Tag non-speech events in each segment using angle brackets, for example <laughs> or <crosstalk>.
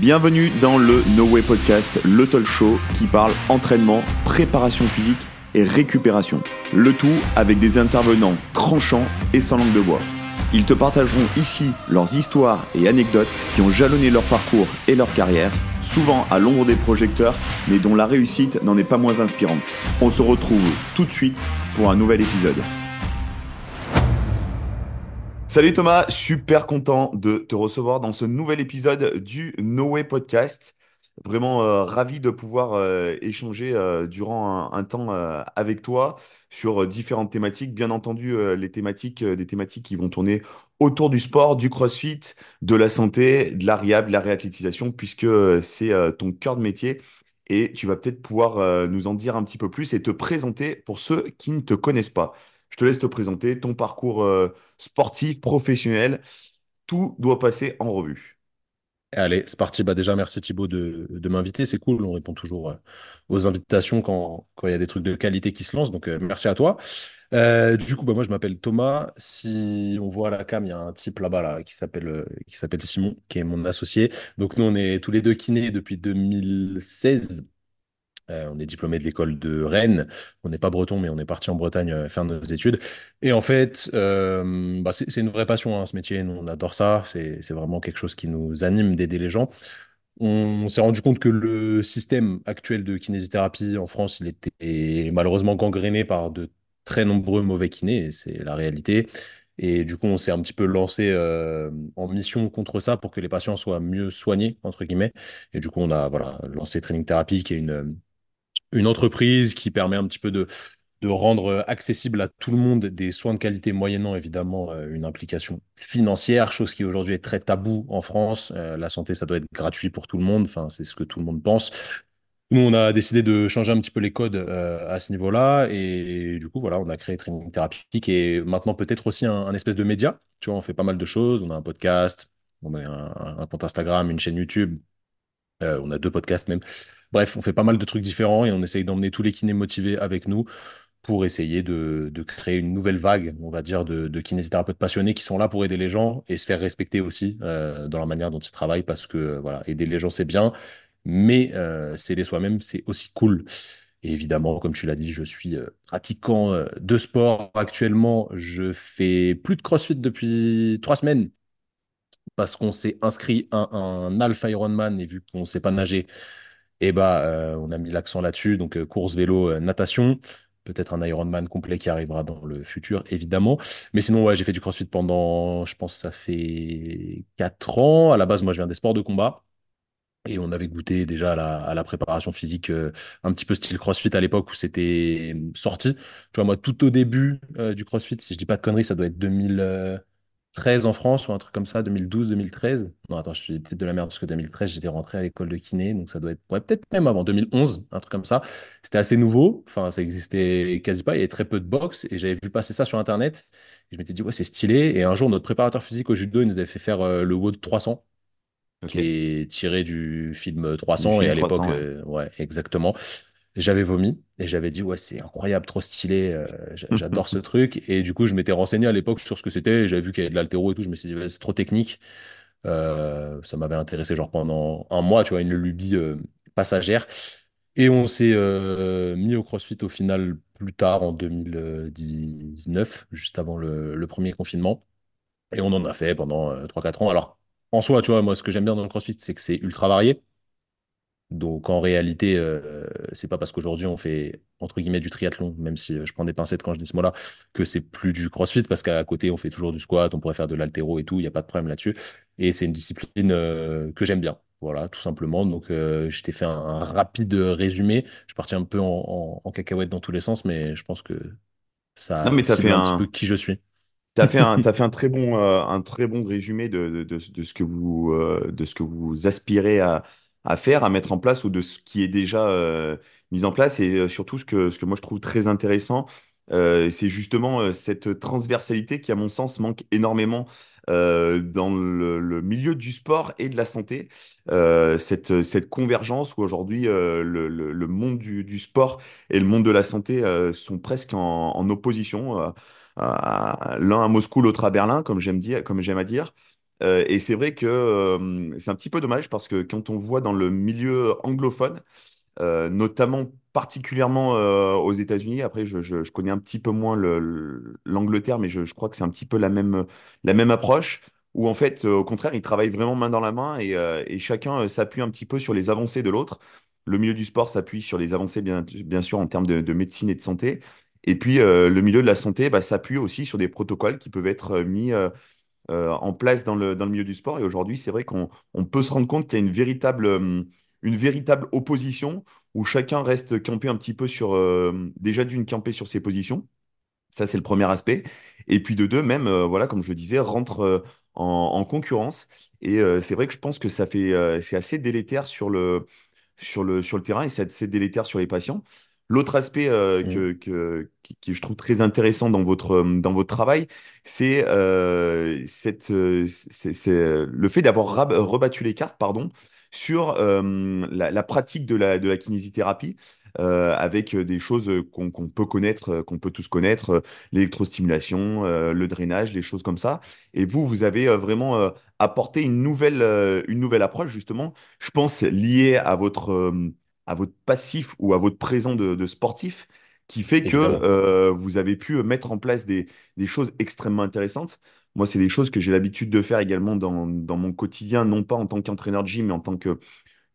Bienvenue dans le No Way Podcast, le talk show qui parle entraînement, préparation physique et récupération. Le tout avec des intervenants tranchants et sans langue de bois. Ils te partageront ici leurs histoires et anecdotes qui ont jalonné leur parcours et leur carrière, souvent à l'ombre des projecteurs, mais dont la réussite n'en est pas moins inspirante. On se retrouve tout de suite pour un nouvel épisode. Salut Thomas, super content de te recevoir dans ce nouvel épisode du No Way Podcast. Vraiment euh, ravi de pouvoir euh, échanger euh, durant un, temps avec toi sur différentes thématiques. Bien entendu, les thématiques, des thématiques qui vont tourner autour du sport, du crossfit, de la santé, de la de la réathlétisation, puisque c'est ton cœur de métier. Et tu vas peut-être pouvoir nous en dire un petit peu plus et te présenter pour ceux qui ne te connaissent pas. Je te laisse te présenter ton parcours euh, sportif, professionnel. Tout doit passer en revue. Allez, c'est parti. Bah déjà, merci Thibaut de, m'inviter. C'est cool. On répond toujours euh, aux invitations quand, quand il y a des trucs de qualité qui se lancent. Donc, euh, merci à toi. Du coup, bah, moi, je m'appelle Thomas. Si on voit à la cam, il y a un type là-bas là, qui s'appelle qui s'appelle Simon, qui est mon associé. Donc, nous, on est tous les deux kinés depuis 2016. Euh, on est diplômé de l'école de Rennes. On n'est pas breton, mais on est parti en Bretagne euh, faire nos études. Et en fait, euh, bah, c'est une vraie passion, hein, ce métier. On adore ça. C'est vraiment quelque chose qui nous anime d'aider les gens. On s'est rendu compte que le système actuel de kinésithérapie en France, il était malheureusement gangréné par de très nombreux mauvais kinés, c'est la réalité. Et du coup, on s'est un petit peu lancé en mission contre ça pour que les patients soient mieux soignés, entre guillemets. Et du coup, on a voilà, lancé Training Therapy, qui est une, une entreprise qui permet un petit peu de, de rendre accessible à tout le monde des soins de qualité, moyennant évidemment euh, une implication financière, chose qui aujourd'hui est très tabou en France. Euh, la santé, ça doit être gratuit pour tout le monde, enfin, c'est ce que tout le monde pense. Nous, on a décidé de changer un petit peu les codes euh, à ce niveau-là, et du coup, voilà, on a créé Training Therapy, qui est maintenant peut-être aussi un, espèce de média. Tu vois, on fait pas mal de choses, on a un podcast, on a un, compte Instagram, une chaîne YouTube, on a deux podcasts même. Bref, on fait pas mal de trucs différents et on essaye d'emmener tous les kinés motivés avec nous pour essayer de, créer une nouvelle vague, on va dire, de, de kinésithérapeutes passionnés qui sont là pour aider les gens et se faire respecter aussi euh, dans la manière dont ils travaillent parce que, voilà, aider les gens, c'est bien, mais euh, s'aider soi-même, c'est aussi cool. Et évidemment, comme tu l'as dit, je suis euh, pratiquant euh, de sport actuellement. Je fais plus de CrossFit depuis trois semaines parce qu'on s'est inscrit à un Alpha Ironman et vu qu'on ne sait pas nager, et bah, euh, on a mis l'accent là-dessus. Donc, euh, course, vélo, euh, natation. Peut-être un Ironman complet qui arrivera dans le futur, évidemment. Mais sinon, ouais, j'ai fait du CrossFit pendant, je pense, ça fait 4 ans. À la base, moi, je viens des sports de combat. Et on avait goûté déjà à la, préparation physique euh, un petit peu style CrossFit à l'époque où c'était euh, sorti. Tu vois, moi, tout au début euh, du CrossFit, si je dis pas de conneries, ça doit être 2013 en France ou un truc comme ça, 2012, 2013. Non, attends, je dis peut-être de la merde parce que 2013, j'étais rentré à l'école de kiné, donc ça doit être, ouais, peut-être même avant 2011, un truc comme ça. C'était assez nouveau, enfin, ça existait quasi pas, il y avait très peu de boxe et j'avais vu passer ça sur Internet. Et je m'étais dit, ouais, c'est stylé. Et un jour, notre préparateur physique au judo, il nous avait fait faire euh, le WOD 300 qui est tiré du film Du 300. Et à l'époque, 300, ouais. euh, ouais, exactement. J'avais vomi et j'avais dit, ouais, c'est incroyable, trop stylé, euh, j'a- <laughs> j'adore ce truc. Et du coup, je m'étais renseigné à l'époque sur ce que c'était. J'avais vu qu'il y avait de l'haltéro et tout. Je me suis dit, ouais, c'est trop technique. Euh, ça m'avait intéressé, genre pendant un mois, tu vois, une lubie euh, passagère. Et on s'est mis au CrossFit au final plus tard, en 2019, juste avant le, le premier confinement. Et on en a fait pendant euh, 3-4 ans. Alors, en soi, tu vois, moi, ce que j'aime bien dans le CrossFit, c'est que c'est ultra varié. Donc, en réalité, euh, c'est pas parce qu'aujourd'hui, on fait, entre guillemets, du triathlon, même si euh, je prends des pincettes quand je dis ce mot-là, que c'est plus du CrossFit, parce qu'à côté, on fait toujours du squat, on pourrait faire de l'haltéro et tout, il n'y a pas de problème là-dessus. Et c'est une discipline euh, que j'aime bien. Voilà, tout simplement. Donc, euh, je t'ai fait un, un rapide résumé. Je suis parti un peu en, en, en cacahuète dans tous les sens, mais je pense que Non, ça mais tu as fait cible un petit peu qui je suis. T'as fait un, <laughs> t'as fait un très bon, un très bon résumé de, de, de- de ce que vous, de ce que vous aspirez à, à faire, à mettre en place ou de ce qui est déjà euh, mis en place. Et euh, surtout, ce que, ce que moi je trouve très intéressant, euh, c'est justement cette transversalité qui, à mon sens, manque énormément dans le, milieu du sport et de la santé. Cette, cette convergence où aujourd'hui le, le- monde du, du sport et le monde de la santé sont presque en, en opposition. l'un à Moscou, l'autre à Berlin, comme j'aime dire, comme j'aime à dire. Euh, et c'est vrai que c'est un petit peu dommage parce que quand on voit dans le milieu anglophone, euh, notamment particulièrement aux États-Unis. Après, je, connais un petit peu moins le- le- l'Angleterre, mais je, crois que c'est un petit peu la même, la même approche, où en fait, au contraire, ils travaillent vraiment main dans la main et, chacun s'appuie un petit peu sur les avancées de l'autre. Le milieu du sport s'appuie sur les avancées, bien, sûr, en termes de, de médecine et de santé. Et puis, le milieu de la santé bah, s'appuie aussi sur des protocoles qui peuvent être mis euh, en place dans le, dans le milieu du sport. Et aujourd'hui, c'est vrai qu'on on peut se rendre compte qu'il y a une véritable, euh, une véritable opposition où chacun reste campé un petit peu sur, euh, déjà d'une campé sur ses positions. Ça, c'est le premier aspect. Et puis de deux, même, voilà, comme je disais, rentre en, en concurrence. Et c'est vrai que je pense que ça fait, c'est assez délétère sur le, sur le, sur le terrain et c'est assez délétère sur les patients. L'autre aspect euh, Mhm. que, que, qui, qui je trouve très intéressant dans votre, euh, dans votre travail, c'est euh, euh, c'est le fait d'avoir rebattu les cartes, pardon, sur euh, la, la pratique de la, de la kinésithérapie. euh, avec des choses qu'on qu'on peut connaître, euh, qu'on peut tous connaître, euh, l'électrostimulation, euh, le drainage, les choses comme ça. Et vous, vous avez euh, vraiment euh, apporté une nouvelle, euh, une nouvelle approche, justement, je pense, lié à votre, euh, à votre passif ou à votre présent de, de sportif, qui fait que euh, vous avez pu mettre en place des, des choses extrêmement intéressantes. Moi, c'est des choses que j'ai l'habitude de faire également dans, dans mon quotidien, non pas en tant qu'entraîneur de gym, mais en tant que,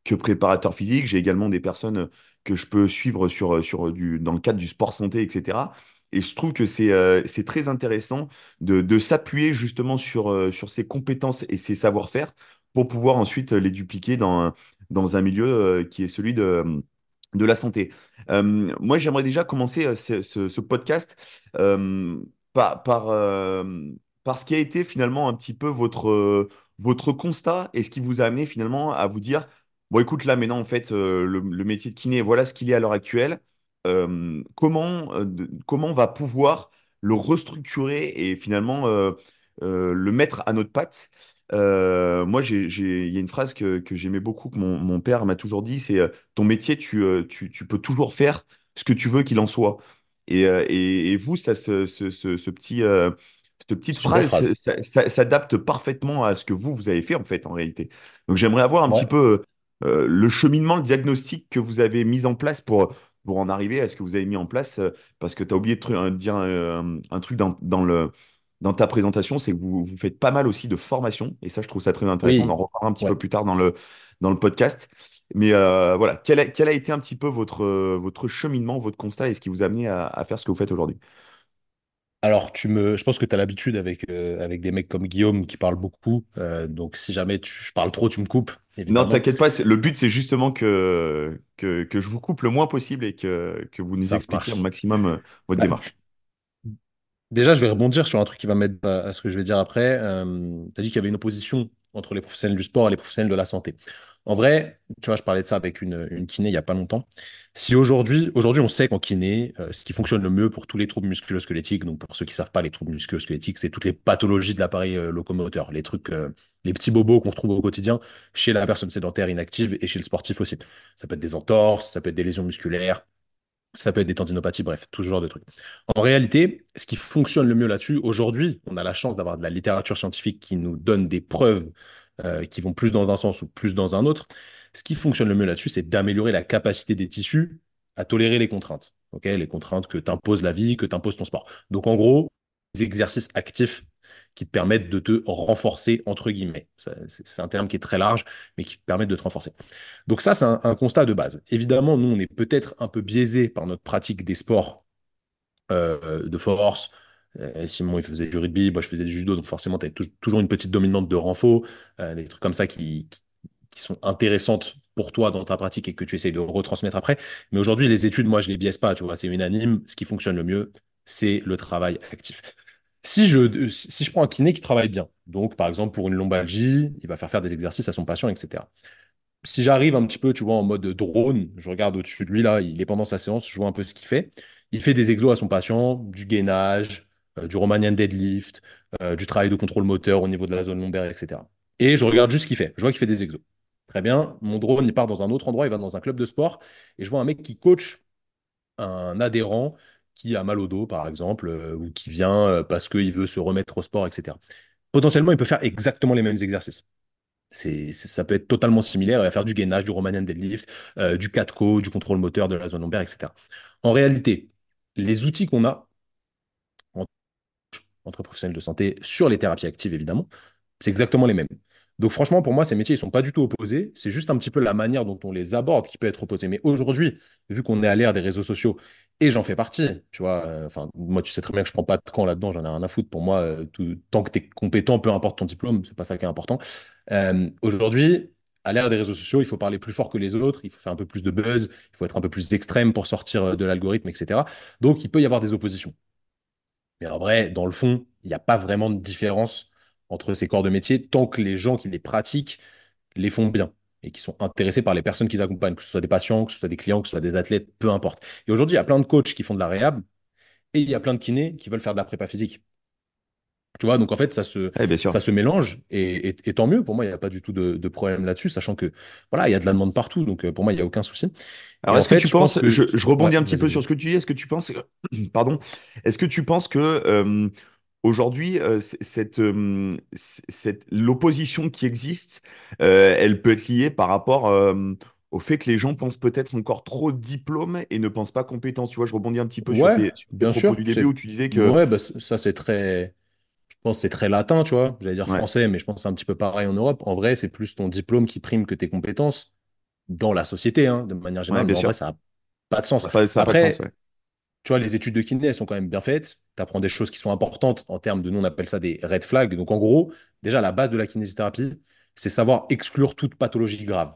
que préparateur physique. J'ai également des personnes que je peux suivre sur, sur du, dans le cadre du sport santé, etc. Et je trouve que c'est euh, très intéressant de, de s'appuyer justement sur, euh, sur ses compétences et ses savoir-faire pour pouvoir ensuite les dupliquer dans, dans un milieu euh, qui est celui de, de la santé. Euh, moi, j'aimerais déjà commencer euh, ce, podcast euh, par, par, euh, par ce qui a été finalement un petit peu votre, euh, votre constat et ce qui vous a amené finalement à vous dire Bon, écoute, là, maintenant, en fait, euh, le, métier de kiné, voilà ce qu'il est à l'heure actuelle. Euh, comment, euh, comment on va pouvoir le restructurer et finalement euh, euh, le mettre à notre patte? Euh, moi, il y a une phrase que, que j'aimais beaucoup, que mon, mon père m'a toujours dit, c'est euh, ton métier, tu, euh, tu, tu peux toujours faire ce que tu veux qu'il en soit. Et, et, et vous, ça, ce, ce, ce- ce petit, cette petite phrase, phrase. ça- ça- s'adapte parfaitement à ce que vous, vous avez fait, en fait, en réalité. Donc, j'aimerais avoir un petit peu le cheminement, le diagnostic que vous avez mis en place pour, pour en arriver à ce que vous avez mis en place, parce que tu as oublié de, dire un, un truc dans, dans le, dans ta présentation, c'est que vous, vous faites pas mal aussi de formation, et ça, je trouve ça très intéressant. On en reparlera un petit Ouais. peu plus tard dans le, dans le podcast. Mais euh, voilà, quel a, quel a été un petit peu votre, votre cheminement, votre constat, et ce qui vous a amené à, à faire ce que vous faites aujourd'hui? Alors, tu me, je pense que tu as l'habitude avec, euh, avec des mecs comme Guillaume qui parlent beaucoup. Euh, donc, si jamais tu- je parle trop, tu me coupes, Non, t'inquiète pas, le but, c'est justement que, que, que je vous coupe le moins possible et que, que vous nous Ça expliquiez au maximum votre Bah, démarche. Déjà, je vais rebondir sur un truc qui va m'aider à, ce que je vais dire après. tu as dit qu'il y avait une opposition entre les professionnels du sport et les professionnels de la santé. En vrai, tu vois, je parlais de ça avec une, kiné il n'y a pas longtemps. Si aujourd'hui, aujourd'hui, on sait qu'en kiné, euh, ce qui fonctionne le mieux pour tous les troubles musculo-squelettiques, donc pour ceux qui ne savent pas, les troubles musculo-squelettiques, c'est toutes les pathologies de l'appareil euh, locomoteur, les trucs, euh, les petits bobos qu'on retrouve au quotidien chez la personne sédentaire inactive et chez le sportif aussi. Ça peut être des entorses, ça peut être des lésions musculaires, ça peut être des tendinopathies, bref, tout ce genre de trucs. En réalité, ce qui fonctionne le mieux là-dessus, aujourd'hui, on a la chance d'avoir de la littérature scientifique qui nous donne des preuves euh, qui vont plus dans un sens ou plus dans un autre. Ce qui fonctionne le mieux là-dessus, c'est d'améliorer la capacité des tissus à tolérer les contraintes. les contraintes que t'impose la vie, que t'impose ton sport. Donc en gros, des exercices actifs qui te permettent de te renforcer, entre guillemets. C'est un terme qui est très large, mais qui te permettent de te renforcer. Donc ça, c'est un, constat de base. Évidemment, nous, on est peut-être un peu biaisé par notre pratique des sports euh, de force. Euh, Simon, il faisait du rugby, moi, je faisais du judo, donc forcément, tu as toujours une petite dominante de renfort, euh, des trucs comme ça qui, qui, qui sont intéressantes pour toi dans ta pratique et que tu essayes de retransmettre après. Mais aujourd'hui, les études, moi, je les biaise pas, tu vois, c'est unanime. Ce qui fonctionne le mieux, c'est le travail actif. Si je, si je prends un kiné qui travaille bien, donc par exemple pour une lombalgie, il va faire faire des exercices à son patient, etc si j'arrive un petit peu, tu vois, en mode drone, je regarde au-dessus de lui, là, il est pendant sa séance, je vois un peu ce qu'il fait. Il fait des exos à son patient, du gainage, euh, du Romanian deadlift, euh, du travail de contrôle moteur au niveau de la zone lombaire, etc. Et je regarde juste ce qu'il fait. Je vois qu'il fait des exos. Très bien. Mon drone, il part dans un autre endroit, il va dans un club de sport, et je vois un mec qui coach un adhérent qui a mal au dos, par exemple, euh, ou qui vient euh, parce qu'il veut se remettre au sport, etc. potentiellement, il peut faire exactement les mêmes exercices. C'est, ça peut être totalement similaire. Il va faire du gainage, du Romanian deadlift, euh, du 4 du contrôle moteur, de la zone lombaire, etc. En réalité, les outils qu'on a en- entre professionnels de santé sur les thérapies actives, évidemment, c'est exactement les mêmes. Donc franchement, pour moi, ces métiers, ils sont pas du tout opposés. C'est juste un petit peu la manière dont on les aborde qui peut être opposée. Mais aujourd'hui, vu qu'on est à l'ère des réseaux sociaux, et j'en fais partie, tu vois, euh, enfin, moi, tu sais très bien que je prends pas de camp là-dedans, j'en ai rien à foutre. Pour moi, euh, tout- tant que tu es compétent, peu importe ton diplôme, c'est pas ça qui est important. Euh, aujourd'hui, à l'ère des réseaux sociaux, il faut parler plus fort que les autres, il faut faire un peu plus de buzz, il faut être un peu plus extrême pour sortir de l'algorithme, etc. Donc, il peut y avoir des oppositions. Mais en vrai, dans le fond, il n'y a pas vraiment de différence entre ces corps de métier tant que les gens qui les pratiquent les font bien et qui sont intéressés par les personnes qu'ils accompagnent, que ce soit des patients, que ce soit des clients, que ce soit des athlètes, peu importe. Et aujourd'hui, il y a plein de coachs qui font de la réhab et il y a plein de kinés qui veulent faire de la prépa physique. Tu vois, donc en fait, ça se, bien sûr. ça se mélange et, et- et tant mieux. Pour moi, il n'y a pas du tout de, de problème là-dessus, sachant que voilà, il y a de la demande partout. Donc euh, pour moi, il n'y a aucun souci. Alors, est-ce que tu je pense penses, que. je, je Ouais, rebondis un petit peu sur ce que tu dis, est-ce que tu penses, <clears throat> pardon, est-ce que tu penses que euh, aujourd'hui, euh, cette, euh, cette, l'opposition qui existe, euh, elle peut être liée par rapport au fait que les gens pensent peut-être encore trop diplôme et ne pensent pas compétences. Tu vois, je rebondis un petit peu sur tes, sur tes bien propos sûr. du début où tu disais que, Ouais, bah, ça, c'est très. Je pense que c'est très latin, tu vois. J'allais dire ouais, français, mais je pense que c'est un petit peu pareil en Europe. En vrai, c'est plus ton diplôme qui prime que tes compétences dans la société, hein, de manière ouais, générale. bien Mais en vrai, sûr, ça n'a pas de ça sens. pas, ça a pas de sens. Tu vois, les études de kiné, elles sont quand même bien faites. Tu apprends des choses qui sont importantes en termes de, nous, on appelle ça des red flags. Donc, en gros, déjà, la base de la kinésithérapie, c'est savoir exclure toute pathologie grave.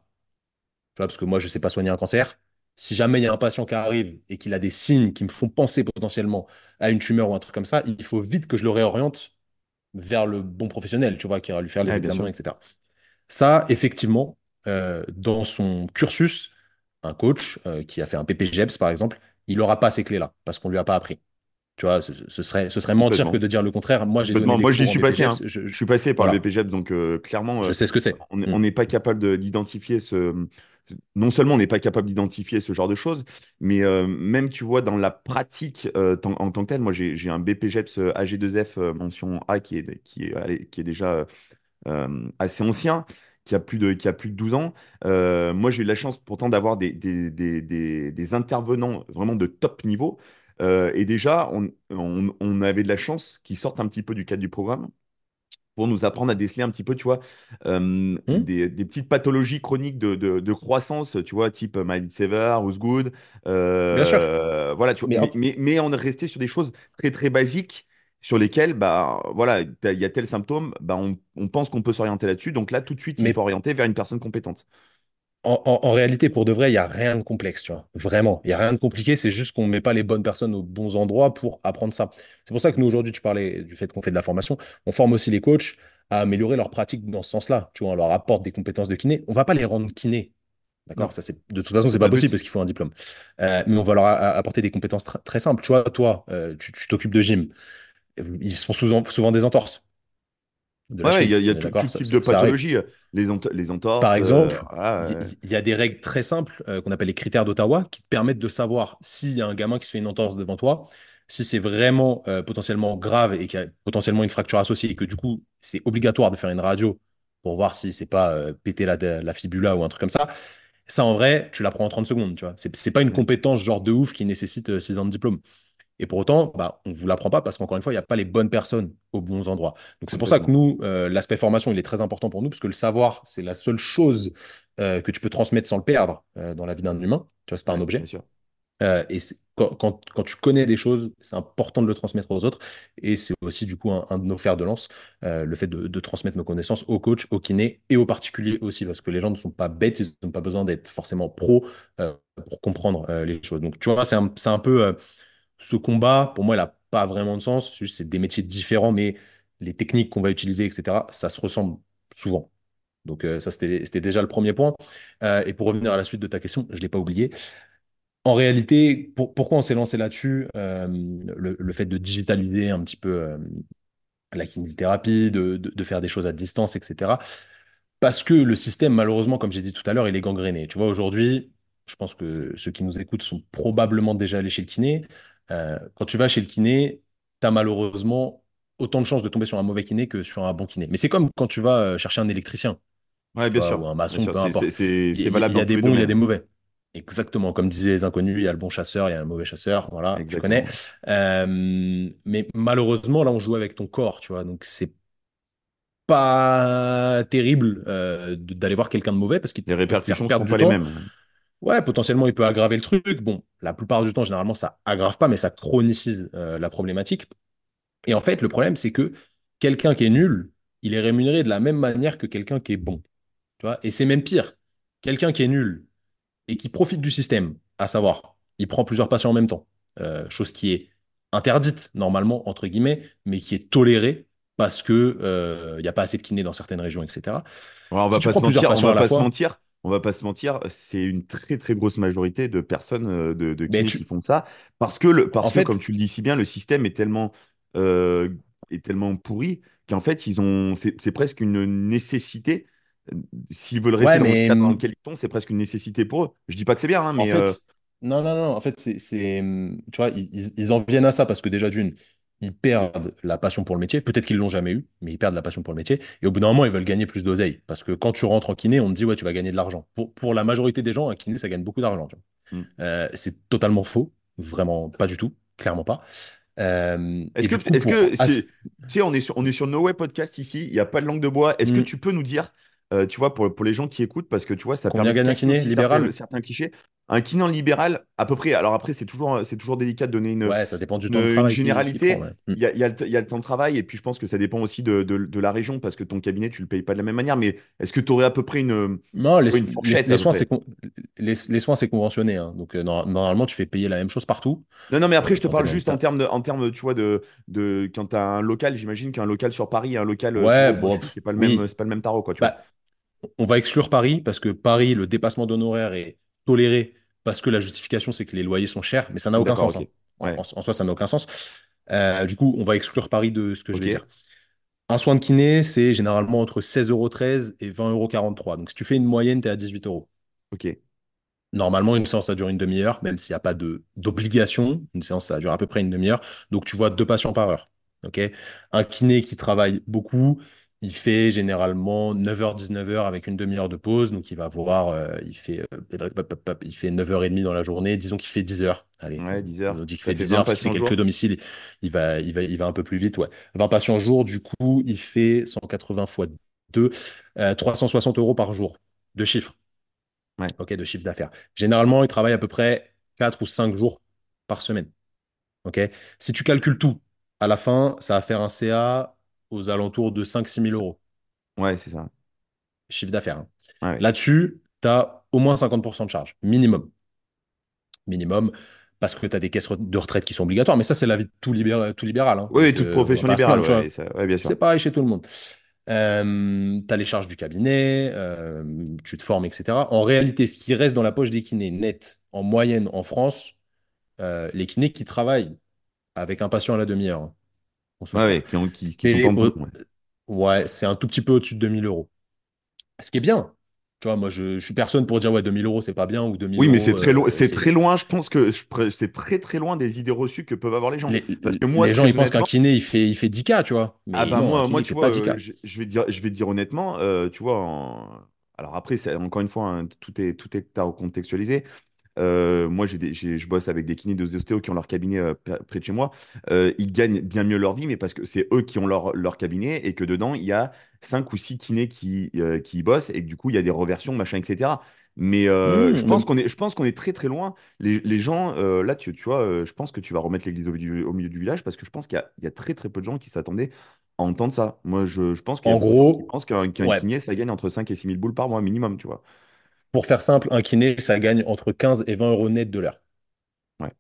Tu vois, parce que moi, je ne sais pas soigner un cancer. Si jamais il y a un patient qui arrive et qu'il a des signes qui me font penser potentiellement à une tumeur ou un truc comme ça, il faut vite que je le réoriente vers le bon professionnel, tu vois, qui va lui faire les examens, etc. Ça, effectivement, euh, dans son cursus, un coach euh, qui a fait un PPGEPS, par exemple, il n'aura pas ces clés-là parce qu'on ne lui a pas appris. Tu vois, ce, ce serait, ce serait mentir que de dire le contraire. Moi, j'ai Moi, j'y suis passé, hein. BPGEPS. Je, suis passé par le BPJEP, donc euh, clairement, je euh, sais ce que c'est. on est- Mm. n'est pas capable de- d'identifier ce. Non seulement on n'est pas capable d'identifier ce genre de choses, mais euh, même, tu vois, dans la pratique euh, en tant que tel, moi, j'ai un BPJEPS euh, AG2F euh, mention A qui est, qui est, qui est déjà assez ancien, qui a plus de, qui a plus de 12 ans. Euh, moi, j'ai eu la chance pourtant d'avoir des, des, des, intervenants vraiment de top niveau. Euh, et déjà, on, on, on avait de la chance qu'ils sortent un petit peu du cadre du programme pour nous apprendre à déceler un petit peu, tu vois, euh, Mm. des, des petites pathologies chroniques de, de, de croissance, tu vois, type Mild Sever, Osgood. Bien sûr. Euh, voilà, tu vois, Mais mais, en- mais, mais on est resté sur des choses très, très basiques sur lesquelles, bah, voilà, il y a tel symptôme, bah, on, on pense qu'on peut s'orienter là-dessus. Donc là, tout de suite, il faut mais orienter vers une personne compétente. En, en- en réalité, pour de vrai, il n'y a rien de complexe, tu vois. Vraiment, il n'y a rien de compliqué, c'est juste qu'on ne met pas les bonnes personnes aux bons endroits pour apprendre ça. C'est pour ça que nous, aujourd'hui, tu parlais du fait qu'on fait de la formation, on forme aussi les coachs à améliorer leur pratique dans ce sens-là. Tu vois, on leur apporte des compétences de kiné. On ne va pas les rendre kinés, d'accord? Ça, c'est, de toute façon, c'est pas pas le possible parce qu'il faut un diplôme. Euh, mais on va leur a- a- apporter des compétences tr- très simples. Tu vois, toi, euh, tu t'occupes de gym. Ils font souvent, souvent des entorses, de Ouais, il y a, y a tout, type de pathologie, euh, les, ent- les Par entorses, euh, exemple, il euh, y, a des règles très simples euh, qu'on appelle les critères d'Ottawa qui te permettent de savoir s'il y a un gamin qui se fait une entorse devant toi, si c'est vraiment euh, potentiellement grave et qu'il y a potentiellement une fracture associée et que du coup, c'est obligatoire de faire une radio pour voir si c'est pas péter la, la fibula ou un truc comme ça. Ça, en vrai, tu l'apprends en 30 secondes, tu vois. C'est pas une compétence genre de ouf qui nécessite euh, 6 ans de diplôme. Et pour autant, bah, on ne vous l'apprend pas parce qu'encore une fois, il n'y a pas les bonnes personnes aux bons endroits. Donc c'est pour ça que nous, euh, l'aspect formation, il est très important pour nous parce que le savoir, c'est la seule chose euh, que tu peux transmettre sans le perdre euh, dans la vie d'un humain. Tu vois, c'est pas un Ouais, bien objet. sûr. Et quand, quand- quand tu connais des choses, c'est important de le transmettre aux autres. Et c'est aussi du coup un, un de nos fers de lance, le fait de, de transmettre nos connaissances aux coachs, aux kinés et aux particuliers aussi, parce que les gens ne sont pas bêtes, ils n'ont pas besoin d'être forcément pro pour comprendre les choses. Donc tu vois, c'est un, c'est un peu... ce combat, pour moi, il n'a pas vraiment de sens. C'est des métiers différents, mais les techniques qu'on va utiliser, etc., ça se ressemble souvent. Donc, euh, ça, c'était déjà le premier point. Euh, et pour revenir à la suite de ta question, je ne l'ai pas oublié. En réalité, pour- pourquoi on s'est lancé là-dessus euh, le, fait de digitaliser un petit peu la kinésithérapie, de, de- de faire des choses à distance, etc. Parce que le système, malheureusement, comme j'ai dit tout à l'heure, il est gangréné. Tu vois, aujourd'hui, je pense que ceux qui nous écoutent sont probablement déjà allés chez le kiné. Euh, quand tu vas chez le kiné, tu as malheureusement autant de chances de tomber sur un mauvais kiné que sur un bon kiné. Mais c'est comme quand tu vas euh, chercher un électricien, Ouais, tu bien vois, sûr. ou un maçon, peu importe. c'est- Il c'est y, valable il y dans a des bons, il y a des mauvais. Exactement, comme disaient les inconnus, il y a le bon chasseur, il y a un mauvais chasseur, voilà, tu connais. Euh, mais malheureusement, là, on joue avec ton corps, tu vois, donc c'est pas terrible euh, d'aller voir quelqu'un de mauvais parce qu'il Les répercussions du pas les mêmes. Ouais, potentiellement, il peut aggraver le truc. Bon, la plupart du temps, généralement, ça aggrave pas, mais ça chronicise euh, la problématique. Et en fait, le problème, c'est que quelqu'un qui est nul, il est rémunéré de la même manière que quelqu'un qui est bon. Tu vois? Et c'est même pire. Quelqu'un qui est nul et qui profite du système, à savoir, il prend plusieurs patients en même temps, euh, chose qui est interdite normalement, entre guillemets, mais qui est tolérée parce que euh, il n'y a pas assez de kinés dans certaines régions, etc. Ouais, on va pas se mentir, on va pas se fois, mentir, on va pas se mentir, c'est une très très grosse majorité de personnes, euh, de, de qui font ça, parce que, le, en parce que, comme tu le dis si bien, le système est tellement, euh, est tellement pourri qu'en fait, ils ont, c'est c'est presque une nécessité. Euh, S'ils veulent rester ouais, dans le cadre dans lequel ils sont, c'est presque une nécessité pour eux. Je dis pas que c'est bien, hein, En mais euh, fait, non, non, non, en fait, c'est, c'est, hum, tu vois, ils- ils en viennent à ça parce que déjà, d'une, ils perdent la passion pour le métier. Peut-être qu'ils l'ont jamais eu, mais ils perdent la passion pour le métier. Et au bout d'un moment, ils veulent gagner plus d'oseille. Parce que quand tu rentres en kiné, on te dit, ouais, tu vas gagner de l'argent. Pour, pour la majorité des gens, un kiné, ça gagne beaucoup d'argent. vois. Euh, c'est totalement faux. Vraiment, pas du tout. Clairement pas. Euh, est-ce que, coup, est-ce pour. que, c'est, on est sur, on est sur No Way Podcast ici, il n'y a pas de langue de bois. Est-ce que hum, tu peux nous dire, euh, tu vois, pour, pour les gens qui écoutent, parce que tu vois, ça combien permet de libéral? certains clichés. Un kiné en libéral, à peu près, alors après, c'est toujours, c'est toujours délicat de donner une, Ouais, ça dépend du une, temps de travail généralité. ouais. Il y a, y le, t- il y a le temps de travail, et puis je pense que ça dépend aussi de, de- de la région, parce que ton cabinet, tu le payes pas de la même manière. Mais est-ce que tu aurais à peu près une, Non, les, une soins, c'est con- les, les soins, c'est conventionné. hein. Donc, euh, nor- normalement, tu fais payer la même chose partout Non, non, mais après, je te parle juste en termes de, en termes, tu vois, de, de quand tu as un local, j'imagine qu'un local sur Paris et un local, euh, vois, Ouais, bon, c'est pas le même, c'est pas le même tarot, quoi, tu vois. Bah, on va exclure Paris parce que Paris, le dépassement d'honoraires est toléré parce que la justification, c'est que les loyers sont chers, mais ça n'a aucun sens. hein. En, en- Ouais, en soi, ça n'a aucun sens. Euh, du coup, on va exclure Paris de ce que je vais dire. Un soin de kiné, c'est généralement entre 16,13 € et 20,43 €. Donc, si tu fais une moyenne, tu es à 18 euros. ok. Normalement, une séance, ça dure une demi-heure, même s'il n'y a pas d'obligation. Une séance, ça dure à peu près une demi-heure. Donc, tu vois deux patients par heure. OK? Un kiné qui travaille beaucoup, il fait généralement 9h-19h avec une demi-heure de pause. Donc, il va voir, euh, il fait, euh, il fait 9h30 dans la journée. Disons qu'il fait 10 heures. Allez, Ouais, 10 on heures. dit qu'il fait fait 10 20 heures parce qu'il fait quelques jour. domiciles. Il va, il va, il va un peu plus vite. Ouais. 20 patients jour, du coup, il fait 180 fois 2, 360 euros par jour de chiffre. Ouais, OK, de chiffre d'affaires. Généralement, ils travaillent à peu près 4 ou 5 jours par semaine. OK? Si tu calcules tout, à la fin, ça va faire un CA aux alentours de 5-6 000 euros, ouais, c'est ça. chiffre d'affaires. hein. Ouais. Là-dessus, tu as au moins 50% de charge, minimum. Minimum, parce que tu as des caisses de retraite qui sont obligatoires. Mais ça, c'est la vie de tout, libéral. Tout libéral hein. Oui, Donc, toute euh, profession libérale, ouais, ouais. C'est pareil chez tout le monde. Euh, tu as les charges du cabinet, euh, tu te formes, etc. En réalité, ce qui reste dans la poche des kinés net, en moyenne en France, les kinés qui travaillent avec un patient à la demi-heure, le Ouais, qui, ont- qui, qui sont en boulot. au- ouais. ouais, c'est un tout petit peu au-dessus de 2000 euros. Ce qui est bien. Tu vois, moi, je, je suis personne pour dire ouais, 2000 euros, c'est pas bien ou 2000 Oui, mais c'est très loin, euh, c'est très loin, je pense que c'est très très loin des idées reçues que peuvent avoir les gens. Les, Parce que moi, les gens, ils pensent qu'un kiné, il fait, il fait 10K, tu vois. ah Mais ben non, un moi, kiné, moi, tu vois, euh, 10K. je, vais dire, je vais dire honnêtement, euh, tu vois, en- alors après, encore une fois, hein, tout est tout est à recontextualiser. Euh, moi, j'ai des- je bosse avec des kinés de ostéos qui ont leur cabinet euh, près de chez moi. Euh, ils gagnent bien mieux leur vie, mais parce que c'est eux qui ont leur, leur cabinet et que dedans, il y a cinq ou six kinés qui, qui y bossent et que du coup, il y a des reversions, machin, etc. Mais je Mmh, pense qu'on est, je pense qu'on est très très loin. Les, les gens, là, tu, tu vois, je pense que tu vas remettre l'église au, milieu au milieu du village parce que je pense qu'il y a, il y a très très peu de gens qui s'attendaient à entendre ça. Moi, je, je pense qu'il y a en beaucoup de gens qui gros, pensent qu'un qu'un ouais, kiné, ça gagne entre 5 et six mille boules par mois minimum, tu vois. Pour faire simple, un kiné, ça gagne entre 15 et 20 euros net de l'heure. Ouais.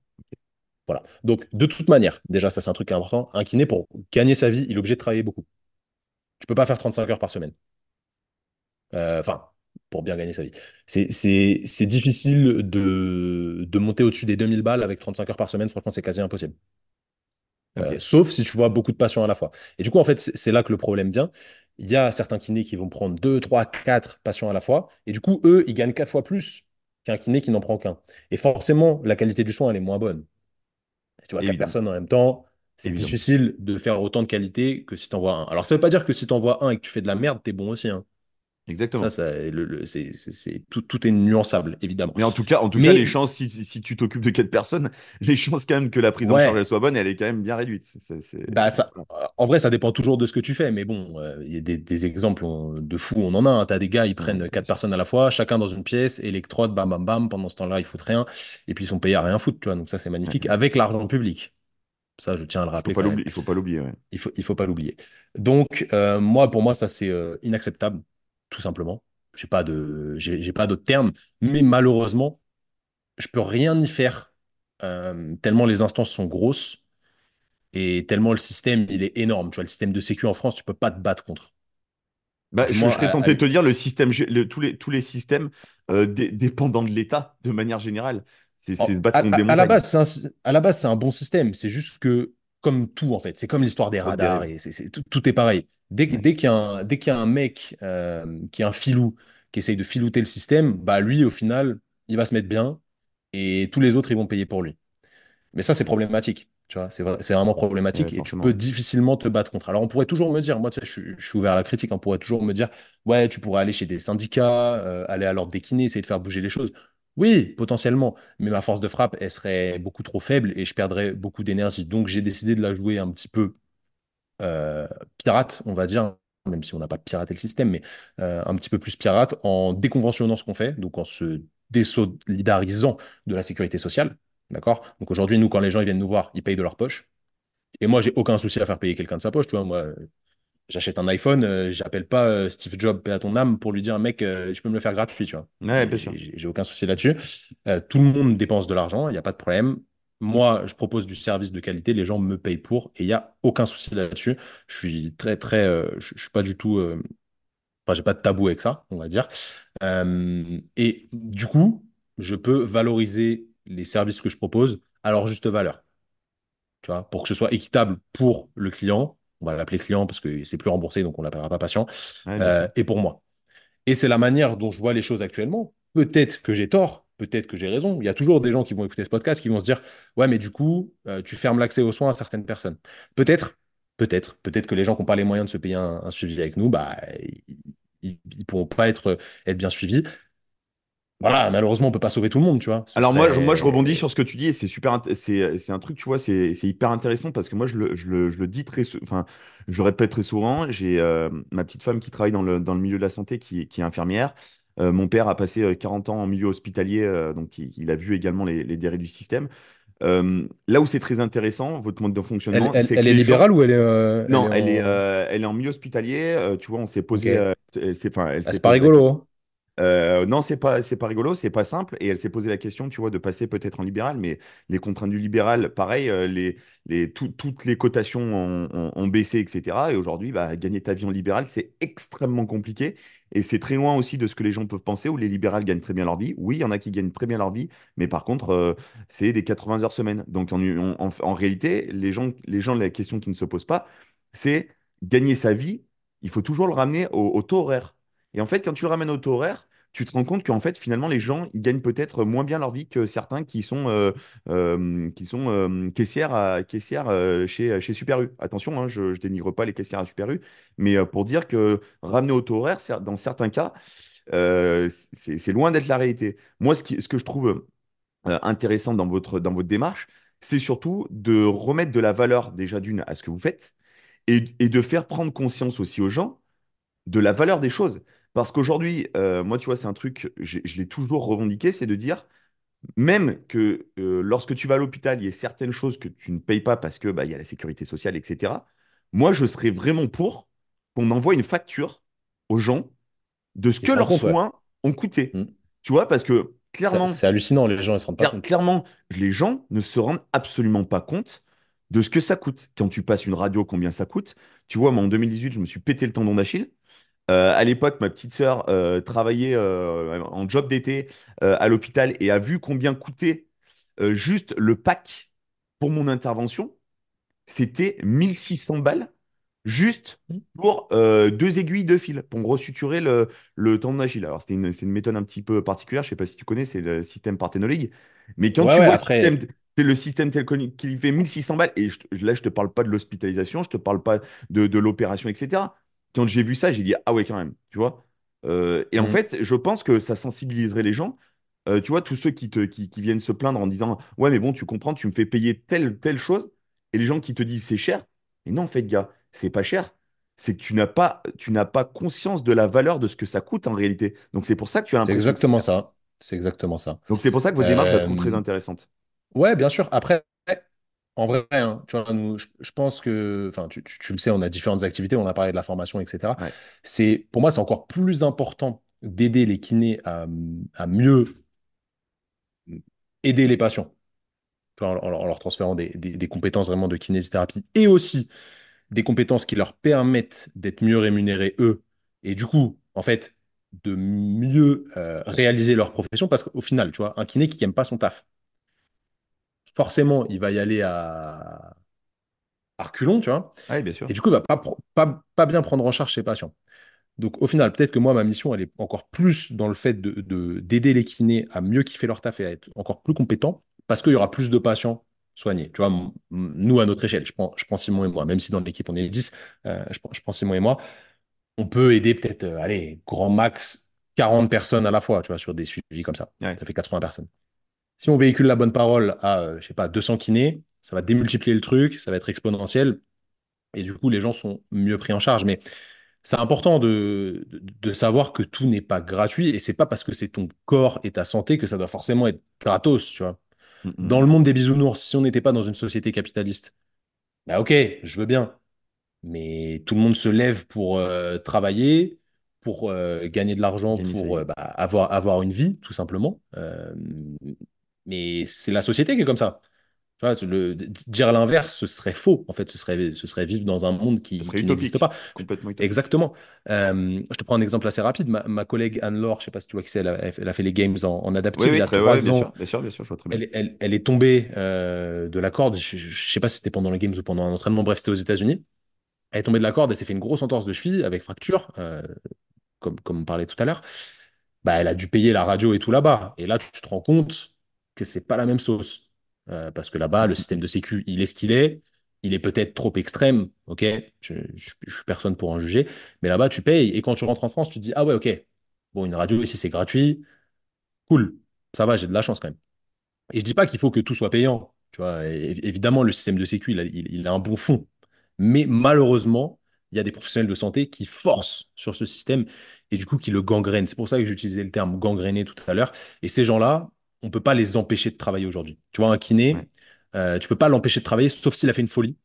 Voilà. Donc, de toute manière, déjà, ça, c'est un truc important. Un kiné, pour gagner sa vie, il est obligé de travailler beaucoup. Tu peux pas faire 35 heures par semaine. Euh, Enfin, pour bien gagner sa vie. C'est difficile de, de monter au-dessus des 2000 balles avec 35 heures par semaine. Franchement, c'est quasi impossible. Euh, sauf si tu vois beaucoup de patients à la fois. Et du coup, en fait, c'est là que le problème vient. Il y a certains kinés qui vont prendre 2, 3, 4 patients à la fois. Et du coup, eux, ils gagnent 4 fois plus qu'un kiné qui n'en prend qu'un. Et forcément, la qualité du soin, elle est moins bonne. Si tu vois 4 Évidemment. personnes en même temps, C'est difficile de faire autant de qualité que si tu envoies un. Alors, ça veut pas dire que si tu envoies un et que tu fais de la merde, t'es bon aussi. hein. Exactement. ça le- le- c'est, tout, tout est nuançable, évidemment. Mais en tout cas, en tout cas, les chances, si, si tu t'occupes de quatre personnes, <laughs> les chances quand même que la prise en charge elle soit bonne, elle est quand même bien réduite. C'est, c'est- bah ça, en vrai, ça dépend toujours de ce que tu fais. Mais bon, euh, il y a des, des exemples on- de fous, on en a. Tu as des gars, ils prennent quatre personnes à la fois, chacun dans une pièce, électrode, bam, bam, bam. Pendant ce temps-là, ils foutent rien. Et puis, ils sont payés à rien foutre, tu vois. Donc, ça, c'est magnifique ouais. avec l'argent public. Ça, je tiens à le rappeler il faut pas l'oublier. ouais. Il faut, il faut pas l'oublier. Donc, euh, moi, pour moi, ça, c'est euh, inacceptable, tout simplement. J'ai pas de, j'ai, pas d'autre terme. Mais malheureusement, je peux rien y faire euh, tellement les instances sont grosses et tellement le système, il est énorme. Tu vois, le système de sécu en France, tu peux pas te battre contre. Bah, je, serais tenté à- de te dire le système, le- tous les, tous les systèmes euh, dé- dépendant de l'État de manière générale. C'est se battre à, contre des à- à la montagnes. base, c'est un, sy- à la base, c'est un bon système. C'est juste que, comme tout, en fait, c'est comme l'histoire des radars et c'est, c'est- tout, tout est pareil. Dès, dès qu'il y a un, dès qu'il y a un mec euh, qui est un filou, qui essaye de filouter le système, bah lui, au final, il va se mettre bien et tous les autres, ils vont payer pour lui. Mais ça, c'est problématique. Tu vois, c'est vrai- c'est vraiment Ouais, problématique et tu peux difficilement te battre contre. Alors, on pourrait toujours me dire, moi, tu sais, je, suis je suis ouvert à la critique, on pourrait toujours me dire, ouais, tu pourrais aller chez des syndicats, euh, aller à l'ordre des kinés, essayer de faire bouger les choses. Oui, potentiellement, mais ma force de frappe, elle serait beaucoup trop faible et je perdrais beaucoup d'énergie. Donc, j'ai décidé de la jouer un petit peu euh, pirate, on va dire, même si on n'a pas piraté le système, mais euh, un petit peu plus pirate en déconventionnant ce qu'on fait, donc en se désolidarisant de la sécurité sociale. D'accord? Donc aujourd'hui, nous, quand les gens viennent nous voir, ils payent de leur poche. Et moi, j'ai aucun souci à faire payer quelqu'un de sa poche. Tu vois, j'achète un iPhone, euh, j'appelle pas euh, Steve Jobs, à ton âme, pour lui dire, mec, euh, je peux me le faire gratuit. Tu vois, Ouais, bien sûr. j'ai aucun souci là-dessus. Tout le monde dépense de l'argent, il n'y a pas de problème. Moi, je propose du service de qualité, les gens me payent pour, et il n'y a aucun souci là-dessus. Je suis très, très, je, je suis pas du tout, enfin, j'ai pas de tabou avec ça, on va dire. Et du coup, je peux valoriser les services que je propose à leur juste valeur tu vois, pour que ce soit équitable pour le client. On va l'appeler client parce que c'est plus remboursé, donc on l'appellera pas patient, euh, et pour moi. Et c'est la manière dont je vois les choses actuellement. Peut-être que j'ai tort, peut-être que j'ai raison. Il y a toujours des gens qui vont écouter ce podcast qui vont se dire, ouais, mais du coup, euh, tu fermes l'accès aux soins à certaines personnes. Peut-être, peut-être, peut-être que les gens qui n'ont pas les moyens de se payer un, un suivi avec nous, bah, ils ne pourront pas être, être bien suivis. Voilà, malheureusement, on peut pas sauver tout le monde, tu vois. Ce Alors moi, je, moi, je rebondis sur ce que tu dis et c'est super, c'est, un truc, tu vois, c'est hyper intéressant parce que moi, je le, je le, je le dis très, enfin, je le répète très souvent. J'ai euh, ma petite femme qui travaille dans le, dans le milieu de la santé, qui, qui est infirmière. Euh, mon père a passé euh, 40 ans en milieu hospitalier, euh, donc il, il a vu également les, les dérives du système. Euh, là où c'est très intéressant, votre mode de fonctionnement, elle, est gens, libérale ou elle est, euh, elle non, elle est, en. euh, elle est en milieu hospitalier. euh, tu vois, on s'est posé, euh, Ah, c'est pas rigolo. Euh, non, c'est pas, c'est pas rigolo, c'est pas simple. Et elle s'est posé la question, tu vois, de passer peut-être en libéral, mais les contraintes du libéral, pareil, euh, les, les, tout- toutes les cotations ont, baissé, etc. Et aujourd'hui, bah, gagner ta vie en libéral, c'est extrêmement compliqué. Et c'est très loin aussi de ce que les gens peuvent penser, où les libérales gagnent très bien leur vie. Oui, il y en a qui gagnent très bien leur vie, mais par contre, euh, c'est des 80 heures semaine. Donc en- en réalité, les gens, les gens, la question qui ne se pose pas, c'est gagner sa vie, il faut toujours le ramener au, au taux horaire. Et en fait, quand tu le ramènes au taux horaire, tu te rends compte qu'en fait, finalement, les gens, ils gagnent peut-être moins bien leur vie que certains qui sont, euh, euh, qui sont euh, caissières, à- caissières chez, chez Super U. Attention, hein, je ne dénigre pas les caissières à Super U, mais pour dire que ramener au taux horaire, dans certains cas, c'est loin d'être la réalité. Moi, ce, qui- que je trouve intéressant dans votre, dans votre démarche, c'est surtout de remettre de la valeur déjà d'une à ce que vous faites et de faire prendre conscience aussi aux gens de la valeur des choses. Parce qu'aujourd'hui, euh, moi, tu vois, c'est un truc, je l'ai toujours revendiqué, c'est de dire, même que euh, lorsque tu vas à l'hôpital, il y a certaines choses que tu ne payes pas parce que bah, il y a la sécurité sociale, etc. Moi, je serais vraiment pour qu'on envoie une facture aux gens de ce Ils que leurs compte, ouais. soins ont coûté. Hmm. Tu vois, parce que clairement, C'est hallucinant, les gens, ils se rendent pas compte. clairement, les gens ne se rendent absolument pas compte de ce que ça coûte. Quand tu passes une radio, combien ça coûte? Tu vois, moi, en 2018, je me suis pété le tendon d'Achille. Euh, à l'époque, ma petite sœur euh, travaillait euh, en job d'été à l'hôpital et a vu combien coûtait juste le pack pour mon intervention. C'était 1600 balles juste Hmm. pour deux aiguilles de fil pour me resuturer le, le tendon d'Achille. Alors, une, c'est une méthode un petit peu particulière. Je sais pas si tu connais, c'est le système Parthenolink. Mais quand Ouais, tu ouais, vois le système, C'est le système tel qu'il fait 1600 balles. Et je là, je te parle pas de l'hospitalisation, je te parle pas de, de l'opération, etc. Quand j'ai vu ça, j'ai dit, ah ouais, quand même, tu vois. Euh, et en Mm. fait, je pense que ça sensibiliserait les gens. Euh, tu vois, tous ceux qui, te, qui, qui viennent se plaindre en disant, ouais, mais bon, tu comprends, tu me fais payer telle, telle chose. Et les gens qui te disent, c'est cher. Mais non, en fait, gars, c'est pas cher. C'est que tu n'as pas, tu n'as pas conscience de la valeur de ce que ça coûte en réalité. Donc, c'est pour ça que tu as l'impression c'est exactement ça. C'est exactement ça. Donc, c'est pour ça que votre démarche, je la très Euh, intéressante. ouais, bien sûr. Après, en vrai, hein, tu vois, nous, je, je pense que, enfin, tu, tu- tu le sais, on a différentes activités, on a parlé de la formation, etc. Ouais, C'est, pour moi, c'est encore plus important d'aider les kinés à, à mieux aider les patients, tu vois, en, en- en leur transférant des, des- des compétences vraiment de kinésithérapie et aussi des compétences qui leur permettent d'être mieux rémunérés eux et du coup, en fait, de mieux euh, réaliser leur profession parce qu'au final, tu vois, un kiné qui n'aime pas son taf, forcément, il va y aller à, à reculons, tu vois, ouais, bien sûr. et du coup, il va pas, pro- pas, pas bien prendre en charge ses patients. Donc au final, peut-être que moi, ma mission, elle est encore plus dans le fait de, de- d'aider les kinés à mieux kiffer leur taf et à être encore plus compétents, parce qu'il y aura plus de patients soignés. Tu vois, nous, à notre échelle, je prends, je prends Simon et moi, même si dans l'équipe on est 10, euh, je, prends, je prends Simon et moi, on peut aider peut-être, euh, allez, grand max 40 personnes à la fois, tu vois, sur des suivis comme ça. Ouais, Ça fait 80 personnes. Si on véhicule la bonne parole à, euh, je sais pas, 200 kinés, ça va démultiplier le truc, ça va être exponentiel, et du coup, les gens sont mieux pris en charge. Mais c'est important de, de, de savoir que tout n'est pas gratuit et c'est pas parce que c'est ton corps et ta santé que ça doit forcément être gratos, tu vois. Mm, mm, Dans le monde des bisounours, si on n'était pas dans une société capitaliste, bah ok, je veux bien, mais tout le monde se lève pour euh, travailler, pour euh, gagner de l'argent, pour euh, bah, avoir, avoir une vie, tout simplement. Mais c'est la société qui est comme ça. Tu vois, le, dire l'inverse, ce serait faux. En fait, ce serait, ce serait vivre dans un monde qui, n'existe pas. Je- complètement utopique. Exactement. Euh, je te prends un exemple assez rapide. Ma, ma collègue Anne-Laure, je sais pas si tu vois qui c'est, elle a, elle a fait les games en, en Oui, adaptive il oui, y a très, ouais, trois bien sûr, bien sûr, bien sûr, je vois très bien. Elle, elle, elle est tombée euh, de la corde. Je, je sais pas si c'était pendant les games ou pendant un entraînement. Bref, c'était aux États-Unis. Elle est tombée de la corde et s'est fait une grosse entorse de cheville avec fracture, euh, comme, comme on parlait tout à l'heure. Bah, elle a dû payer la radio et tout là-bas. Et là, tu te rends compte que c'est pas la même sauce. Euh, parce que là-bas, le système de sécu, il est ce qu'il est. Il est peut-être trop extrême, ok? Je, je suis personne pour en juger. Mais là-bas, tu payes. Et quand tu rentres en France, tu te dis, ah ouais, ok. Bon, une radio ici, c'est gratuit. Cool. Ça va, j'ai de la chance quand même. Et je dis pas qu'il faut que tout soit payant. Tu vois, évidemment, le système de sécu, il a, il a un bon fond. Mais malheureusement, il y a des professionnels de santé qui forcent sur ce système et du coup qui le gangrènent. C'est pour ça que j'utilisais le terme gangréné tout à l'heure. Et ces gens-là, on ne peut pas les empêcher de travailler aujourd'hui. Tu vois, un Ouais, kiné, euh, tu peux pas l'empêcher de travailler sauf s'il a fait une folie,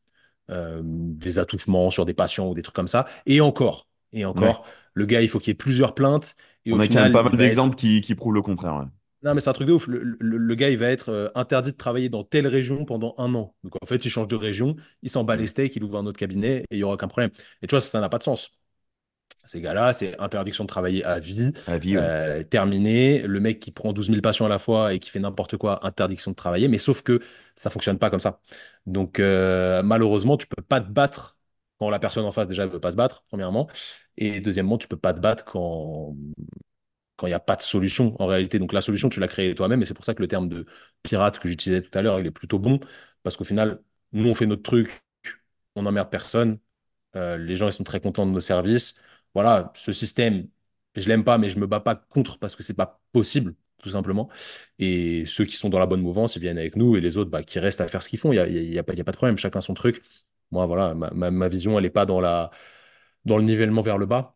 euh, des attouchements sur des patients ou des trucs comme ça. Et encore, et ouais. encore, le gars, il faut qu'il y ait plusieurs plaintes et au On a quand même pas mal d'exemples être qui, qui prouvent le contraire. ouais. non, mais c'est un truc de ouf. Le, le- le gars, il va être euh, interdit de travailler dans telle région pendant un an. Donc, en fait, il change de région, il s'en bat les steaks, il ouvre un autre cabinet et il n'y aura aucun problème. Et tu vois, ça n'a pas de sens. Ces gars-là, c'est interdiction de travailler à vie, À vie, ouais. euh, terminé. Le mec qui prend douze mille patients à la fois et qui fait n'importe quoi, interdiction de travailler. Mais sauf que ça fonctionne pas comme ça. Donc, euh, malheureusement, tu peux pas te battre quand la personne en face, déjà, ne veut pas se battre, premièrement. Et deuxièmement, tu peux pas te battre quand quand il n'y a pas de solution en réalité. Donc la solution, tu l'as créée toi-même, et c'est pour ça que le terme de pirate que j'utilisais tout à l'heure, il est plutôt bon, parce qu'au final, nous, on fait notre truc, on n'emmerde personne, euh, les gens, ils sont très contents de nos services. Voilà, ce système, je l'aime pas, mais je me bats pas contre parce que c'est pas possible, tout simplement. Et ceux qui sont dans la bonne mouvance, ils viennent avec nous, et les autres, bah, qui restent à faire ce qu'ils font. Il n'y a, y a, pas- y a pas de problème, chacun son truc. Moi, voilà, ma, ma, vision, elle n'est pas dans le nivellement vers le bas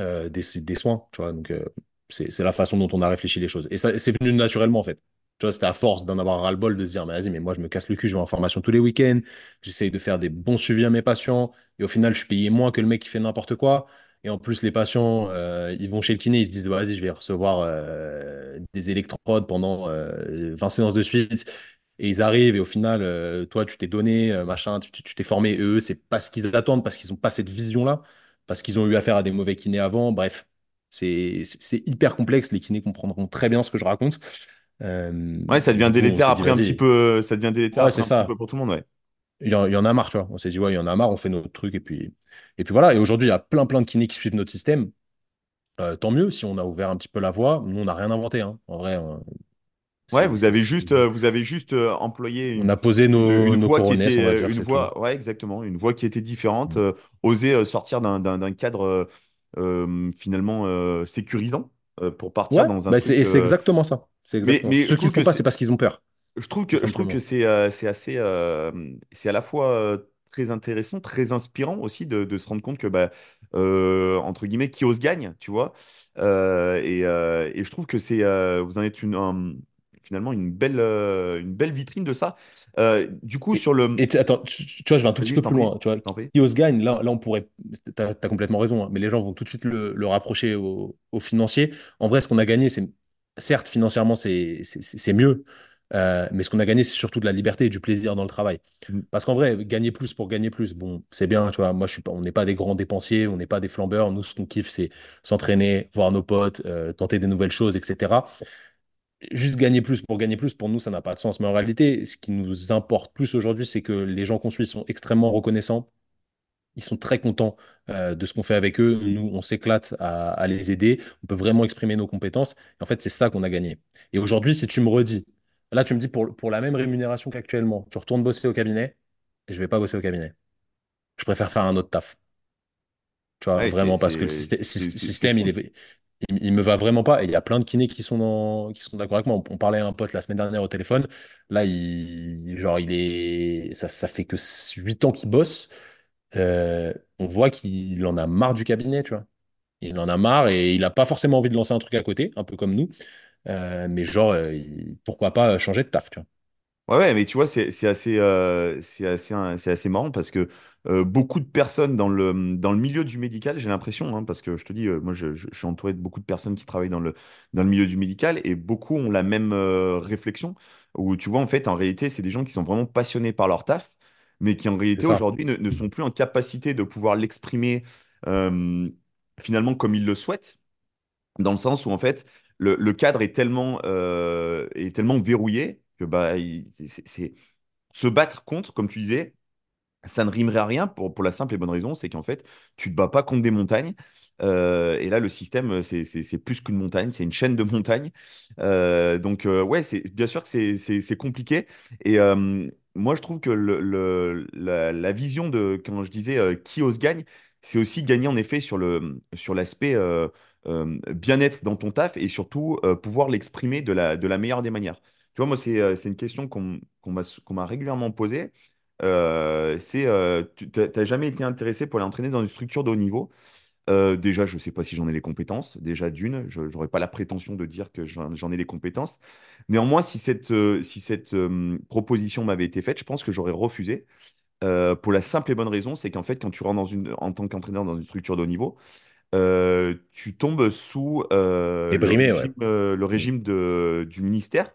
euh, des, soins, tu vois. Donc, euh, c'est c'est la façon dont on a réfléchi les choses. Et ça, c'est venu naturellement, en fait. Tu c'était à force d'en avoir ras-le-bol de se dire, mais vas-y, mais moi, je me casse le cul, je vais en formation tous les week-ends, j'essaye de faire des bons suivis à mes patients, et au final, je suis payé moins que le mec qui fait n'importe quoi. Et en plus, les patients, euh, ils vont chez le kiné, ils se disent, vas-y, je vais recevoir euh, des électrodes pendant euh, 20 séances de suite. Et ils arrivent, et au final, euh, toi, tu t'es donné, machin, tu t'es formé, eux, c'est pas ce qu'ils attendent, parce qu'ils n'ont pas cette vision-là parce qu'ils ont eu affaire à des mauvais kinés avant. Bref, c'est hyper complexe. Les kinés comprendront très bien ce que je raconte. Euh, Ouais, ça devient on délétère dit, après un petit peu. Ça devient délétère ouais, après un petit peu ça. pour tout le monde, ouais. Il y, en, il y en a marre, tu vois. On s'est dit, ouais, il y en a marre, on fait notre truc. Et puis, et puis voilà. Et aujourd'hui, il y a plein, plein de kinés qui suivent notre système. Euh, tant mieux si on a ouvert un petit peu la voie. Nous, on n'a rien inventé. hein. En vrai, Ouais, vous avez juste, euh, vous avez juste euh, employé On une, a posé une, nos, une nos voix qui était on euh, dire, une tout. voix, ouais, exactement, une voix qui était différente, Mm. euh, oser euh, sortir d'un cadre euh, euh, finalement euh, sécurisant euh, pour partir Ouais, dans un bah c'est truc. et c'est euh, exactement ça. Mais, Ceux qui le trouve font pas, c'est parce qu'ils ont peur, je trouve que, je trouve que c'est euh, assez, euh, c'est à la fois euh, très intéressant, très inspirant aussi de, de se rendre compte que, bah, euh, entre guillemets, qui ose gagne, tu vois. Euh, et, euh, et je trouve que c'est, euh, vous en êtes une, un- finalement une belle, euh, une belle vitrine de ça. Euh, du coup, Et, sur le... et tu- attends, tu, tu- tu vois, je vais un tout petit peu plus prie, loin. Tu vois, gagne, là, là, on pourrait. T'as, t'as complètement raison, hein, mais les gens vont tout de suite le, le rapprocher au, au financier. En vrai, ce qu'on a gagné, c'est certes financièrement, c'est mieux, euh, mais ce qu'on a gagné, c'est surtout de la liberté et du plaisir dans le travail. Mm. Parce qu'en vrai, gagner plus pour gagner plus, bon, c'est bien, tu vois. Moi, je suis pas, on n'est pas des grands dépensiers, on n'est pas des flambeurs. Nous, ce qu'on kiffe, c'est s'entraîner, voir nos potes, euh, tenter des nouvelles choses, etc. Juste gagner plus pour gagner plus, pour nous, ça n'a pas de sens. Mais en réalité, ce qui nous importe plus aujourd'hui, c'est que les gens qu'on suit sont extrêmement reconnaissants. Ils sont très contents euh, de ce qu'on fait avec eux. Nous, on s'éclate à, à les aider. On peut vraiment exprimer nos compétences. Et en fait, c'est ça qu'on a gagné. Et aujourd'hui, si tu me redis, là, tu me dis pour, pour la même rémunération qu'actuellement, tu retournes bosser au cabinet, et je vais pas bosser au cabinet. Je préfère faire un autre taf. Tu vois, Ouais, vraiment, parce que le système, il est, il, me va vraiment pas. Et il y a plein de kinés qui sont qui sont d'accord avec moi. On, parlait à un pote la semaine dernière au téléphone. Là, il, genre, il est, ça, ça fait que 8 ans qu'il bosse. Euh, on voit qu'il en a marre du cabinet, tu vois. Il en a marre et il n'a pas forcément envie de lancer un truc à côté, un peu comme nous. Euh, mais genre, euh, pourquoi pas changer de taf, tu vois. Ouais, ouais, mais tu vois, c'est c'est assez, euh, c'est assez, hein, c'est assez marrant parce que euh, beaucoup de personnes dans le, dans le milieu du médical, j'ai l'impression, hein, parce que je te dis, euh, moi je, je- je suis entouré de beaucoup de personnes qui travaillent dans le, dans le milieu du médical et beaucoup ont la même euh, réflexion où tu vois, en fait, en réalité, c'est des gens qui sont vraiment passionnés par leur taf, mais qui en C'est réalité ça. aujourd'hui ne, ne sont plus en capacité de pouvoir l'exprimer euh, finalement comme ils le souhaitent dans le sens où en fait le, le cadre est tellement, euh, est tellement verrouillé bah, se battre contre, comme tu disais, ça ne rimerait à rien pour, la simple et bonne raison, c'est qu'en fait, tu te bats pas contre des montagnes. Euh, et là, le système, c'est c'est- plus qu'une montagne, c'est une chaîne de montagnes. Euh, donc, euh, ouais, c'est bien sûr que c'est compliqué. Et euh, moi, je trouve que la, vision de, quand je disais euh, qui ose gagne, c'est aussi gagner en effet sur l'aspect euh, euh, bien-être dans ton taf et surtout euh, pouvoir l'exprimer de la meilleure des manières. Tu vois, moi, c'est euh, c'est une question qu'on qu'on m'a qu'on m'a régulièrement posée. Euh, c'est, euh, tu t'as t'as jamais été intéressé pour aller entraîner dans une structure de haut niveau? Euh, déjà, je ne sais pas si j'en ai les compétences. Déjà, d'une, je n'aurais pas la prétention de dire que j'en j'en ai les compétences. Néanmoins, si cette, euh, si cette euh, proposition m'avait été faite, je pense que j'aurais refusé. Euh, pour la simple et bonne raison, c'est qu'en fait, quand tu rentres dans une, en tant qu'entraîneur dans une structure de haut niveau, euh, tu tombes sous euh, Et le brimé, ouais. régime, euh, le Mm. régime de, du ministère,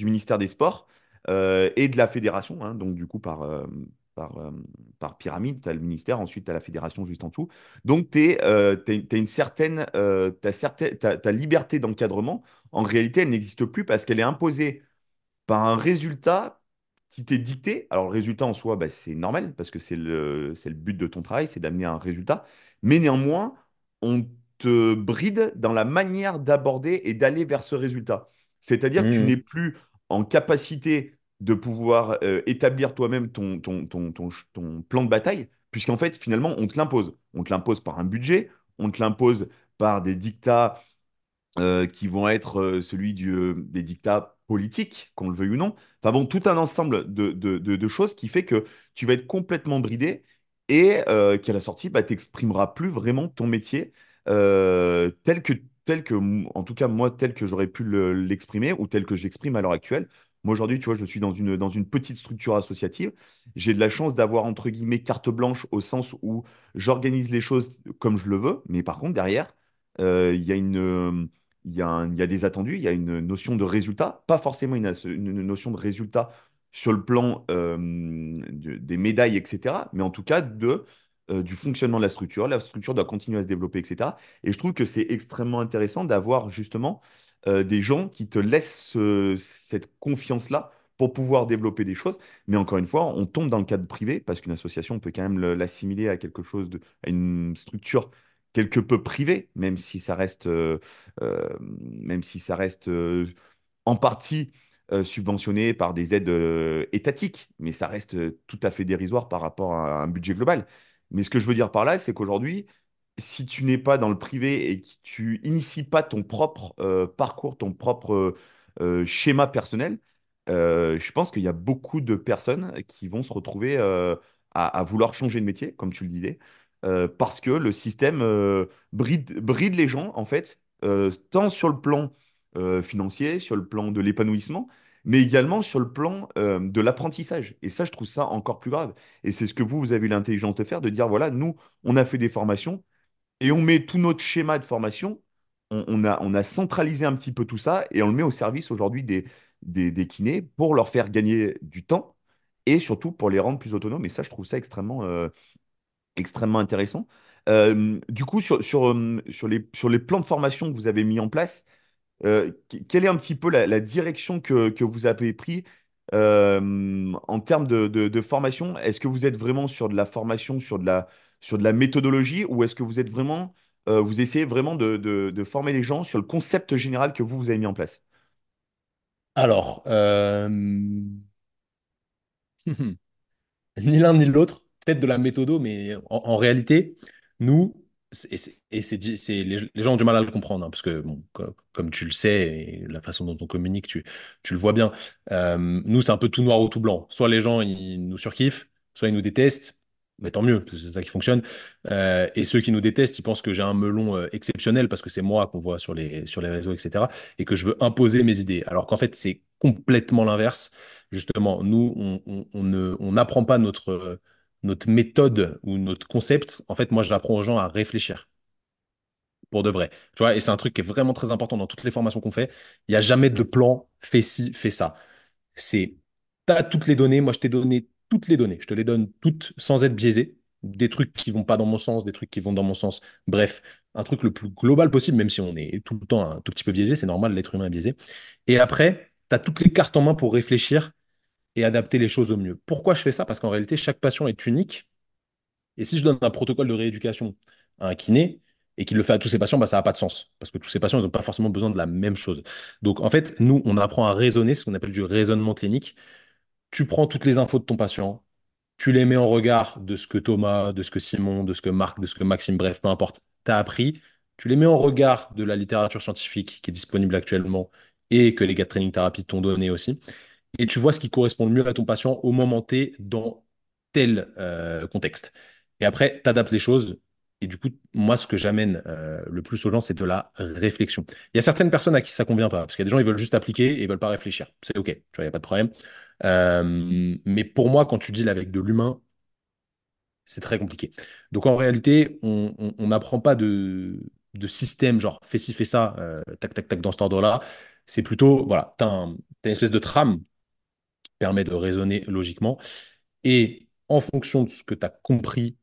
du ministère des Sports euh, et de la fédération. hein. donc, du coup, par, euh, par, euh, par pyramide, tu as le ministère, ensuite tu as la fédération juste en dessous. Donc, tu as, une certaine, ta liberté d'encadrement. En réalité, elle n'existe plus parce qu'elle est imposée par un résultat qui t'est dicté. Alors, le résultat en soi, bah, c'est normal parce que c'est le, le but de ton travail, c'est d'amener un résultat. Mais néanmoins, on te bride dans la manière d'aborder et d'aller vers ce résultat. C'est-à-dire que tu n'es Mm. plus en capacité de pouvoir euh, établir toi-même ton, plan de bataille, puisqu'en fait, finalement, on te l'impose. On te l'impose par un budget, on te l'impose par des dictats euh, qui vont être euh, celui des dictats politiques, qu'on le veuille ou non. Enfin bon, tout un ensemble de, choses qui fait que tu vas être complètement bridé et qu'à la sortie, bah, tu n'exprimeras plus vraiment ton métier tel que, tel que, en tout cas moi, tel que j'aurais pu le- l'exprimer ou tel que je l'exprime à l'heure actuelle. Moi, aujourd'hui, tu vois, je suis dans une, dans une petite structure associative. J'ai de la chance d'avoir, entre guillemets, carte blanche au sens où j'organise les choses comme je le veux. Mais par contre, derrière, euh, il y a une, il y a y a des attendus, il y a une notion de résultat, pas forcément une, notion de résultat sur le plan euh, de- des médailles, etc., mais en tout cas de, euh, du fonctionnement de la structure. La structure doit continuer à se développer, etc. Et je trouve que c'est extrêmement intéressant d'avoir justement euh, des gens qui te laissent cette confiance-là pour pouvoir développer des choses. Mais encore une fois, on tombe dans le cadre privé, parce qu'une association, on peut quand même le- l'assimiler à quelque chose à une structure quelque peu privée, même si ça reste, euh, même si ça reste en partie subventionné par des aides étatiques, mais ça reste tout à fait dérisoire par rapport à un budget global. Mais ce que je veux dire par là, c'est qu'aujourd'hui, si tu n'es pas dans le privé et que tu inities pas ton propre euh, parcours, ton propre euh, euh, schéma personnel, je pense qu'il y a beaucoup de personnes qui vont se retrouver à, vouloir changer de métier, comme tu le disais, parce que le système bride, les gens, en fait, tant sur le plan financier, sur le plan de l'épanouissement, mais également sur le plan euh, de l'apprentissage. Et ça, je trouve ça encore plus grave. Et c'est ce que vous, vous avez l'intelligence de faire, de dire, voilà, nous, on a fait des formations et on met tout notre schéma de formation, on, a, on a centralisé un petit peu tout ça et on le met au service aujourd'hui des, des, des kinés pour leur faire gagner du temps et surtout pour les rendre plus autonomes. Et ça, je trouve ça extrêmement, euh, extrêmement intéressant. Euh, du coup, sur, sur, sur les, sur les plans de formation que vous avez mis en place, euh, que- quelle est un petit peu la, direction que, que vous avez pris euh, en termes de, formation? Est-ce que vous êtes vraiment sur de la formation, sur de la, sur de la méthodologie, ou est-ce que vous êtes vraiment, euh, vous essayez vraiment de, de- former les gens sur le concept général que vous, vous avez mis en place? Alors, <laughs> Ni l'un ni l'autre, peut-être de la méthodo, mais en, réalité, nous, et c'est, les, gens ont du mal à le comprendre, hein, parce que, bon, co- comme tu le sais, la façon dont on communique, tu, tu le vois bien, nous, c'est un peu tout noir ou tout blanc. Soit les gens, ils nous surkiffent, soit ils nous détestent, mais tant mieux, c'est ça qui fonctionne. Euh, et ceux qui nous détestent, ils pensent que j'ai un melon euh, exceptionnel, parce que c'est moi qu'on voit sur les, sur les réseaux, etc., et que je veux imposer mes idées. Alors qu'en fait, c'est complètement l'inverse. Justement, nous, on, on- n'apprend pas notre, notre méthode ou notre concept. En fait, moi, j'apprends aux gens à réfléchir pour de vrai. Tu vois, et c'est un truc qui est vraiment très important dans toutes les formations qu'on fait. Il n'y a jamais de plan, fais ci, fais ça. C'est, tu as toutes les données. Moi, je t'ai donné toutes les données. Je te les donne toutes sans être biaisé. Des trucs qui vont pas dans mon sens, des trucs qui vont dans mon sens. Bref, un truc le plus global possible, même si on est tout le temps un tout petit peu biaisé. C'est normal, l'être humain est biaisé. Et après, tu as toutes les cartes en main pour réfléchir et adapter les choses au mieux. Pourquoi je fais ça? Parce qu'en réalité, chaque patient est unique. Et si je donne un protocole de rééducation à un kiné et qu'il le fait à tous ses patients, bah, ça n'a pas de sens. Parce que tous ces patients, ils n'ont pas forcément besoin de la même chose. Donc, en fait, nous, on apprend à raisonner, ce qu'on appelle du raisonnement clinique. Tu prends toutes les infos de ton patient, tu les mets en regard de ce que Thomas, de ce que Simon, de ce que Marc, de ce que Maxime, bref, peu importe, t'as appris. Tu les mets en regard de la littérature scientifique qui est disponible actuellement et que les gars de training thérapie t'ont donné aussi et tu vois ce qui correspond le mieux à ton patient au moment T dans tel euh, contexte. Et après, tu adaptes les choses. Et du coup, moi, ce que j'amène euh, le plus aux gens, c'est de la réflexion. Il y a certaines personnes à qui ça convient pas, parce qu'il y a des gens, ils veulent juste appliquer et ils veulent pas réfléchir. C'est OK, il n'y a pas de problème. Euh, mais pour moi, quand tu deals avec de l'humain, c'est très compliqué. Donc en réalité, on n'apprend pas de, de système, genre fais ci, fais ça, tac, tac, tac, dans cet ordre-là. C'est plutôt, voilà, tu as, une espèce de trame permet de raisonner logiquement. Et en fonction de ce que tu as compris,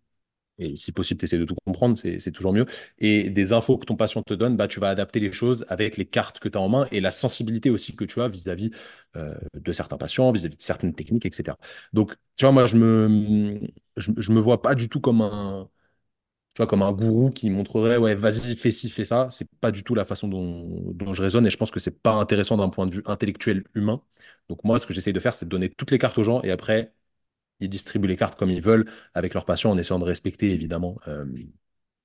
et si possible, tu essaies de tout comprendre, c'est toujours mieux, et des infos que ton patient te donne, bah, tu vas adapter les choses avec les cartes que tu as en main et la sensibilité aussi que tu as vis-à-vis euh, de certains patients, vis-à-vis de certaines techniques, etc. Donc, tu vois, moi, je me, me vois pas du tout comme un, tu vois, comme un gourou qui montrerait, ouais, vas-y, fais ci, fais ça. C'est pas du tout la façon dont, dont je raisonne et je pense que c'est pas intéressant d'un point de vue intellectuel humain. Donc moi, ce que j'essaye de faire, c'est de donner toutes les cartes aux gens et après, ils distribuent les cartes comme ils veulent avec leurs patients en essayant de respecter, évidemment, euh,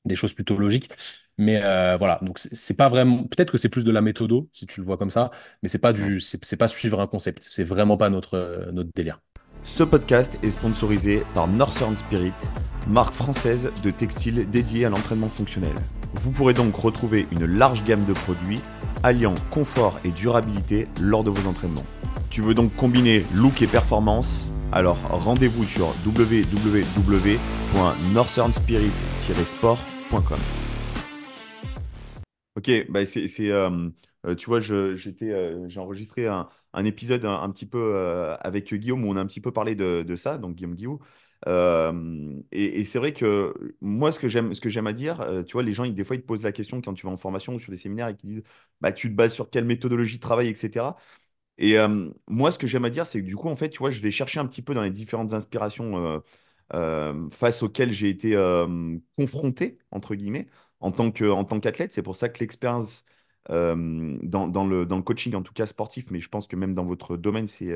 des choses plutôt logiques. Mais euh, voilà, donc c'est pas vraiment, peut-être que c'est plus de la méthodo, si tu le vois comme ça, mais c'est pas du, c'est pas suivre un concept. C'est vraiment pas notre, euh, notre délire. Ce podcast est sponsorisé par Northern Spirit, marque française de textiles dédiée à l'entraînement fonctionnel. Vous pourrez donc retrouver une large gamme de produits alliant confort et durabilité lors de vos entraînements. Tu veux donc combiner look et performance? Alors rendez-vous sur www.northernspirit-sport.com. Ok, bah c'est, euh, euh, tu vois, euh, j'ai enregistré un, un épisode un, petit peu euh, avec Guillaume où on a un petit peu parlé de, ça, donc Guillaume Guillaume. Et, c'est vrai que moi, ce que j'aime, à dire, euh, tu vois, les gens, ils- des fois, ils te posent la question quand tu vas en formation ou sur des séminaires et qu'ils disent, bah, tu te bases sur quelle méthodologie de travail, etc. Et moi, ce que j'aime à dire, c'est que du coup, en fait, tu vois, je vais chercher un petit peu dans les différentes inspirations euh, face auxquelles j'ai été confronté, entre guillemets, en tant que, en tant qu'athlète. C'est pour ça que l'expérience euh, dans, dans le, dans le coaching, en tout cas sportif, mais je pense que même dans votre domaine, c'est,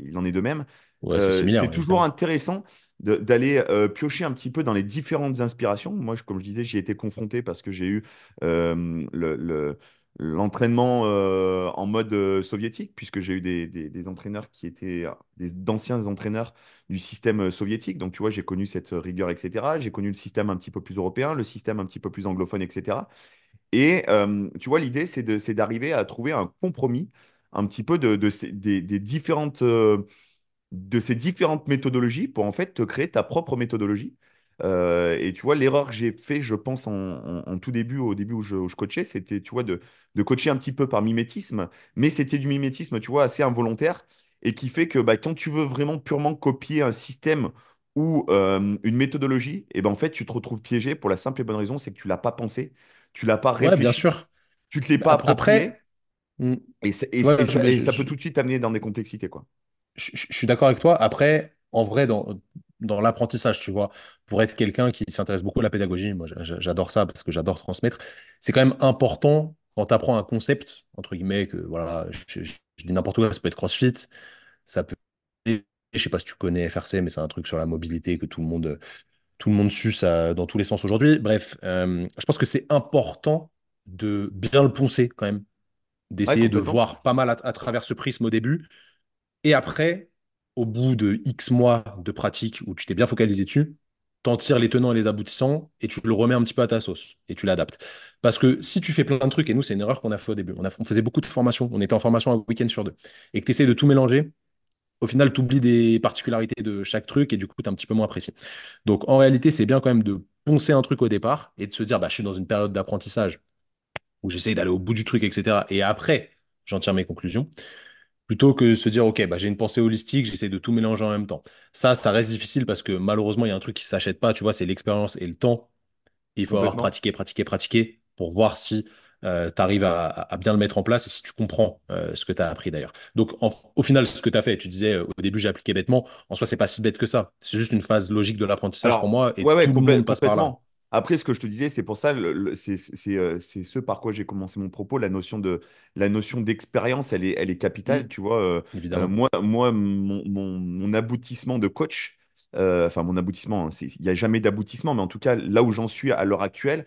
il en est de même. Ouais, c'est Euh, toujours intéressant d'aller euh, piocher un petit peu dans les différentes inspirations. Moi, je- comme je disais, j'y ai été confronté parce que j'ai eu le, le- l'entraînement en mode soviétique, puisque j'ai eu des, des- des entraîneurs qui étaient d'anciens entraîneurs du système soviétique. Donc, tu vois, j'ai connu cette rigueur, etc. J'ai connu le système un petit peu plus européen, le système un petit peu plus anglophone, etc. Et tu vois, l'idée, c'est d'arriver à trouver un compromis un petit peu de, ces- des, différentes, de ces différentes méthodologies pour en fait te créer ta propre méthodologie. Et tu vois, l'erreur que j'ai fait, je pense, en, tout début, au début où je, coachais, c'était, tu vois, de, de coacher un petit peu par mimétisme, mais c'était du mimétisme, tu vois, assez involontaire et qui fait que bah, quand tu veux vraiment purement copier un système ou une méthodologie, et ben en fait, tu te retrouves piégé pour la simple et bonne raison, c'est que tu l'as pas pensé, tu l'as pas Ouais, bien réfléchi, sûr. tu te l'es Mais pas ap- approprié Après, hmm, et, ça- et- ouais, et je, ça, mais et je- ça peut tout de suite amener dans des complexités, quoi. je, je- je suis d'accord avec toi. Après, en vrai, dans, dans l'apprentissage, tu vois, pour être quelqu'un qui s'intéresse beaucoup à la pédagogie, moi j'a- j'a- j'adore ça parce que j'adore transmettre, c'est quand même important quand tu apprends un concept, entre guillemets, que voilà, je, je- je dis n'importe quoi, ça peut être CrossFit, ça peut. Je sais pas si tu connais FRC, mais c'est un truc sur la mobilité que tout le monde, tout le monde suce à- dans tous les sens aujourd'hui. Bref, euh, je pense que c'est important de bien le poncer quand même, Ouais, d'essayer de voir pas mal à à travers ce prisme au début et après, au bout de X mois de pratique où tu t'es bien focalisé dessus, t'en tires les tenants et les aboutissants et tu le remets un petit peu à ta sauce et tu l'adaptes. Parce que si tu fais plein de trucs, et nous, c'est une erreur qu'on a fait au début, on, a- on faisait beaucoup de formations, on était en formation un week-end sur deux, et que tu essaies de tout mélanger, au final, tu oublies des particularités de chaque truc et du coup, tu es un petit peu moins précis. Donc, en réalité, c'est bien quand même de poncer un truc au départ et de se dire, bah, je suis dans une période d'apprentissage où j'essaye d'aller au bout du truc, etc. Et après, j'en tire mes conclusions plutôt que se dire, OK, bah, j'ai une pensée holistique, j'essaie de tout mélanger en même temps. Ça, ça reste difficile parce que malheureusement, il y a un truc qui ne s'achète pas, tu vois, c'est l'expérience et le temps. Et il faut avoir pratiqué, pratiqué, pratiqué pour voir si tu arrives à, à bien le mettre en place et si tu comprends euh, ce que tu as appris d'ailleurs. Donc, en- au final, ce que tu as fait, tu disais euh, au début, j'ai appliqué bêtement. En soi, c'est pas si bête que ça. C'est juste une phase logique de l'apprentissage pour moi et ouais, ouais, tout le monde passe par là. Après, ce que je te disais, c'est pour ça, c'est c'est, euh, c'est ce par quoi j'ai commencé mon propos. La notion de, la notion d'expérience, elle est, elle est capitale. Mm, Tu vois, euh, euh, évidemment. moi, moi mon, mon- mon aboutissement de coach, euh, enfin, mon aboutissement, hein, il n'y a jamais d'aboutissement, mais en tout cas, là où j'en suis à l'heure actuelle,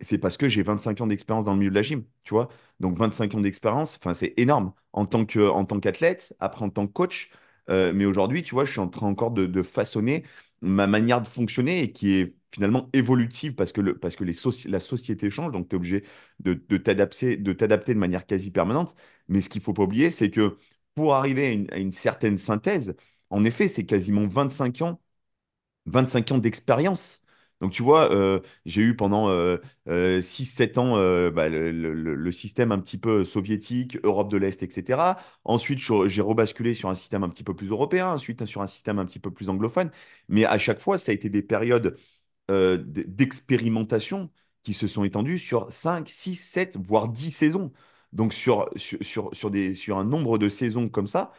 c'est parce que j'ai 25 ans d'expérience dans le milieu de la gym. Tu vois, donc 25 ans d'expérience, enfin, c'est énorme en tant que, en tant qu'athlète, après en tant que coach. Mais aujourd'hui, tu vois, je suis en train encore de, façonner ma manière de fonctionner et qui est finalement évolutive parce que, parce que la société change, donc tu es obligé de, de t'adapter, de manière quasi permanente. Mais ce qu'il faut pas oublier, c'est que pour arriver à une, à une certaine synthèse, en effet, c'est quasiment 25 ans 25 ans d'expérience. Donc, tu vois, euh, j'ai eu pendant euh, euh, 6-7 ans euh, bah, le, le- le- le système un petit peu soviétique, Europe de l'Est, etc. Ensuite, j'ai rebasculé sur un système un petit peu plus européen, ensuite sur un système un petit peu plus anglophone. Mais à chaque fois, ça a été des périodes euh, d'expérimentation qui se sont étendues sur 5, 6, 7, voire 10 saisons. Donc, sur, sur, sur, des, sur un nombre de saisons comme ça,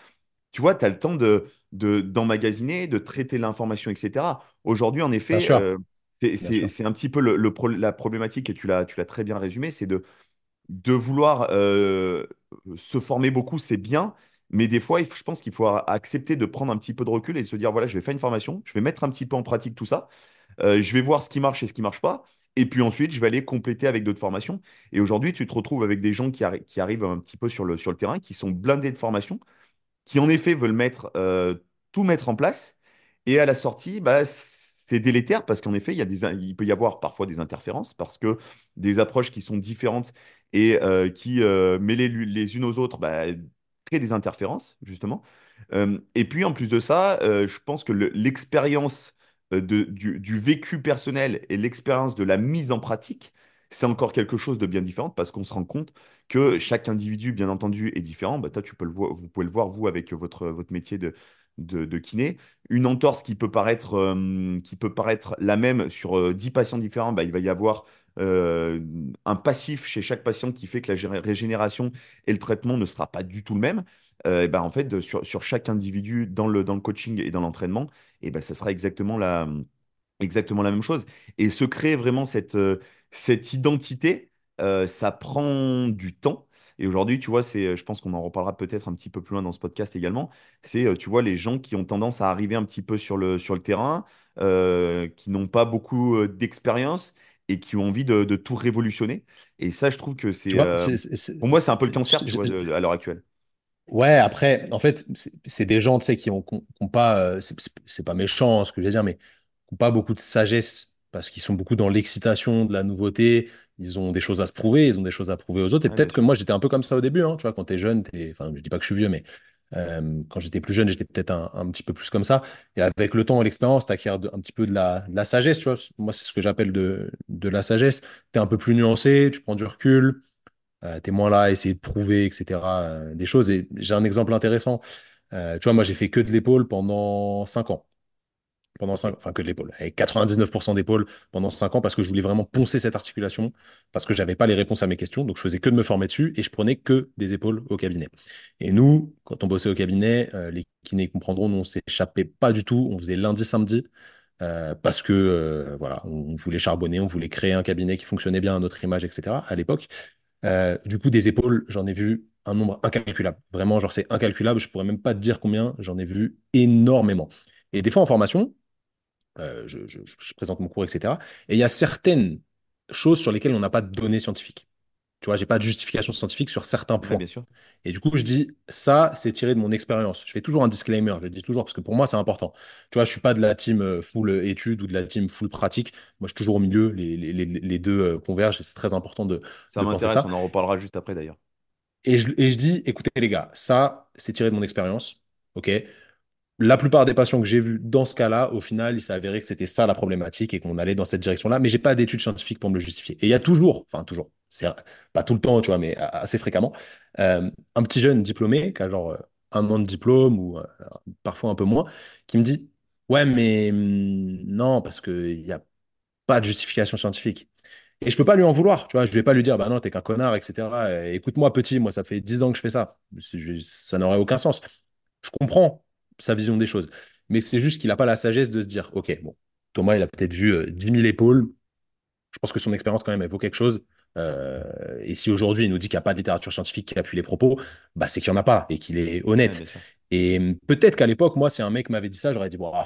tu vois, tu as le temps de, de, d'emmagasiner, de traiter l'information, etc. Aujourd'hui, en Bien effet, sûr, euh, c'est un petit peu le, le pro- la problématique, et tu l'as, très bien résumé, c'est de, de vouloir euh, se former beaucoup, c'est bien, mais des fois, je pense qu'il faut a- accepter de prendre un petit peu de recul et de se dire, voilà, je vais faire une formation, je vais mettre un petit peu en pratique tout ça, euh, je vais voir ce qui marche et ce qui marche pas, et puis ensuite, je vais aller compléter avec d'autres formations. Et aujourd'hui, tu te retrouves avec des gens qui, arri- qui arrivent un petit peu sur le, sur le terrain, qui sont blindés de formation qui en effet veulent mettre, euh, tout mettre en place. Et à la sortie, bah, c'est délétère parce qu'en effet, il y a des, il peut y avoir parfois des interférences parce que des approches qui sont différentes et euh, qui, euh, mêlées les unes aux autres, bah, créent des interférences, justement. Euh, et puis, en plus de ça, euh, je pense que le- l'expérience euh, de- du, du vécu personnel et l'expérience de la mise en pratique, c'est encore quelque chose de bien différent parce qu'on se rend compte que chaque individu, bien entendu, est différent. Bah, toi, tu peux le voir, vous pouvez le voir, vous, avec votre, votre métier de, de, kiné. Une entorse qui peut paraître, euh, qui peut paraître la même sur euh, 10 patients différents, bah, il va y avoir euh, un passif chez chaque patient qui fait que la gé- régénération et le traitement ne sera pas du tout le même. Euh, et bah, en fait, sur, sur chaque individu dans le, dans le coaching et dans l'entraînement, et bah, ça sera exactement la, exactement la même chose. Et se créer vraiment cette, cette identité ça prend du temps. Et aujourd'hui, tu vois, c'est, je pense qu'on en reparlera peut-être un petit peu plus loin dans ce podcast également. C'est, euh, tu vois, les gens qui ont tendance à arriver un petit peu sur le, sur le terrain, euh, qui n'ont pas beaucoup euh, d'expérience et qui ont envie de, de tout révolutionner. Et ça, je trouve que c'est, vois, euh, c'est, c'est- c'est- pour moi, c'est un peu le cancer, tu vois, c'est- de- de- à l'heure actuelle. Ouais, après, en fait, c'est c'est des gens, tu sais, qui ont, qui ont- qui ont pas, euh, c'est pas méchant hein, ce que je vais dire, mais qui ont pas beaucoup de sagesse parce qu'ils sont beaucoup dans l'excitation de la nouveauté. Ils ont des choses à se prouver, ils ont des choses à prouver aux autres. Et Ouais, peut-être que moi, j'étais un peu comme ça au début, hein, tu vois, quand t'es jeune, t'es, enfin, je dis pas que je suis vieux, mais euh, quand j'étais plus jeune, j'étais peut-être un, un petit peu plus comme ça. Et avec le temps et l'expérience, t'acquiers de- un petit peu de la, de la sagesse, tu vois. Moi, c'est ce que j'appelle de, de la sagesse. T'es un peu plus nuancé, tu prends du recul. Euh, t'es moins là à essayer de prouver, etc., euh, des choses. Et j'ai un exemple intéressant. Euh, tu vois, moi, j'ai fait que de l'épaule pendant 5 ans. Pendant Ok. cinq, enfin, que de l'épaule. Avec 99% d'épaule pendant 5 ans parce que je voulais vraiment poncer cette articulation, parce que j'avais pas les réponses à mes questions. Donc, je faisais que de me former dessus et je prenais que des épaules au cabinet. Et nous, quand on bossait au cabinet, euh, les kinés comprendront, nous, on s'échappait pas du tout. On faisait lundi, samedi. euh, parce que euh, voilà, on voulait charbonner, on voulait créer un cabinet qui fonctionnait bien à notre image, etc. à l'époque. Du coup, des épaules, j'en ai vu un nombre incalculable. Vraiment, genre, c'est incalculable. Je pourrais même pas te dire combien. J'en ai vu énormément. Et des fois, en formation, je, je- je présente mon cours, etc. Et il y a certaines choses sur lesquelles on n'a pas de données scientifiques. Tu vois, j'ai pas de justification scientifique sur certains Ouais, points. bien sûr. Et du coup, je dis, ça, c'est tiré de mon expérience. Je fais toujours un disclaimer, je le dis toujours, parce que pour moi, c'est important. Tu vois, je suis pas de la team euh, full étude ou de la team full pratique. Moi, je suis toujours au milieu. Les, les- les- les deux euh, convergent et c'est très important de, Ça m'intéresse, ça. on en reparlera juste après d'ailleurs. Et je, et je dis, écoutez les gars, ça, c'est tiré de mon expérience. OK? La plupart des patients que j'ai vus dans ce cas-là, au final, il s'est avéré que c'était ça la problématique et qu'on allait dans cette direction-là. Mais j'ai pas d'études scientifiques pour me le justifier. Et il y a toujours, enfin toujours, pas tout le temps, tu vois, mais assez fréquemment, euh, un petit jeune diplômé qui a genre euh, un an de diplôme ou euh, parfois un peu moins, qui me dit, ouais, mais hum, non, parce qu'il n'y a pas de justification scientifique. Et je peux pas lui en vouloir, tu vois. Je vais pas lui dire, bah non, t'es qu'un connard, etc. Écoute-moi, petit, moi, ça fait 10 ans que je fais ça. Ça n'aurait aucun sens. Je comprends sa vision des choses. Mais c'est juste qu'il n'a pas la sagesse de se dire, OK, bon, Thomas, il a peut-être vu euh, 10 000 épaules. Je pense que son expérience, quand même, elle vaut quelque chose. Euh, et si aujourd'hui, il nous dit qu'il n'y a pas de littérature scientifique qui appuie les propos, bah, c'est qu'il n'y en a pas et qu'il est honnête. Et hum, peut-être qu'à l'époque, moi, si un mec m'avait dit ça, j'aurais dit, bon, ah,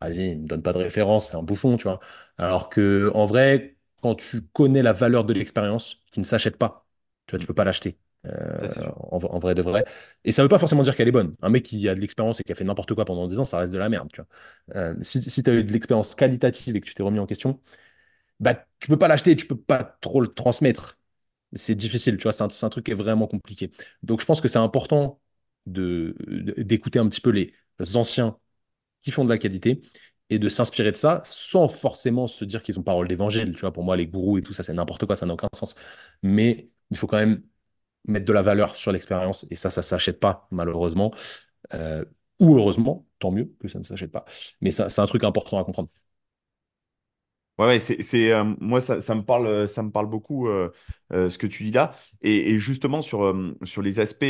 vas-y, il me donne pas de référence, c'est un bouffon, tu vois. Alors que, en vrai, quand tu connais la valeur de l'expérience, qui ne s'achète pas, tu vois, tu Mm. peux pas l'acheter. Euh, en, vrai de vrai. Et ça veut pas forcément dire qu'elle est bonne. Un mec qui a de l'expérience et qui a fait n'importe quoi pendant 10 ans, ça reste de la merde, tu vois. Euh, si si tu as eu de l'expérience qualitative et que tu t'es remis en question, bah, tu peux pas l'acheter, tu peux pas trop le transmettre. C'est difficile, tu vois, c'est un, un truc qui est vraiment compliqué. Donc, je pense que c'est important de, de- d'écouter un petit peu les anciens qui font de la qualité et de s'inspirer de ça sans forcément se dire qu'ils ont parole d'évangile. Tu vois, pour moi, les gourous et tout ça, c'est n'importe quoi, ça n'a aucun sens. Mais il faut quand même mettre de la valeur sur l'expérience et ça, ça s'achète pas, malheureusement. Euh, ou heureusement, tant mieux que ça ne s'achète pas. Mais c'est un truc important à comprendre. Ouais, ouais, c'est, euh, moi, ça, me parle, ça me parle beaucoup euh, euh, ce que tu dis là. Et, justement, sur, euh, sur les aspects,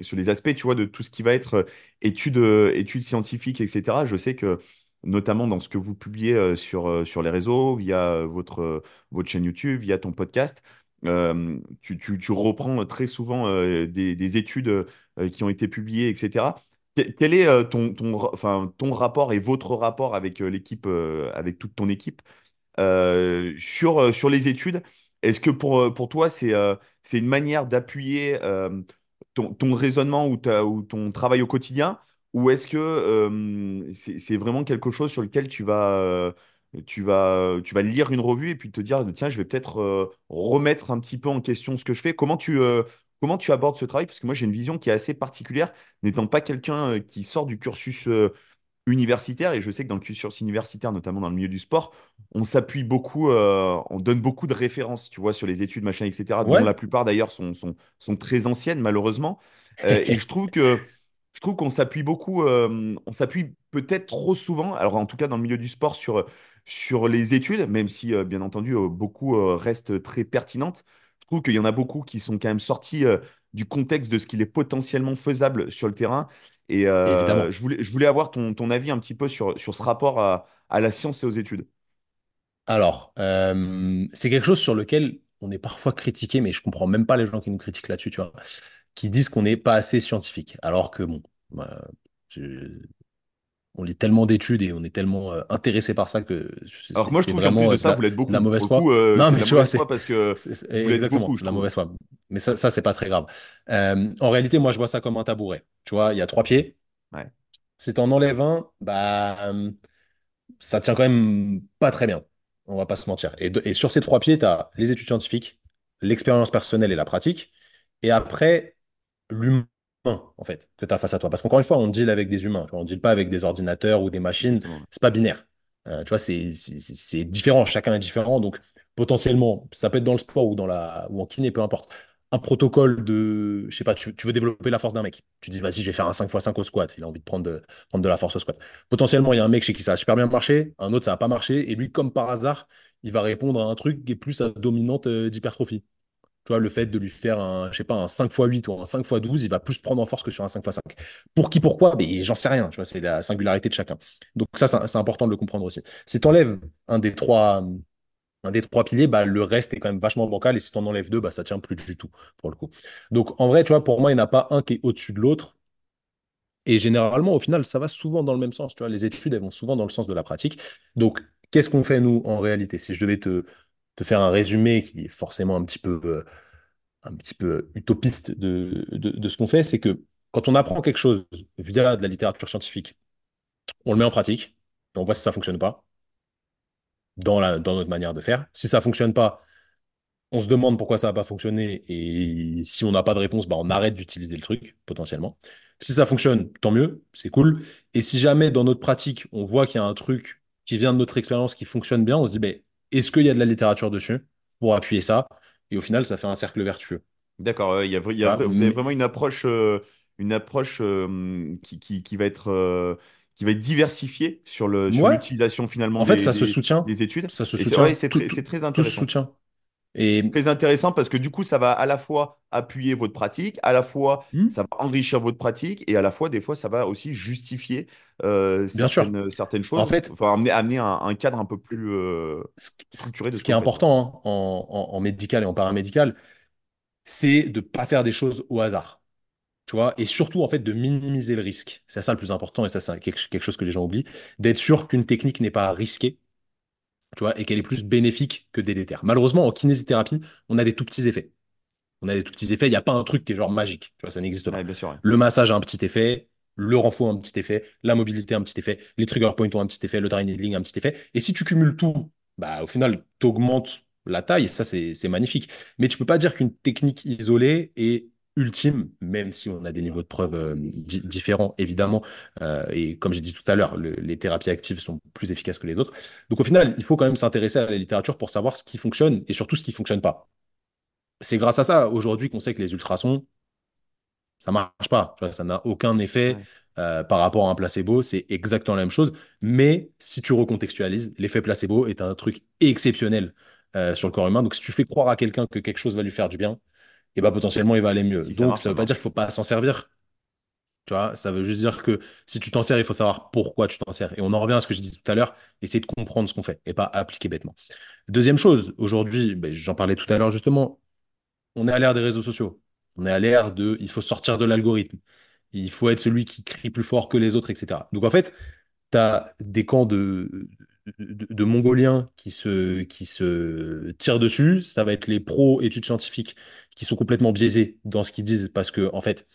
sur les aspects, tu vois, de tout ce qui va être études, études scientifiques, etc., je sais que, notamment dans ce que vous publiez sur, sur les réseaux, via votre, votre chaîne YouTube, via ton podcast, tu, reprends très souvent des, des études qui ont été publiées, etc. Quel est ton, rapport et votre rapport avec l'équipe, avec toute ton équipe? Sur, les études, est-ce que pour, toi, c'est une manière d'appuyer ton, raisonnement ou, ton travail au quotidien, ou est-ce que c'est vraiment quelque chose sur lequel tu vas, tu vas, tu vas lire une revue et puis te dire, tiens, je vais peut-être euh, remettre un petit peu en question ce que je fais. Comment tu, euh, comment tu abordes ce travail? Parce que moi, j'ai une vision qui est assez particulière, n'étant pas quelqu'un euh, qui sort du cursus euh, universitaire, et je sais que dans le cursus universitaire, notamment dans le milieu du sport, on s'appuie beaucoup, on donne beaucoup de références, tu vois, sur les études, machin, etc., dont Ouais. la plupart d'ailleurs sont, sont, sont très anciennes, malheureusement. Et <laughs> je trouve que je trouve qu'on s'appuie beaucoup, euh, on s'appuie peut-être trop souvent, alors en tout cas dans le milieu du sport, sur, sur les études, même si, euh, bien entendu, euh, beaucoup euh, restent très pertinentes. Je trouve qu'il y en a beaucoup qui sont quand même sortis euh, du contexte de ce qu'il est potentiellement faisable sur le terrain. Et euh, je voulais, je voulais avoir ton, ton avis un petit peu sur, sur ce rapport à, à la science et aux études. Alors, euh, c'est quelque chose sur lequel on est parfois critiqué, mais je comprends même pas les gens qui nous critiquent là-dessus, tu vois, qui disent qu'on n'est pas assez scientifique. Alors que bon, bah, je- on lit tellement d'études et on est tellement euh, intéressé par ça que Alors que moi, je trouve vraiment de euh, ça, la, vous l'êtes la mauvaise foi. euh, Non, mais tu vois, c'est parce que vous l'êtes exactement, beaucoup, je la mauvaise foi. Mais ça, ça c'est pas très grave. Euh, en réalité, moi, je vois ça comme un tabouret. Tu vois, il y a trois pieds. Ouais, Si t'en enlèves un, bah, euh, ça tient quand même pas très bien. On va pas se mentir. Et, de- et sur ces trois pieds, tu as les études scientifiques, l'expérience personnelle et la pratique. Et après, l'humain, en fait, que tu as face à toi. Parce qu'encore une fois, on deal avec des humains. tu vois, On ne deal pas avec des ordinateurs ou des machines. C'est pas binaire. Euh, tu vois, c'est différent. Chacun est différent. Donc, potentiellement, ça peut être dans le sport ou, dans la, ou en kiné, peu importe. Un protocole de, je sais pas, tu, tu veux développer la force d'un mec. Tu dis, vas-y, je vais faire un 5x5 au squat. Il a envie de prendre de, prendre de la force au squat. Potentiellement, il y a un mec chez qui ça a super bien marché, un autre, ça n'a pas marché. Et lui, comme par hasard, il va répondre à un truc qui est plus à dominante euh, d'hypertrophie. Tu le fait de lui faire un, je sais pas, un 5x8 ou un 5x12, il va plus prendre en force que sur un 5x5. Pour qui, pourquoi? J'en sais rien. Tu vois, c'est la singularité de chacun. Donc ça, c'est c'est important de le comprendre aussi. Si tu enlèves un des trois, un des trois piliers, bah, le reste est quand même vachement bancal. Et si tu en enlèves deux, bah, ça tient plus du tout, pour le coup. Donc en vrai, tu vois, pour moi, il n'y en a pas un qui est au-dessus de l'autre. Et généralement, au final, ça va souvent dans le même sens. Tu vois, les études, elles vont souvent dans le sens de la pratique. Donc, qu'est-ce qu'on fait, nous, en réalité? Si je devais te, te faire un résumé qui est forcément un petit peu, euh, un petit peu utopiste de, de, ce qu'on fait, c'est que quand on apprend quelque chose via de la littérature scientifique, on le met en pratique, on voit si ça fonctionne pas dans la, dans notre manière de faire. Si ça fonctionne pas, on se demande pourquoi ça n'a pas fonctionné et si on n'a pas de réponse, bah, on arrête d'utiliser le truc potentiellement. Si ça fonctionne, tant mieux, c'est cool. Et si jamais dans notre pratique, on voit qu'il y a un truc qui vient de notre expérience qui fonctionne bien, on se dit, ben, est-ce qu'il y a de la littérature dessus pour appuyer ça? Et au final, ça fait un cercle vertueux. D'accord. euh, y a, y a vous avez vraiment une approche, euh, une approche euh, qui, qui, qui va être, euh, qui va être diversifiée sur le, sur ouais, l'utilisation finalement en fait, des, ça se soutient. des études. Ça se Et soutient. c'est très, tout se intéressant. soutient. Et Très intéressant parce que du coup, ça va à la fois appuyer votre pratique, à la fois hmm, ça va enrichir votre pratique et à la fois, des fois, ça va aussi justifier euh, bien sûr, certaines, en choses, fait, enfin amener, amener un, un cadre un peu plus euh, structuré de ce qui est important hein, en, en- en médical et en paramédical, c'est de ne pas faire des choses au hasard. Tu vois, et surtout, en fait, de minimiser le risque. C'est ça le plus important, et ça, c'est quelque, quelque chose que les gens oublient, d'être sûr qu'une technique n'est pas risquée, tu vois, et qu'elle est plus bénéfique que délétère. Malheureusement, en kinésithérapie, on a des tout petits effets. On a des tout petits effets. Il n'y a pas un truc qui est genre magique. Tu vois, ça n'existe Ouais, pas. bien sûr. ouais. Le massage a un petit effet, le renfort a un petit effet, la mobilité a un petit effet, les trigger points ont un petit effet, le dry needling a un petit effet. Et si tu cumules tout, bah, au final, tu augmentes la taille. Et ça, c'est c'est magnifique. Mais tu peux pas dire qu'une technique isolée est ultime, même si on a des niveaux de preuve euh, di- différents, évidemment. Euh, et comme j'ai dit tout à l'heure, le- les thérapies actives sont plus efficaces que les autres. Donc au final, il faut quand même s'intéresser à la littérature pour savoir ce qui fonctionne et surtout ce qui fonctionne pas. C'est grâce à ça aujourd'hui qu'on sait que les ultrasons, ça marche pas. Ça n'a aucun effet Ouais. euh, par rapport à un placebo. C'est exactement la même chose. Mais si tu recontextualises, l'effet placebo est un truc exceptionnel sur le corps humain. Donc, si tu fais croire à quelqu'un que quelque chose va lui faire du bien, et bah, potentiellement, il va aller mieux. Si Donc, ça ça veut pas dire qu'il marche. faut pas s'en servir. Tu vois, ça veut juste dire que si tu t'en sers, il faut savoir pourquoi tu t'en sers. Et on en revient à ce que je disais tout à l'heure, essayer de comprendre ce qu'on fait et pas appliquer bêtement. Deuxième chose, aujourd'hui, ben, j'en parlais tout à l'heure justement, on est à l'ère des réseaux sociaux. On est à l'ère de, il faut sortir de l'algorithme. Il faut être celui qui crie plus fort que les autres, etc. Donc en fait, tu as des camps de, de, de Mongoliens qui se, qui se tirent dessus. Ça va être les pros études scientifiques qui sont complètement biaisés dans ce qu'ils disent parce que en fait,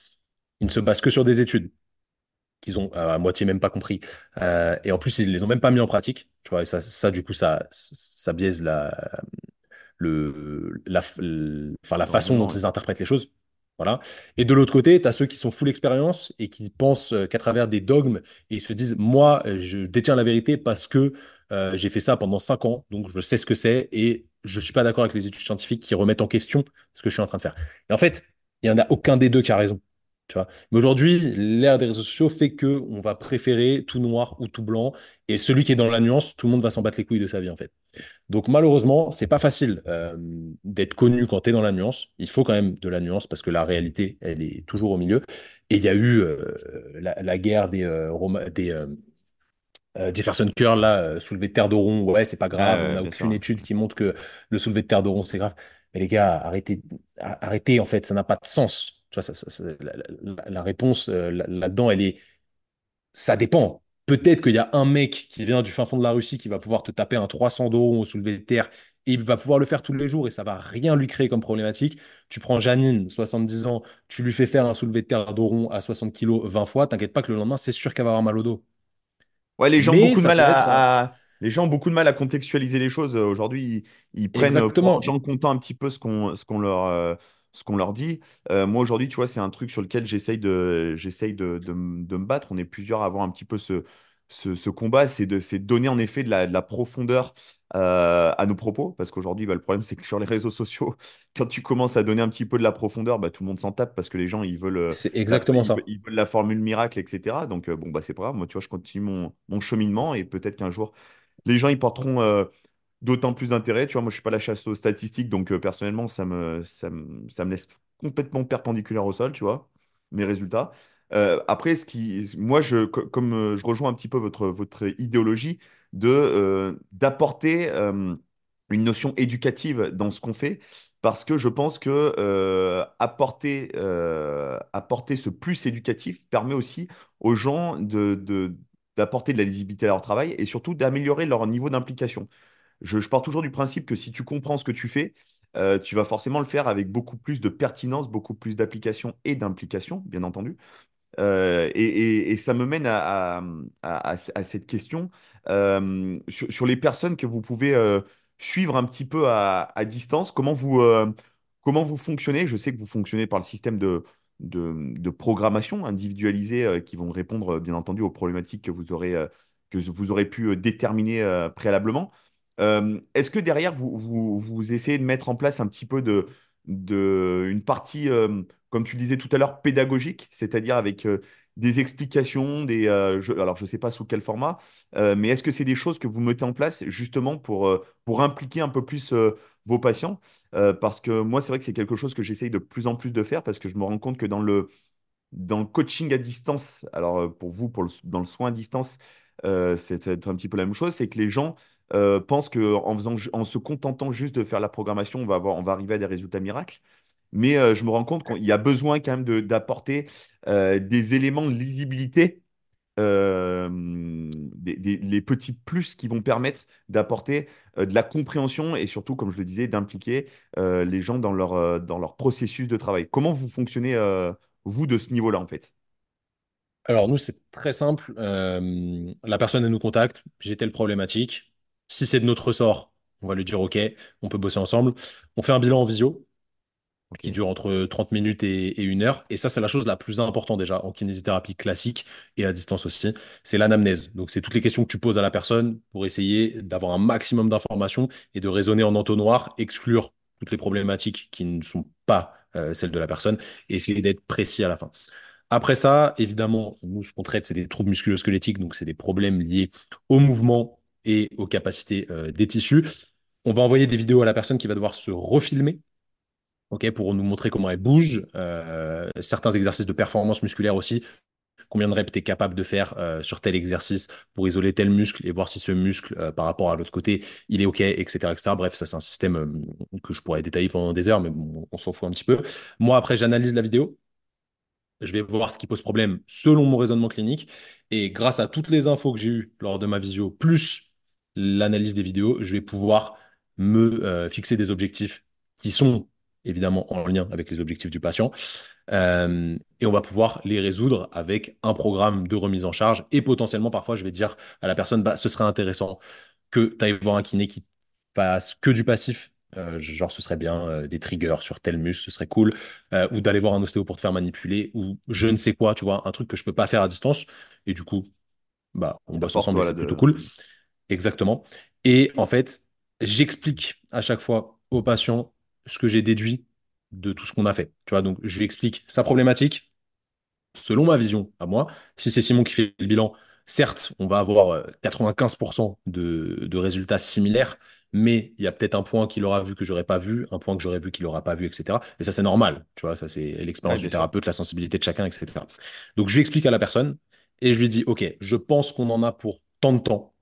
ils ne se basent que sur des études qu'ils ont euh, à moitié même pas compris. Euh, et en plus, ils les ont même pas mis en pratique. Tu vois, et ça, ça du coup, ça, ça biaise la, le, la, enfin, la façon dont ils interprètent les choses. Voilà. Et de l'autre côté, tu as ceux qui sont full expérience et qui pensent euh, qu'à travers des dogmes, et ils se disent, moi, je détiens la vérité parce que euh, j'ai fait ça pendant cinq ans, donc je sais ce que c'est, et je suis pas d'accord avec les études scientifiques qui remettent en question ce que je suis en train de faire. Et en fait, il y en a aucun des deux qui a raison. Tu vois. Mais aujourd'hui, l'ère des réseaux sociaux fait que on va préférer tout noir ou tout blanc, et celui qui est dans la nuance, tout le monde va s'en battre les couilles de sa vie, en fait. Donc malheureusement, c'est pas facile euh, d'être connu quand tu es dans la nuance. Il faut quand même de la nuance parce que la réalité, elle est toujours au milieu. Et il y a eu euh, la, guerre des euh, Jefferson Curl, là, euh, soulevé de terre de rond. Ouais, c'est pas Ah, grave, on n'a aucune étude qui montre que le soulevé de terre de rond, c'est grave. Mais les gars, arrêtez, arrêtez en fait, ça n'a pas de sens. Tu vois, ça, ça- ça- la, la- la réponse euh, là- là-dedans, elle est, ça dépend. Peut-être qu'il y a un mec qui vient du fin fond de la Russie qui va pouvoir te taper un 300 d'euros au soulevé de terre et il va pouvoir le faire tous les jours et ça va rien lui créer comme problématique. Tu prends Janine, 70 ans, tu lui fais faire un soulevé de terre d'Oron à 60 kilos 20 fois, t'inquiète pas que le lendemain, c'est sûr qu'elle va avoir mal au dos. Ouais, les gens ont beaucoup de mal être à, les gens ont beaucoup de mal à contextualiser les choses. Euh, Aujourd'hui, ils, ils prennent euh, exactement. argent comptant un petit peu ce qu'on ce qu'on leur, euh, ce qu'on leur dit. Euh, moi, aujourd'hui, tu vois, c'est un truc sur lequel j'essaye de, j'essaye de, de, m- de me battre. On est plusieurs à avoir un petit peu ce, ce, ce combat. C'est de, donner en effet de la, de la profondeur euh, à nos propos. Parce qu'aujourd'hui, bah, le problème, c'est que sur les réseaux sociaux, <laughs> quand tu commences à donner un petit peu de la profondeur, bah, tout le monde s'en tape parce que les gens, ils veulent, euh, C'est la, exactement ils, veulent ça. ils veulent la formule miracle, etc. Donc, euh, bon, bah, c'est pas grave. Moi, tu vois, je continue mon, mon cheminement et peut-être qu'un jour, les gens, ils porteront euh, d'autant plus d'intérêt. Tu vois, moi, je suis pas la chasse aux statistiques, donc euh, personnellement, ça me, ça me, ça me laisse complètement perpendiculaire au sol, tu vois, mes résultats. Euh, après, ce qui, moi, je, co- comme euh, je rejoins un petit peu votre, votre idéologie de, euh, d'apporter une notion éducative dans ce qu'on fait, parce que je pense que apporter, apporter ce plus éducatif permet aussi aux gens de, de- d'apporter de la lisibilité à leur travail et surtout d'améliorer leur niveau d'implication. Je, pars toujours du principe que si tu comprends ce que tu fais, tu vas forcément le faire avec beaucoup plus de pertinence, beaucoup plus d'application et d'implication, bien entendu. Euh, et, ça me mène à, à cette question euh, sur, les personnes que vous pouvez euh, suivre un petit peu à, distance. Comment vous, comment vous fonctionnez? Je sais que vous fonctionnez par le système de, programmation individualisée qui vont répondre, bien entendu, aux problématiques que vous aurez, que vous aurez pu déterminer préalablement. Est-ce que derrière, vous, vous essayez de mettre en place un petit peu de, de, une partie euh, comme tu disais tout à l'heure, pédagogique, c'est-à-dire avec euh, des explications, des, euh, alors je ne sais pas sous quel format, mais est-ce que c'est des choses que vous mettez en place justement pour, pour impliquer un peu plus vos patients? Parce que moi, c'est vrai que c'est quelque chose que j'essaye de plus en plus de faire parce que je me rends compte que dans le, dans le coaching à distance, alors pour vous, pour le- dans le soin à distance, c'est un petit peu la même chose, c'est que les gens euh, pensent qu'en ju- en se contentant juste de faire la programmation, on va avoir, on va arriver à des résultats miracles. Mais euh, je me rends compte qu'il y a besoin quand même d'apporter euh, des éléments de lisibilité, euh, des, les petits plus qui vont permettre d'apporter de la compréhension et surtout, comme je le disais, d'impliquer les gens dans leur, dans leur processus de travail. Comment vous fonctionnez, vous, de ce niveau-là, en fait? Alors nous, c'est très simple. La personne, elle nous contacte, j'ai telle problématique. Si c'est de notre ressort, on va lui dire OK, on peut bosser ensemble. On fait un bilan en visio qui dure entre 30 minutes et, et une heure. Et ça, c'est la chose la plus importante déjà en kinésithérapie classique et à distance aussi. C'est l'anamnèse. Donc, c'est toutes les questions que tu poses à la personne pour essayer d'avoir un maximum d'informations et de raisonner en entonnoir, exclure toutes les problématiques qui ne sont pas euh, celles de la personne et essayer d'être précis à la fin. Après ça, évidemment, nous, ce qu'on traite, c'est des troubles musculo-squelettiques, donc c'est des problèmes liés au mouvement et aux capacités euh, des tissus. On va envoyer des vidéos à la personne qui va devoir se refilmer ok, pour nous montrer comment elle bouge, euh, certains exercices de performance musculaire aussi, combien de reps tu es capable de faire euh, sur tel exercice pour isoler tel muscle et voir si ce muscle, par rapport à l'autre côté, il est OK, etc.. Bref, ça, c'est un système que je pourrais détailler pendant des heures, mais on s'en fout un petit peu. Moi, après, j'analyse la vidéo. Je vais voir ce qui pose problème selon mon raisonnement clinique. Et grâce à toutes les infos que j'ai eues lors de ma visio, plus l'analyse des vidéos, je vais pouvoir me euh, fixer des objectifs qui sont évidemment en lien avec les objectifs du patient. Euh, et on va pouvoir les résoudre avec un programme de remise en charge. Et potentiellement, parfois, je vais dire à la personne, bah, ce serait intéressant que tu ailles voir un kiné qui fasse que du passif. Euh, genre, ce serait bien euh, des triggers sur tel muscle, ce serait cool. Ou d'aller voir un ostéo pour te faire manipuler, ou je ne sais quoi, tu vois, un truc que je peux pas faire à distance. Et du coup, bah, on bosse ensemble c'est plutôt de... cool. Exactement. Et en fait, j'explique à chaque fois au patient ce que j'ai déduit de tout ce qu'on a fait. Tu vois, donc je lui explique sa problématique selon ma vision à moi. Si c'est Simon qui fait le bilan, certes, on va avoir euh, 95% de, de résultats similaires, mais il y a peut-être un point qu'il aura vu que j'aurais pas vu, un point que j'aurais vu qu'il aura pas vu, etc. Et ça, c'est normal. Tu vois, ça, c'est Ouais, l'expérience du sûr. thérapeute, la sensibilité de chacun, etc. Donc, je lui explique à la personne et je lui dis, OK, je pense qu'on en a pour tant de temps euh,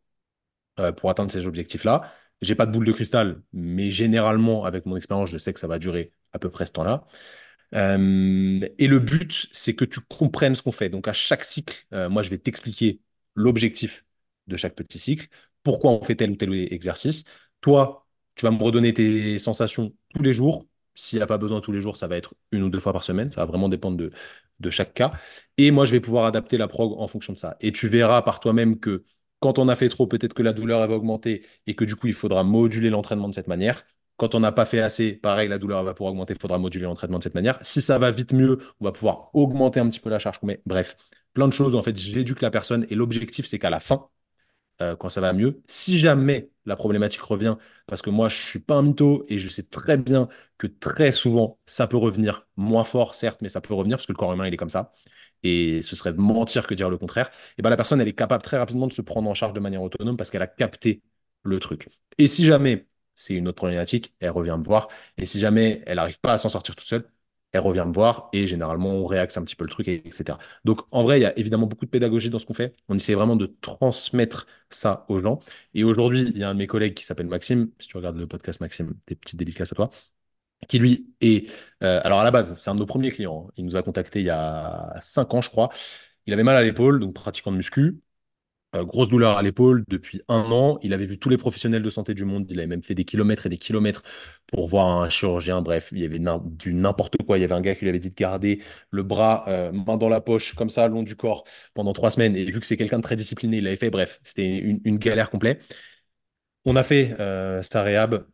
pour atteindre ces objectifs-là. J'ai pas de boule de cristal, mais généralement, avec mon expérience, je sais que ça va durer à peu près ce temps-là. Euh, et le but, c'est que tu comprennes ce qu'on fait. Donc, à chaque cycle, euh, moi, je vais t'expliquer l'objectif de chaque petit cycle, pourquoi on fait tel ou tel exercice. Toi, tu vas me redonner tes sensations tous les jours. S'il n'y a pas besoin tous les jours, ça va être une ou deux fois par semaine. Ça va vraiment dépendre de, de chaque cas. Et moi, je vais pouvoir adapter la prog en fonction de ça. Et tu verras par toi-même que quand on a fait trop, peut-être que la douleur va augmenter et que du coup, il faudra moduler l'entraînement de cette manière. Quand on n'a pas fait assez, pareil, la douleur va pouvoir augmenter, il faudra moduler l'entraînement de cette manière. Si ça va vite mieux, on va pouvoir augmenter un petit peu la charge qu'on met. Bref, plein de choses. En fait, j'éduque la personne et l'objectif, c'est qu'à la fin, euh, quand ça va mieux, si jamais la problématique revient, parce que moi, je ne suis pas un mytho et je sais très bien que très souvent, ça peut revenir moins fort, certes, mais ça peut revenir parce que le corps humain, il est comme ça. Et ce serait mentir que dire le contraire. Et ben, la personne, elle est capable très rapidement de se prendre en charge de manière autonome parce qu'elle a capté le truc. Et si jamais c'est une autre problématique, elle revient me voir. Et si jamais elle n'arrive pas à s'en sortir toute seule, elle revient me voir et généralement on réaxe un petit peu le truc, etc. Donc en vrai, il y a évidemment beaucoup de pédagogie dans ce qu'on fait. On essaie vraiment de transmettre ça aux gens. Et aujourd'hui, il y a un de mes collègues qui s'appelle Maxime. Si tu regardes le podcast Maxime, des petites dédicaces à toi qui lui est, euh, alors à la base, c'est un de nos premiers clients. Hein. Il nous a contacté il y a cinq ans, je crois. Il avait mal à l'épaule, donc pratiquant de muscu. Euh, grosse douleur à l'épaule depuis un an. Il avait vu tous les professionnels de santé du monde. Il avait même fait des kilomètres et des kilomètres pour voir un chirurgien. Bref, il y avait du n'importe quoi. Il y avait un gars qui lui avait dit de garder le bras, euh, main dans la poche, comme ça, long du corps, pendant trois semaines. Et vu que c'est quelqu'un de très discipliné, il l'avait fait. Bref, c'était une, galère complète. On a fait euh, sa réhab.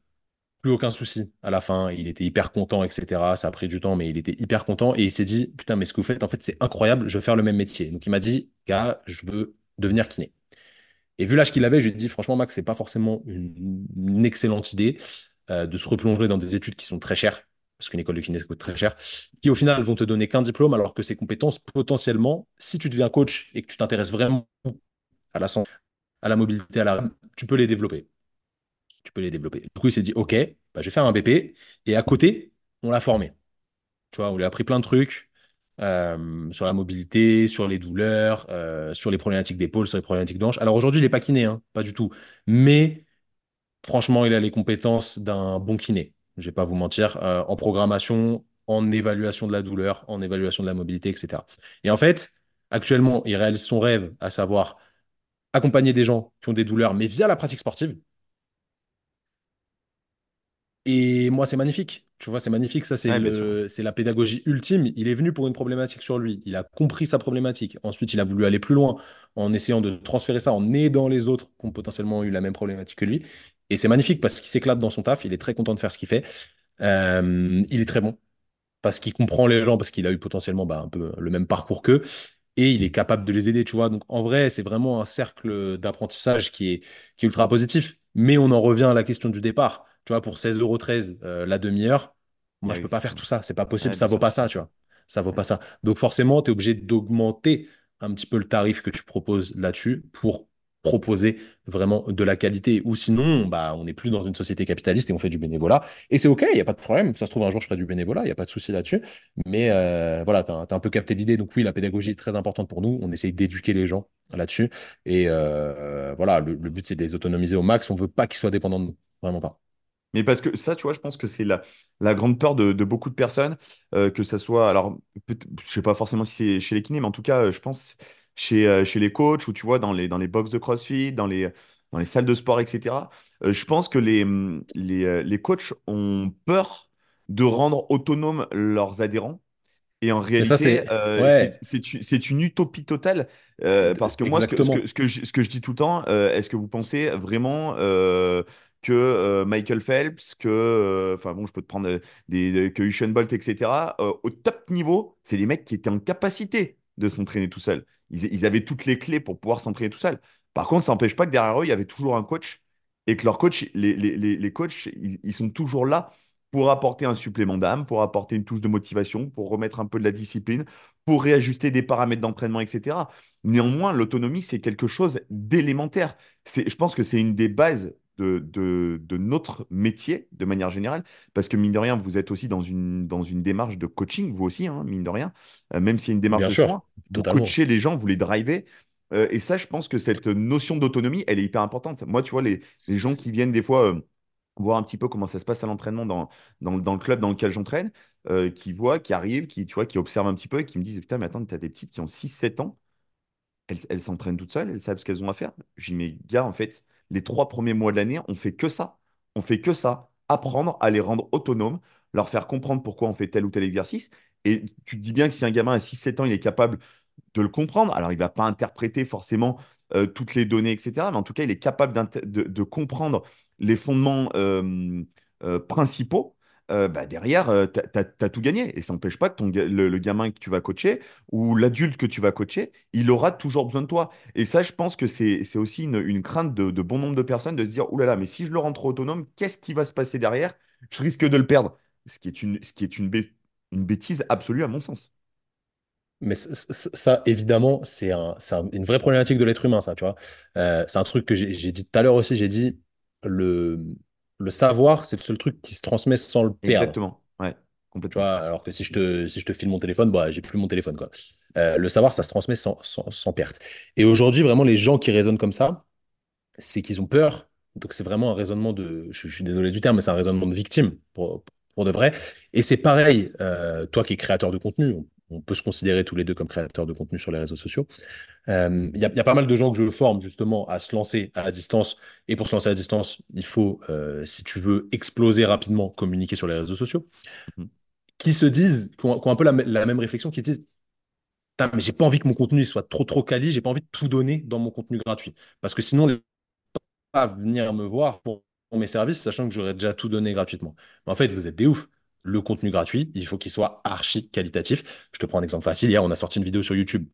Plus aucun souci à la fin. Il était hyper content, etc. Ça a pris du temps, mais il était hyper content. Et il s'est dit Putain, mais ce que vous faites, en fait, c'est incroyable. Je veux faire le même métier. Donc, il m'a dit Gars, je veux devenir kiné. Et vu l'âge qu'il avait, je lui ai dit, franchement, Max, c'est pas forcément une, excellente idée euh, de se replonger dans des études qui sont très chères, parce qu'une école de kiné, coûte très cher, qui au final vont te donner qu'un diplôme, alors que ces compétences, potentiellement, si tu deviens coach et que tu t'intéresses vraiment à la santé, à la mobilité, à la tu peux les développer. Tu peux les développer. Du coup, il s'est dit, OK, bah, je vais faire un BP, et à côté, on l'a formé. Tu vois, on lui a appris plein de trucs. Euh, sur la mobilité, sur les douleurs, euh, sur les problématiques d'épaule, sur les problématiques d'hanche. Alors aujourd'hui, il n'est pas kiné, hein, pas du tout. Mais franchement, il a les compétences d'un bon kiné. Je ne vais pas vous mentir, euh, en programmation, en évaluation de la douleur, en évaluation de la mobilité, etc. Et en fait, actuellement, il réalise son rêve, à savoir accompagner des gens qui ont des douleurs, mais via la pratique sportive. Et moi, c'est magnifique. Tu vois, c'est magnifique. Ça, c'est la pédagogie ultime. Il est venu pour une problématique sur lui. Il a compris sa problématique. Ensuite, il a voulu aller plus loin en essayant de transférer ça, en aidant les autres qui ont potentiellement eu la même problématique que lui. Et c'est magnifique parce qu'il s'éclate dans son taf. Il est très content de faire ce qu'il fait. Euh, il est très bon parce qu'il comprend les gens, parce qu'il a eu potentiellement bah, un peu le même parcours qu'eux. Et il est capable de les aider, tu vois. Donc, en vrai, c'est vraiment un cercle d'apprentissage qui est, qui est ultra positif. Mais on en revient à la question du départ tu vois, pour 16,13 euros euh, la demi-heure, moi, je ne peux pas faire tout ça. C'est pas possible. ça vaut pas ça, tu vois. Ça vaut pas ça. Donc, forcément, tu es obligé d'augmenter un petit peu le tarif que tu proposes là-dessus pour proposer vraiment de la qualité. Ou sinon, bah, on n'est plus dans une société capitaliste et on fait du bénévolat. Et c'est OK, il n'y a pas de problème. Ça se trouve, un jour, je ferai du bénévolat, il n'y a pas de souci là-dessus. Mais euh, voilà, tu as, un peu capté l'idée. Donc oui, la pédagogie est très importante pour nous. On essaye d'éduquer les gens là-dessus. Et euh, voilà, le, le but, c'est de les autonomiser au max. On ne veut pas qu'ils soient dépendants de nous. Vraiment pas. Mais parce que ça, tu vois, je pense que c'est la, la grande peur de, beaucoup de personnes, euh, que ça soit, alors, je sais pas forcément si c'est chez les kinés, mais en tout cas, euh, je pense chez, euh, chez les coachs ou tu vois, dans les, dans les box de CrossFit, dans les, dans les salles de sport, etc. je pense que les, les, les coachs ont peur de rendre autonomes leurs adhérents et en réalité, euh, c'est une utopie totale. Euh, parce que moi, ce que, ce, que, je, ce que, je, dis tout le temps, euh, est-ce que vous pensez vraiment que Michael Phelps, que, enfin bon, je peux te prendre des, que Usain Bolt, etc., au top niveau, c'est les mecs qui étaient en capacité de s'entraîner tout seuls. Ils, avaient toutes les clés pour pouvoir s'entraîner tout seuls. Par contre, ça n'empêche pas que derrière eux, il y avait toujours un coach et que leurs coachs, les, les, les, coachs, ils sont toujours là pour apporter un supplément d'âme, pour apporter une touche de motivation, pour remettre un peu de la discipline, pour réajuster des paramètres d'entraînement, etc. Néanmoins, l'autonomie, c'est quelque chose d'élémentaire. Je pense que c'est une des bases de, de, notre métier de manière générale, parce que mine de rien, vous êtes aussi dans une, dans une démarche de coaching, vous aussi, hein, mine de rien, euh, même s'il y a une démarche de soin, vous coachez les gens, vous les drivez. Euh, et ça, je pense que cette notion d'autonomie, elle est hyper importante. Moi, tu vois, les, les gens qui viennent des fois euh, voir un petit peu comment ça se passe à l'entraînement dans, dans, dans le club dans lequel j'entraîne, qui voient, qui arrivent, qui, tu vois, qui observent un petit peu et qui me disent, putain, mais attends, tu as des petites qui ont six sept ans, elles elles s'entraînent toutes seules, elles savent ce qu'elles ont à faire. Je dis, mais gars, en fait, les trois premiers mois de l'année, on fait que ça. On fait que ça. Apprendre à les rendre autonomes, leur faire comprendre pourquoi on fait tel ou tel exercice. Et tu te dis bien que si un gamin six sept ans, il est capable de le comprendre, alors il ne va pas interpréter forcément euh, toutes les données, etc. Mais en tout cas, il est capable de, de, comprendre les fondements euh, euh, principaux euh, bah, derrière, euh, tu as, tout gagné. Et ça n'empêche pas que le, gamin que tu vas coacher ou l'adulte que tu vas coacher, il aura toujours besoin de toi. Et ça, je pense que c'est aussi une, crainte de, bon nombre de personnes de se dire, oulala, là là, mais si je le rends autonome, qu'est-ce qui va se passer derrière? Je risque de le perdre. Ce qui est une, bêtise absolue à mon sens. Mais ça, évidemment, c'est un, c'est un- une vraie problématique de l'être humain, ça, tu vois. Euh, c'est un truc que j'ai dit tout à l'heure aussi, j'ai dit, le, le savoir, c'est le seul truc qui se transmet sans le perdre. Exactement. Ouais, Tu vois, alors que si je te, si je te file mon téléphone, bah, j'ai plus mon téléphone, quoi. Euh, le savoir, ça se transmet sans, sans, sans perte. Et aujourd'hui, vraiment, les gens qui raisonnent comme ça, c'est qu'ils ont peur. Donc, c'est vraiment un raisonnement de, je, je suis désolé du terme, mais c'est un raisonnement de victime, pour, pour de vrai. Et c'est pareil, euh, toi qui es créateur de contenu, on, peut se considérer tous les deux comme créateurs de contenu sur les réseaux sociaux. Euh, Il y a, il y a pas mal de gens que je forme justement à se lancer à distance. Et pour se lancer à distance, il faut, euh, si tu veux exploser rapidement, communiquer sur les réseaux sociaux Mhm. qui se disent, qui ont, qui ont un peu la, la même réflexion, qui se disent, mais j'ai pas envie que mon contenu soit trop trop quali, j'ai pas envie de tout donner dans mon contenu gratuit. Parce que sinon, les gens vont pas venir me voir pour, mes services, sachant que j'aurais déjà tout donné gratuitement. Mais en fait, vous êtes des ouf. Le contenu gratuit, il faut qu'il soit archi qualitatif. Je te prends un exemple facile. Hier, on a sorti une vidéo sur YouTube.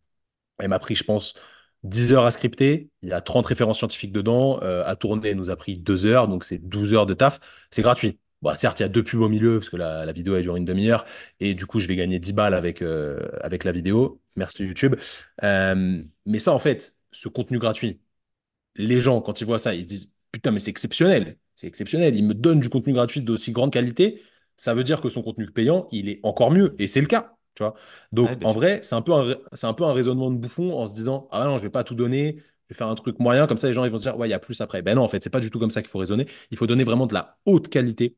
Elle m'a pris, je pense, 10 heures à scripter. Il y a 30 références scientifiques dedans. Euh, à tourner, elle nous a pris 2 heures. Donc, c'est 12 heures de taf. C'est gratuit. Bon, certes, il y a deux pubs au milieu parce que la, vidéo, elle dure une demi-heure. Et du coup, je vais gagner 10 balles avec, euh, avec la vidéo. Merci YouTube. Euh, mais ça, en fait, ce contenu gratuit, les gens, quand ils voient ça, ils se disent, putain, mais c'est exceptionnel. C'est exceptionnel. Il me donne du contenu gratuit d'aussi grande qualité. Ça veut dire que son contenu payant, il est encore mieux. Et c'est le cas. Tu vois. Donc, en vrai, c'est un peu un, c'est un peu un raisonnement de bouffon en se disant, ah non, je vais pas tout donner. Je vais faire un truc moyen. Comme ça, les gens, ils vont se dire, ouais, il y a plus après. Ben non, en fait, c'est pas du tout comme ça qu'il faut raisonner. Il faut donner vraiment de la haute qualité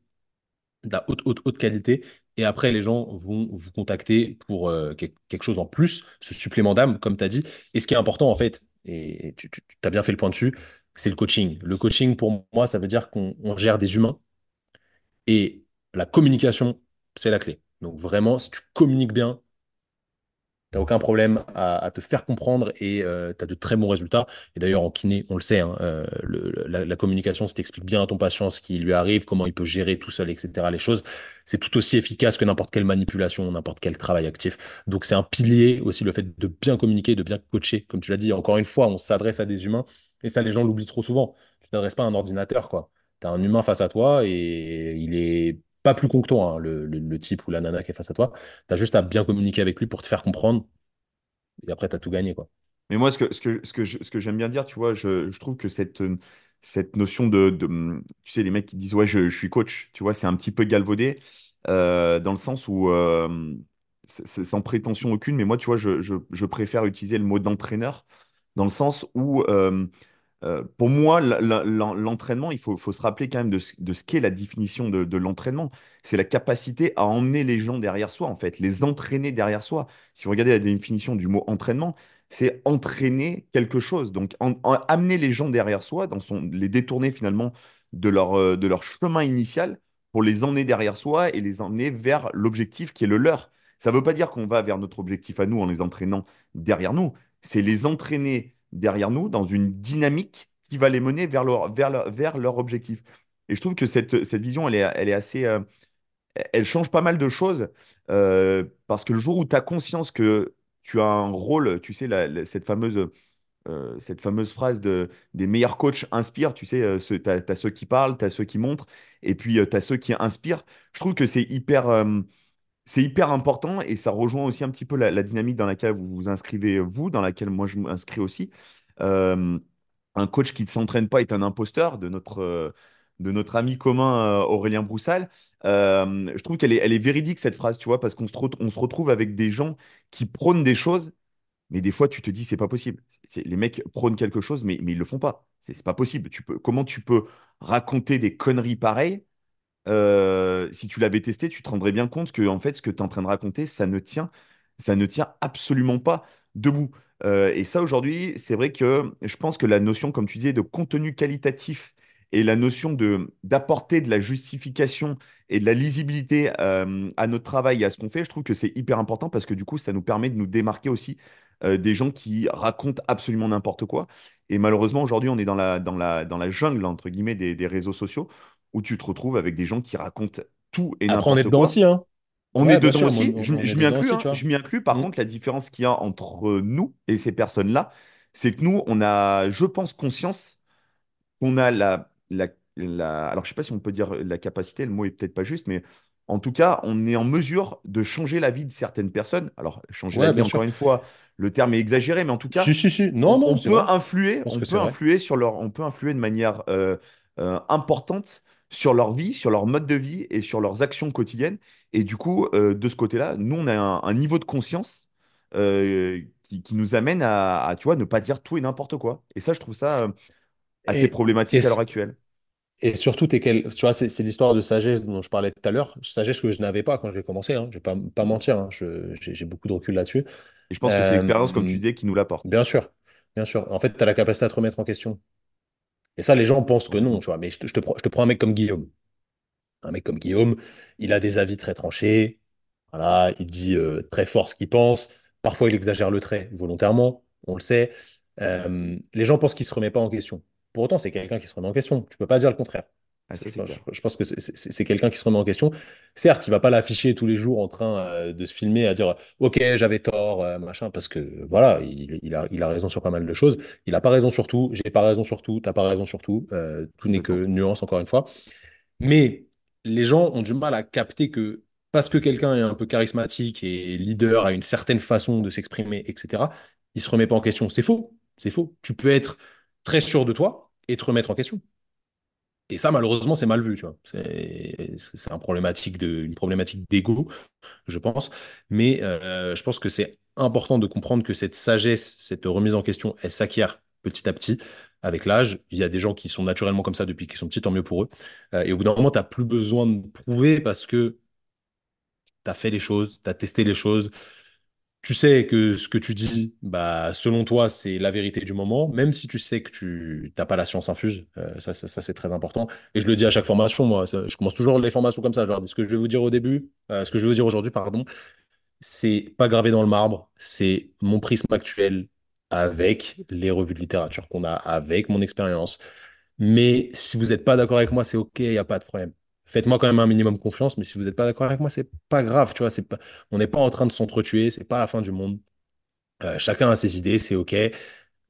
de la haute, haute, haute qualité. Et après, les gens vont vous contacter pour euh, quelque quelque chose en plus, ce supplément d'âme, comme tu as dit. Et ce qui est important, en fait, et tu, tu as bien fait le point dessus, c'est le coaching. Le coaching, pour moi, ça veut dire qu'on on gère des humains et la communication, c'est la clé. Donc vraiment, si tu communiques bien, T'as aucun problème à, te faire comprendre et euh, tu as de très bons résultats. Et d'ailleurs, en kiné, on le sait, hein, euh, la, communication, si t'expliques bien à ton patient ce qui lui arrive, comment il peut gérer tout seul, etc., les choses, c'est tout aussi efficace que n'importe quelle manipulation, n'importe quel travail actif. Donc, c'est un pilier aussi, le fait de bien communiquer, de bien coacher. Comme tu l'as dit, encore une fois, on s'adresse à des humains et ça, les gens l'oublient trop souvent. Tu t'adresses pas à un ordinateur, quoi. Tu as un humain face à toi et il est pas plus con que toi, hein, le, type ou la nana qui est face à toi. Tu as juste à bien communiquer avec lui pour te faire comprendre et après, tu as tout gagné, quoi. Mais moi, ce que, ce que, ce que j'aime bien dire, tu vois, je, trouve que cette, cette notion de, Tu sais, les mecs qui disent, ouais, je, suis coach, tu vois, c'est un petit peu galvaudé, euh, dans le sens où, euh, c'est sans prétention aucune, mais moi, tu vois, je préfère utiliser le mot d'entraîneur, dans le sens où, euh, euh, pour moi, l'entraînement, il faut, se rappeler quand même de ce, qu'est la définition de, l'entraînement. C'est la capacité à emmener les gens derrière soi, en fait, les entraîner derrière soi. Si vous regardez la définition du mot entraînement, c'est entraîner quelque chose. Donc, en- en- amener les gens derrière soi, dans son, les détourner finalement de leur, euh, de leur chemin initial pour les emmener derrière soi et les emmener vers l'objectif qui est le leur. Ça ne veut pas dire qu'on va vers notre objectif à nous en les entraînant derrière nous. C'est les entraîner derrière nous dans une dynamique qui va les mener vers leur, vers leur, vers objectif. Et je trouve que cette, cette vision, elle est, elle est assez, euh, elle change pas mal de choses euh, parce que le jour où tu as conscience que tu as un rôle, tu sais, la- cette fameuse, euh, cette fameuse phrase de, des meilleurs coachs inspirent, tu sais, tu as, ceux qui parlent, tu as ceux qui montrent, et puis tu as ceux qui inspirent. Je trouve que c'est hyper, c'est hyper important et ça rejoint aussi un petit peu la, dynamique dans laquelle vous vous inscrivez, vous, dans laquelle moi je m'inscris aussi. Euh, un coach qui ne s'entraîne pas est un imposteur de notre, euh, de notre ami commun euh, Aurélien Broussal. Euh, je trouve qu'elle est, elle est véridique cette phrase, tu vois, parce qu'on se, se retrouve avec des gens qui prônent des choses Mais des fois, tu te dis, c'est pas possible. Les mecs prônent quelque chose, mais, mais ils le font pas. C'est c'est pas possible. Tu peux, comment tu peux raconter des conneries pareilles euh, si tu l'avais testé, tu te rendrais bien compte que en fait, ce que tu es en train de raconter, ça ne tient, ça ne tient absolument pas debout. Euh, et ça, aujourd'hui, c'est vrai que je pense que la notion, comme tu disais, de contenu qualitatif et la notion de d'apporter de la justification et de la lisibilité euh, à notre travail et à ce qu'on fait, je trouve que c'est hyper important parce que du coup, ça nous permet de nous démarquer aussi des gens qui racontent absolument n'importe quoi. Et malheureusement, aujourd'hui, on est dans la, dans la, dans la jungle, entre guillemets, des des réseaux sociaux où tu te retrouves avec des gens qui racontent tout et Après, on est n'importe dedans quoi. aussi, hein. On est Ouais, dedans sûr, aussi, je, on- est je m'y dedans inclus, aussi, hein, je m'y inclus. Par Mm. contre, la différence qu'il y a entre nous et ces personnes-là, c'est que nous, on a, je pense, conscience qu'on a la, la, la- alors je sais pas si on peut dire la capacité, le mot est peut-être pas juste, mais en tout cas, on est en mesure de changer la vie de certaines personnes. Alors, changer la vie, encore sûr. une fois, le terme est exagéré, mais en tout cas, Si, si, si. Non, on, non, on peut vrai. Influer, on peut vrai. influer sur leur, on peut influer de manière euh, euh, importante sur leur vie, sur leur mode de vie et sur leurs actions quotidiennes. Et du coup, euh, de ce côté-là, nous, on a un, un niveau de conscience euh, qui, qui nous amène à, à, tu vois, ne pas dire tout et n'importe quoi. Et ça, je trouve ça euh, assez Et, et, problématique à l'heure actuelle. et surtout, t'es quel... tu vois, c'est l'histoire de sagesse dont je parlais tout à l'heure. Sagesse que je n'avais pas quand j'ai commencé. Hein. Je vais pas, pas Mm. mentir. hein. J'ai beaucoup de recul là-dessus. Et je pense que c'est l'expérience, comme tu disais, qui nous l'apporte. bien sûr. Bien sûr. En fait, tu as la capacité à te remettre en question. Et ça, les gens pensent que non, tu vois. Mais je te, je te prends, un mec comme Guillaume. Un mec comme Guillaume, il a des avis très tranchés. Voilà, il dit euh, très fort ce qu'il pense. Parfois, il exagère le trait volontairement, on le sait. Euh, les gens pensent qu'il ne se remet pas en question. Pour autant, c'est quelqu'un qui se remet en question. Tu peux pas dire le contraire. Ah, Je, ça, c'est clair. je- je pense que c'est quelqu'un qui se remet en question. Certes, il va pas l'afficher tous les jours en train euh, de se filmer à dire OK, j'avais tort, euh, machin, parce que voilà, il, il a, il a raison sur pas mal de choses. Il n'a pas raison sur tout, j'ai pas raison sur tout, t'as pas raison sur tout. Euh, tout n'est que nuance, encore une fois. Mais les gens ont du mal à capter que parce que quelqu'un est un peu charismatique et leader, a une certaine façon de s'exprimer, etc., il se remet pas en question. C'est faux. C'est faux. Tu peux être très sûr de toi et te remettre en question. Et ça, malheureusement, c'est mal vu. C'est un problématique une problématique d'ego, je pense. Mais euh, je pense que c'est important de comprendre que cette sagesse, cette remise en question, elle s'acquiert petit à petit avec l'âge. Il y a des gens qui sont naturellement comme ça depuis qu'ils sont petits, tant mieux pour eux. Euh, et au bout d'un moment, tu n'as plus besoin de prouver parce que tu as fait les choses, tu as testé les choses. Tu sais que ce que tu dis, bah, selon toi, c'est la vérité du moment, même si tu sais que tu n'as pas la science infuse. Euh, ça, ça, ça, c'est très important. Et je le dis à chaque formation, moi. Ça- je commence toujours les formations comme ça. Je leur dis ce que je vais vous dire au début, euh, ce que je vais vous dire aujourd'hui, pardon c'est pas gravé dans le marbre, c'est mon prisme actuel avec les revues de littérature qu'on a, avec mon expérience. Mais si vous n'êtes pas d'accord avec moi, c'est OK, il n'y a pas de problème. Faites-moi quand même un minimum confiance, mais si vous n'êtes pas d'accord avec moi, c'est pas grave, tu vois, c'est pas, on n'est pas en train de s'entretuer, c'est pas la fin du monde. Euh, chacun a ses idées, c'est OK.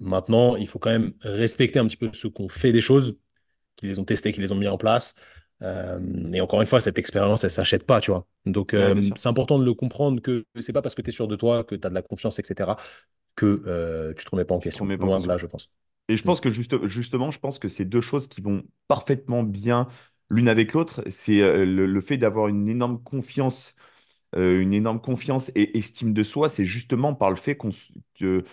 Maintenant, il faut quand même respecter un petit peu ceux qu'on fait des choses, qui les ont testées, qui les ont mis en place. Euh, et encore une fois, cette expérience, elle s'achète pas, tu vois. Donc, Ouais, euh, c'est important de le comprendre que c'est pas parce que tu es sûr de toi, que tu as de la confiance, etc., que tu te remets pas en question. pas en Loin de là, je pense. Et je Mm. pense que juste, justement, je pense que c'est deux choses qui vont parfaitement bien l'une avec l'autre. C'est euh, le, le fait d'avoir une énorme confiance, euh, une énorme confiance et estime de soi. C'est justement par le fait qu'on, que,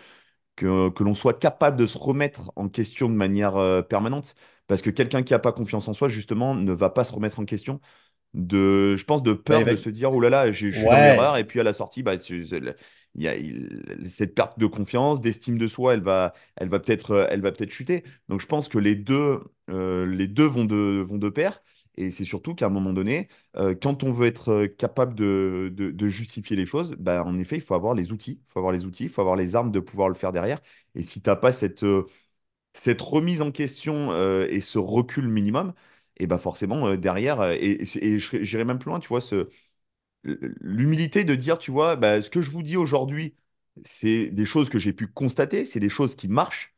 que, que l'on soit capable de se remettre en question de manière euh, permanente. Parce que quelqu'un qui n'a pas confiance en soi, justement, ne va pas se remettre en question de, je pense, de Bah, peur de se dire, oh là là, je, suis dans l'erreur, et puis à la sortie, bah, tu- il y a cette perte de confiance, d'estime de soi, elle va, elle va peut-être, euh, elle va peut-être chuter. Donc je pense que les deux, euh, les deux vont de, vont de pair, et c'est surtout qu'à un moment donné, euh, quand on veut être capable de, de, justifier les choses, bah, en effet, il faut avoir les outils, il faut avoir les outils, il faut avoir les armes de pouvoir le faire derrière. Et si tu n'as pas cette, cette remise en question et ce recul minimum, et bah forcément, derrière, et, et, et j'irais même plus loin, tu vois, ce, l'humilité de dire, tu vois, bah, ce que je vous dis aujourd'hui, c'est des choses que j'ai pu constater, c'est des choses qui marchent.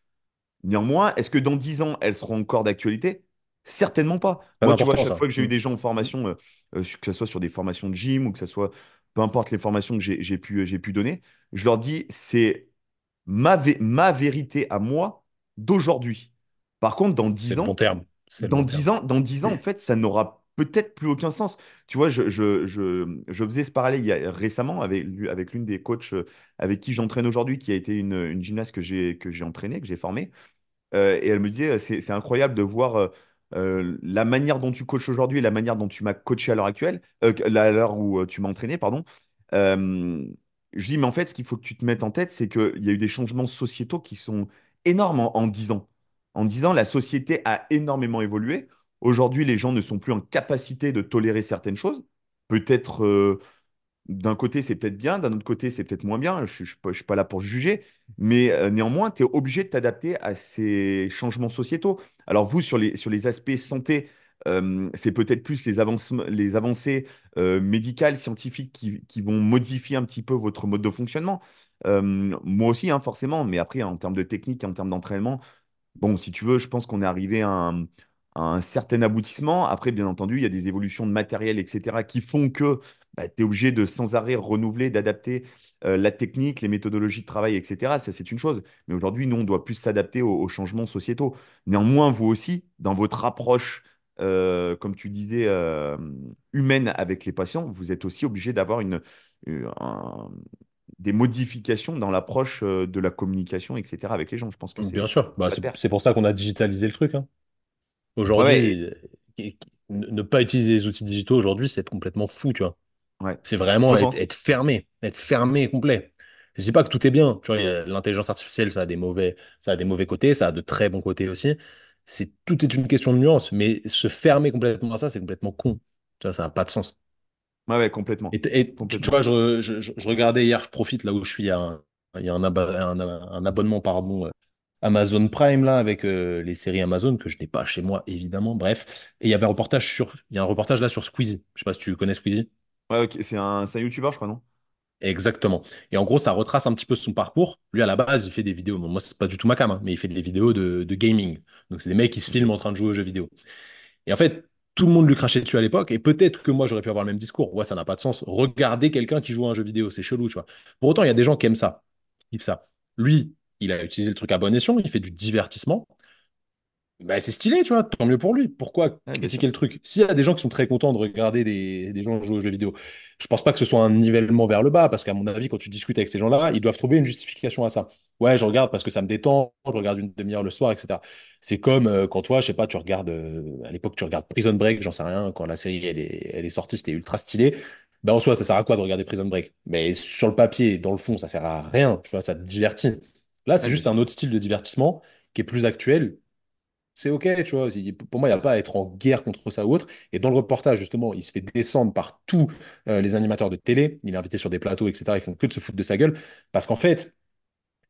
Néanmoins, est-ce que dans 10 ans, elles seront encore d'actualité? Certainement pas. Moi, tu vois, chaque ça. fois que j'ai eu Mm. des gens en formation, euh, euh, que ce soit sur des formations de gym ou que ce soit, peu importe les formations que j'ai pu, j'ai pu donner, je leur dis, c'est ma, vé- ma vérité à moi d'aujourd'hui. Par contre, dans C'est 10 le bon ans, terme. Dans bon 10 terme. ans, dans 10 ans, en fait, ça n'aura peut-être plus aucun sens. Tu vois, je, faisais ce parallèle il y a, récemment avec, l'une des coachs euh, avec qui j'entraîne aujourd'hui, qui a été une, gymnaste que j'ai entraînée, que j'ai formée. Euh, et elle me disait, c'est incroyable de voir euh, la manière dont tu coaches aujourd'hui et la manière dont tu m'as coaché à l'heure actuelle, à l'heure où tu m'as entraîné, pardon. Je dis, mais en fait, ce qu'il faut que tu te mettes en tête, c'est qu'il y a eu des changements sociétaux qui sont énormes en, en 10 ans. En 10 ans, la société a énormément évolué. Aujourd'hui, les gens ne sont plus en capacité de tolérer certaines choses. Peut-être euh, d'un côté, c'est peut-être bien, d'un autre côté, c'est peut-être moins bien. Je ne suis, pas là pour juger. Mais euh, néanmoins, tu es obligé de t'adapter à ces changements sociétaux. Alors, vous, sur les, sur les aspects santé, euh, c'est peut-être plus les avancements, les avancées médicales, scientifiques qui, vont modifier un petit peu votre mode de fonctionnement. Moi aussi, hein, forcément. Mais après, en termes de technique, en termes d'entraînement, Bon, si tu veux, je pense qu'on est arrivé à un, un certain aboutissement. Après, bien entendu, il y a des évolutions de matériel, etc., qui font que bah, tu es obligé de sans arrêt renouveler, d'adapter euh, la technique, les méthodologies de travail, etc. Ça, c'est une chose. Mais aujourd'hui, nous, on doit plus s'adapter aux, aux changements sociétaux. Néanmoins, vous aussi, dans votre approche, euh, comme tu disais, euh, humaine avec les patients, vous êtes aussi obligé d'avoir une, une- un- des modifications dans l'approche de la communication, etc., avec les gens. Je pense que Bien c'est sûr, ça bah, c'est pour ça qu'on a digitalisé le truc. hein. Ouais, Aujourd'hui, ne pas utiliser les outils digitaux aujourd'hui, c'est être complètement fou, tu vois. Ouais, C'est vraiment être, fermé, être fermé et complet. Je dis pas que tout est bien. Tu vois, l'intelligence artificielle, ça a des mauvais, ça a des mauvais côtés, ça a de très bons côtés aussi. C'est, tout est une question de nuance, mais se fermer complètement à ça, c'est complètement con. Tu vois, ça n'a pas de sens. Ouais, ouais, complètement. Et, t- et tu vois, je, je- je- je regardais hier, je profite là où je suis, il y a un, il y a un, aba- un- un abonnement pardon, euh, Amazon Prime là avec euh, les séries Amazon que je n'ai pas chez moi évidemment. Bref, et il y avait un reportage sur, il y a un reportage là sur Squeezie. Je sais pas si tu connais Squeezie. Ouais, C'est un, un YouTuber, je crois, non? Exactement. Et en gros, ça retrace un petit peu son parcours. Lui, à la base, il fait des vidéos. Bon, moi, c'est pas du tout ma cam, hein, mais il fait des vidéos de, de gaming. Donc, c'est des mecs qui se filment en train de jouer aux jeux vidéo. Et en fait, tout le monde lui crachait dessus à l'époque. Et peut-être que moi, j'aurais pu avoir le même discours. Ouais, ça n'a pas de sens. Regarder quelqu'un qui joue à un jeu vidéo, c'est chelou, tu vois. Pour autant, il y a des gens qui aiment ça, qui kiffent ça. Lui, il a utilisé le truc à bon escient. Il fait du divertissement. Bah, c'est stylé, tu vois, tant mieux pour lui. Pourquoi critiquer le truc? S'il y a des gens qui sont très contents de regarder des, des gens jouer aux jeux vidéo, je pense pas que ce soit un nivellement vers le bas, parce qu'à mon avis, quand tu discutes avec ces gens-là, ils doivent trouver une justification à ça. Ouais, je regarde parce que ça me détend, je regarde une demi-heure le soir, etc. C'est comme euh, quand toi, je sais pas, tu regardes, euh, à l'époque, tu regardes Prison Break, j'en sais rien, quand la série elle est, elle est sortie, c'était ultra stylé. Ben, en soi, ça sert à quoi de regarder Prison Break? Mais sur le papier, dans le fond, ça sert à rien, tu vois, ça te divertit. Là, c'est bien juste un autre style de divertissement qui est plus actuel c'est OK, tu vois. Pour moi, il n'y a pas à être en guerre contre ça ou autre. Et dans le reportage, justement, il se fait descendre par tous euh, les animateurs de télé. Il est invité sur des plateaux, etc. Ils font que de se foutre de sa gueule. Parce qu'en fait,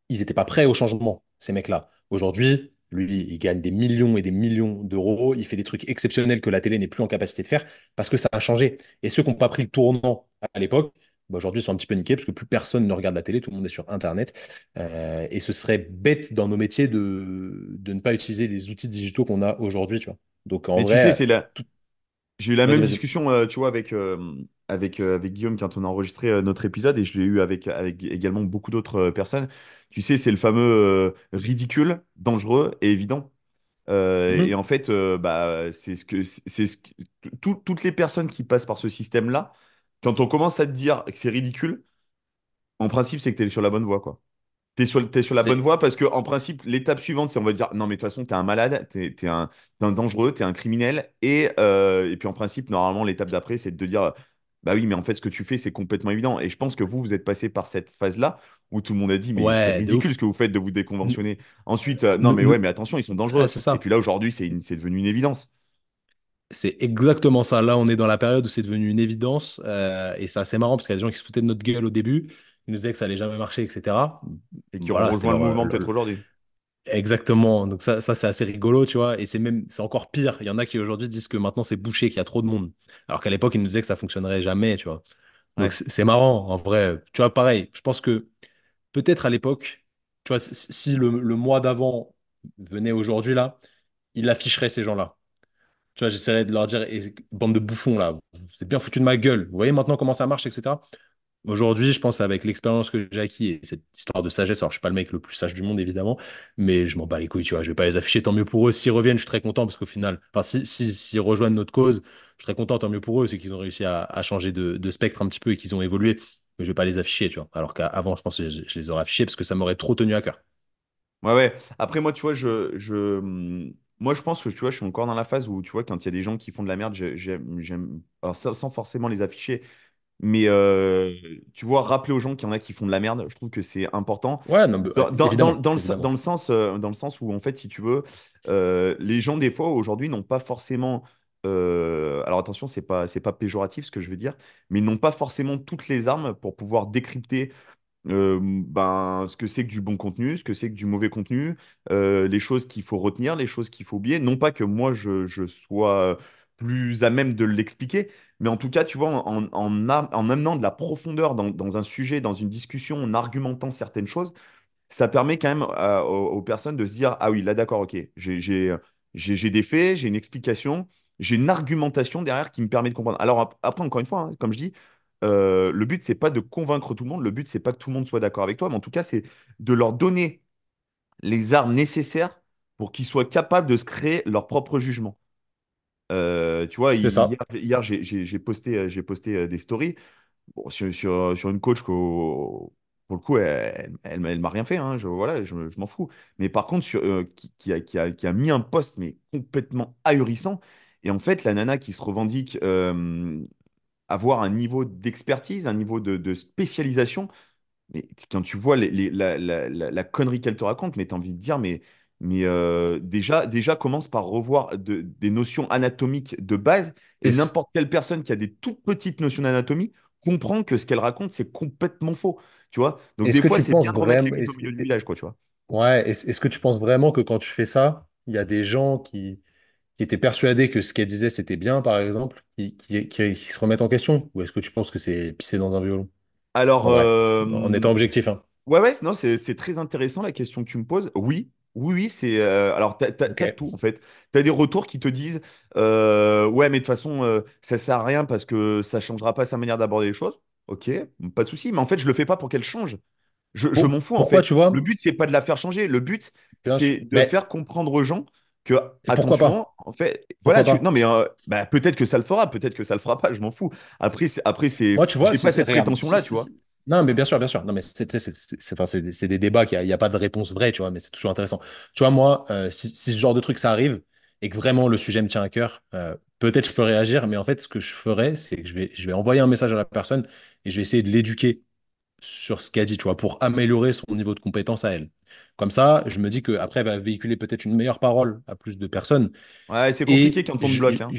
ils n'étaient pas prêts au changement, ces mecs-là. Aujourd'hui, lui, il gagne des millions et des millions d'euros. Il fait des trucs exceptionnels que la télé n'est plus en capacité de faire parce que ça a changé. Et ceux qui n'ont pas pris le tournant à l'époque, bah, aujourd'hui, sont un petit peu niqués parce que plus personne ne regarde la télé, tout le monde est sur Internet. Euh, et ce serait bête dans nos métiers de, de ne pas utiliser les outils digitaux qu'on a aujourd'hui, tu vois. Donc, en Mais tu sais, vrai, c'est la... tout... j'ai eu la même discussion, euh, tu vois, avec, euh, avec, euh, avec Guillaume quand on a enregistré notre épisode et je l'ai eu avec, avec également beaucoup d'autres personnes. Tu sais, c'est le fameux ridicule, dangereux et évident. Euh, et en fait, bah, c'est ce que, c'est ce que- tout- toutes les personnes qui passent par ce système-là, quand on commence à te dire que c'est ridicule, en principe, c'est que tu es sur la bonne voie, quoi. T'es sur, t'es sur la bonne voie parce que, en principe, l'étape suivante, c'est on va dire non, mais de toute façon, t'es un malade, t'es, t'es un, t'es un dangereux, t'es un criminel. Et, euh, et puis, en principe, normalement, l'étape d'après, c'est de te dire bah oui, mais en fait, ce que tu fais, c'est complètement évident. Et je pense que vous, vous êtes passé par cette phase-là où tout le monde a dit mais c'est Ouais, ridicule ce que vous faites de vous N- déconventionner. Ensuite, euh, non, mais ouais, mais attention, ils sont ouais, dangereux. c'est Et ça. puis là, aujourd'hui, c'est une- c'est devenu une évidence. C'est exactement ça. Là, on est dans la période où c'est devenu une évidence. euh, et c'est assez marrant parce qu'il y a des gens qui se foutaient de notre gueule au début. Ils nous disaient que ça allait jamais marcher, etc. Et qui Voilà, rejoint le mouvement peut-être aujourd'hui. Exactement. Donc ça, ça c'est assez rigolo, tu vois. Et c'est même, c'est encore pire. Il y en a qui aujourd'hui disent que maintenant c'est bouché, qu'il y a trop de monde. Alors qu'à l'époque, ils nous disaient que ça fonctionnerait jamais, tu vois. Donc Ouais. c'est marrant, en vrai. Tu vois, pareil. Je pense que peut-être à l'époque, tu vois, si si le, le mois d'avant venait aujourd'hui là, il afficherait ces gens-là. Tu vois, j'essaierais de leur dire, bande de bouffons là, vous bien foutu de ma gueule. Vous voyez maintenant comment ça marche, etc. Aujourd'hui, je pense avec l'expérience que j'ai acquis et cette histoire de sagesse, alors je suis pas le mec le plus sage du monde évidemment, mais je m'en bats les couilles, tu vois. Je vais pas les afficher, tant mieux pour eux. S'ils reviennent, je suis très content parce qu'au final, enfin, si, si, s'ils rejoignent notre cause, je suis très content, tant mieux pour eux. C'est qu'ils ont réussi à, changer de, de spectre un petit peu et qu'ils ont évolué, mais je vais pas les afficher, tu vois. Alors qu'avant, je pense que je, je les aurais affichés parce que ça m'aurait trop tenu à cœur. Ouais, ouais. Après, moi, tu vois, je, je, hum, moi, je pense que tu vois, je suis encore dans la phase où, tu vois, quand il y a des gens qui font de la merde, j'ai- j'aime, j'aime, alors ça, sans forcément les afficher, mais euh, tu vois, rappeler aux gens qu'il y en a qui font de la merde, je trouve que c'est important. Ouais, non, mais, euh, Dans, dans, dans, évidemment, dans le, dans évidemment. le sens, euh, dans le sens où, en fait, si tu veux, euh, les gens, des fois, aujourd'hui, n'ont pas forcément. euh, alors attention, c'est pas, c'est pas péjoratif ce que je veux dire, mais ils n'ont pas forcément toutes les armes pour pouvoir décrypter ben, ce que c'est que du bon contenu, ce que c'est que du mauvais contenu, les choses qu'il faut retenir, les choses qu'il faut oublier. Non pas que moi, je, je sois plus à même de l'expliquer, mais en tout cas, tu vois, en, en, amenant de la profondeur dans, dans un sujet, dans une discussion, en argumentant certaines choses, ça permet quand même aux, personnes de se dire, ah oui, là d'accord, ok, j'ai des faits, j'ai une explication, j'ai une argumentation derrière qui me permet de comprendre. Alors ap- après, encore une fois, hein, comme je dis, euh, le but, c'est pas de convaincre tout le monde, le but, c'est pas que tout le monde soit d'accord avec toi, mais en tout cas, c'est de leur donner les armes nécessaires pour qu'ils soient capables de se créer leur propre jugement. Euh, tu vois, hier, j'ai posté, j'ai posté euh, des stories bon, sur, sur, sur une coach qu'au- pour le coup, elle, elle, elle m'a rien fait. hein, je, voilà, je, je m'en fous. Mais par contre, sur, euh, qui, qui a, qui a, qui a mis un post mais complètement ahurissant. Et en fait, la nana qui se revendique euh, avoir un niveau d'expertise, un niveau de, de spécialisation, mais quand tu vois les- les- la, la- la- la connerie qu'elle te raconte, mais tu as envie de dire, mais, mais euh, déjà, déjà commence par revoir de- des notions anatomiques de base, et n'importe quelle personne qui a des toutes petites notions d'anatomie comprend que ce qu'elle raconte, c'est complètement faux. Tu vois? Donc des fois, c'est bien de remettre vraiment, l'église au est-ce, milieu du village, quoi, tu vois? ouais, est-ce que tu penses vraiment que quand tu fais ça, il y a des gens qui, qui étaient persuadés que ce qu'elle disait c'était bien, par exemple, qui, qui, qui- qui se remettent en question? Ou est-ce que tu penses que c'est pisser dans un violon? Alors, En vrai, euh, en étant objectif, hein. Ouais, ouais, non, c'est très intéressant la question que tu me poses. Oui, oui, oui, c'est. euh, alors, t'as, tout, en fait. T'as des retours qui te disent euh, Ouais, mais de toute façon, euh, ça sert à rien parce que ça changera pas sa manière d'aborder les choses. Ok, pas de souci. Mais en fait, je le fais pas pour qu'elle change. Je, m'en fous, en fait. tu Le vois? but, c'est pas de la faire changer. Le but, c'est de Mais faire comprendre aux gens que, pourquoi attention, pas? en fait, voilà, tu. Non, mais euh, bah, peut-être que ça le fera, peut-être que ça le fera pas, je m'en fous. Après, c'est, après, c'est. Moi, tu vois, pas cette regarde, c'est- prétention-là, tu vois. non, mais bien sûr, bien sûr. Non, mais c'est enfin, des c'est des débats qu'il n'y a, il pas de réponse vraie, tu vois, mais c'est toujours intéressant. Tu vois, moi, euh, si, si ce genre de truc ça arrive et que vraiment le sujet me tient à cœur, euh, peut-être je peux réagir, mais en fait, ce que je ferais, c'est que je vais, je vais envoyer un message à la personne et je vais essayer de l'éduquer sur ce qu'elle dit, tu vois, pour améliorer son niveau de compétence à elle. Comme ça, je me dis qu'après, elle va véhiculer peut-être une meilleure parole à plus de personnes Ouais, c'est compliqué quand on bloque, il hein.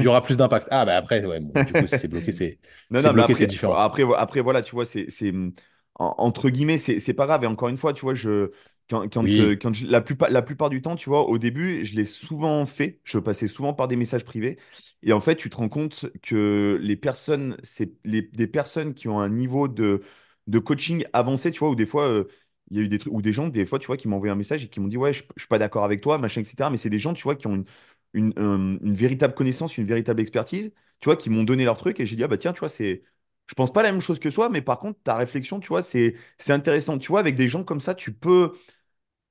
y, aura plus d'impact. Ah, bah après, ouais, bon, du coup, si c'est bloqué, <laughs> c'est différent. après, après voilà, tu vois, c'est, c'est, en- entre guillemets, c'est c'est pas grave. Et encore une fois, tu vois, je, quand, quand, euh, Oui, quand je- la plupart, la plupart du temps, tu vois, au début, je l'ai souvent fait. Je passais souvent par des messages privés. Et en fait, tu te rends compte que les personnes, c'est les, des personnes qui ont un niveau de, de coaching avancé, tu vois, ou des fois, euh, il y a eu des trucs, ou des gens, des fois, tu vois, qui m'ont envoyé un message et qui m'ont dit, ouais, je, je suis pas d'accord avec toi, machin, etc. Mais c'est des gens, tu vois, qui ont une, une, euh, une véritable connaissance, une véritable expertise tu vois, qui m'ont donné leur truc et j'ai dit, ah bah tiens, tu vois, c'est. Je pense pas la même chose que toi, mais par contre, ta réflexion, tu vois, c'est c'est intéressant. Tu vois, avec des gens comme ça, tu peux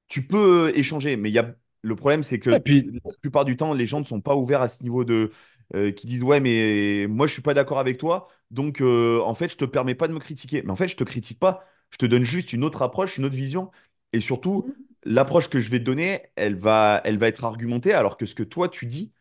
tu peux échanger. Mais il y a le problème, c'est que puis, la plupart du temps, les gens ne sont pas ouverts à ce niveau de euh, qui disent, ouais, mais moi, je suis pas d'accord avec toi, donc euh, en fait, je te permets pas de me critiquer. Mais en fait, je te critique pas, je te donne juste une autre approche, une autre vision. Et surtout, l'approche que je vais te donner, elle va, elle va être argumentée, alors que ce que toi, tu dis,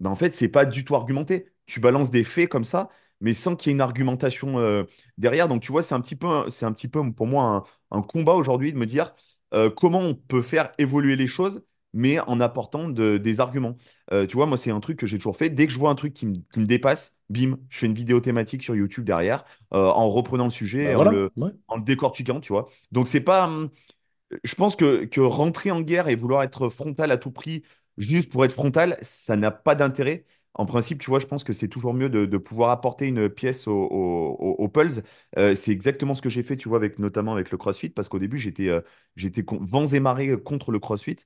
ben, en fait, c'est pas du tout argumenté. Tu balances des faits comme ça, mais sans qu'il y ait une argumentation euh, derrière. Donc, tu vois, c'est un petit peu, c'est un petit peu pour moi un, un combat aujourd'hui de me dire euh, comment on peut faire évoluer les choses, mais en apportant de- des arguments. Euh, tu vois, moi, c'est un truc que j'ai toujours fait. Dès que je vois un truc qui me, qui me dépasse, bim, je fais une vidéo thématique sur YouTube derrière, euh, en reprenant le sujet bah et en le, ouais. en le décortiquant, tu vois. Donc, c'est pas. hum, je pense que, que rentrer en guerre et vouloir être frontal à tout prix, juste pour être frontal, ça n'a pas d'intérêt. En principe, tu vois, je pense que c'est toujours mieux de, pouvoir apporter une pièce au, au, Pulse. Euh, c'est exactement ce que j'ai fait, tu vois, avec, notamment avec le CrossFit, parce qu'au début, j'étais euh, vents et marées contre le CrossFit,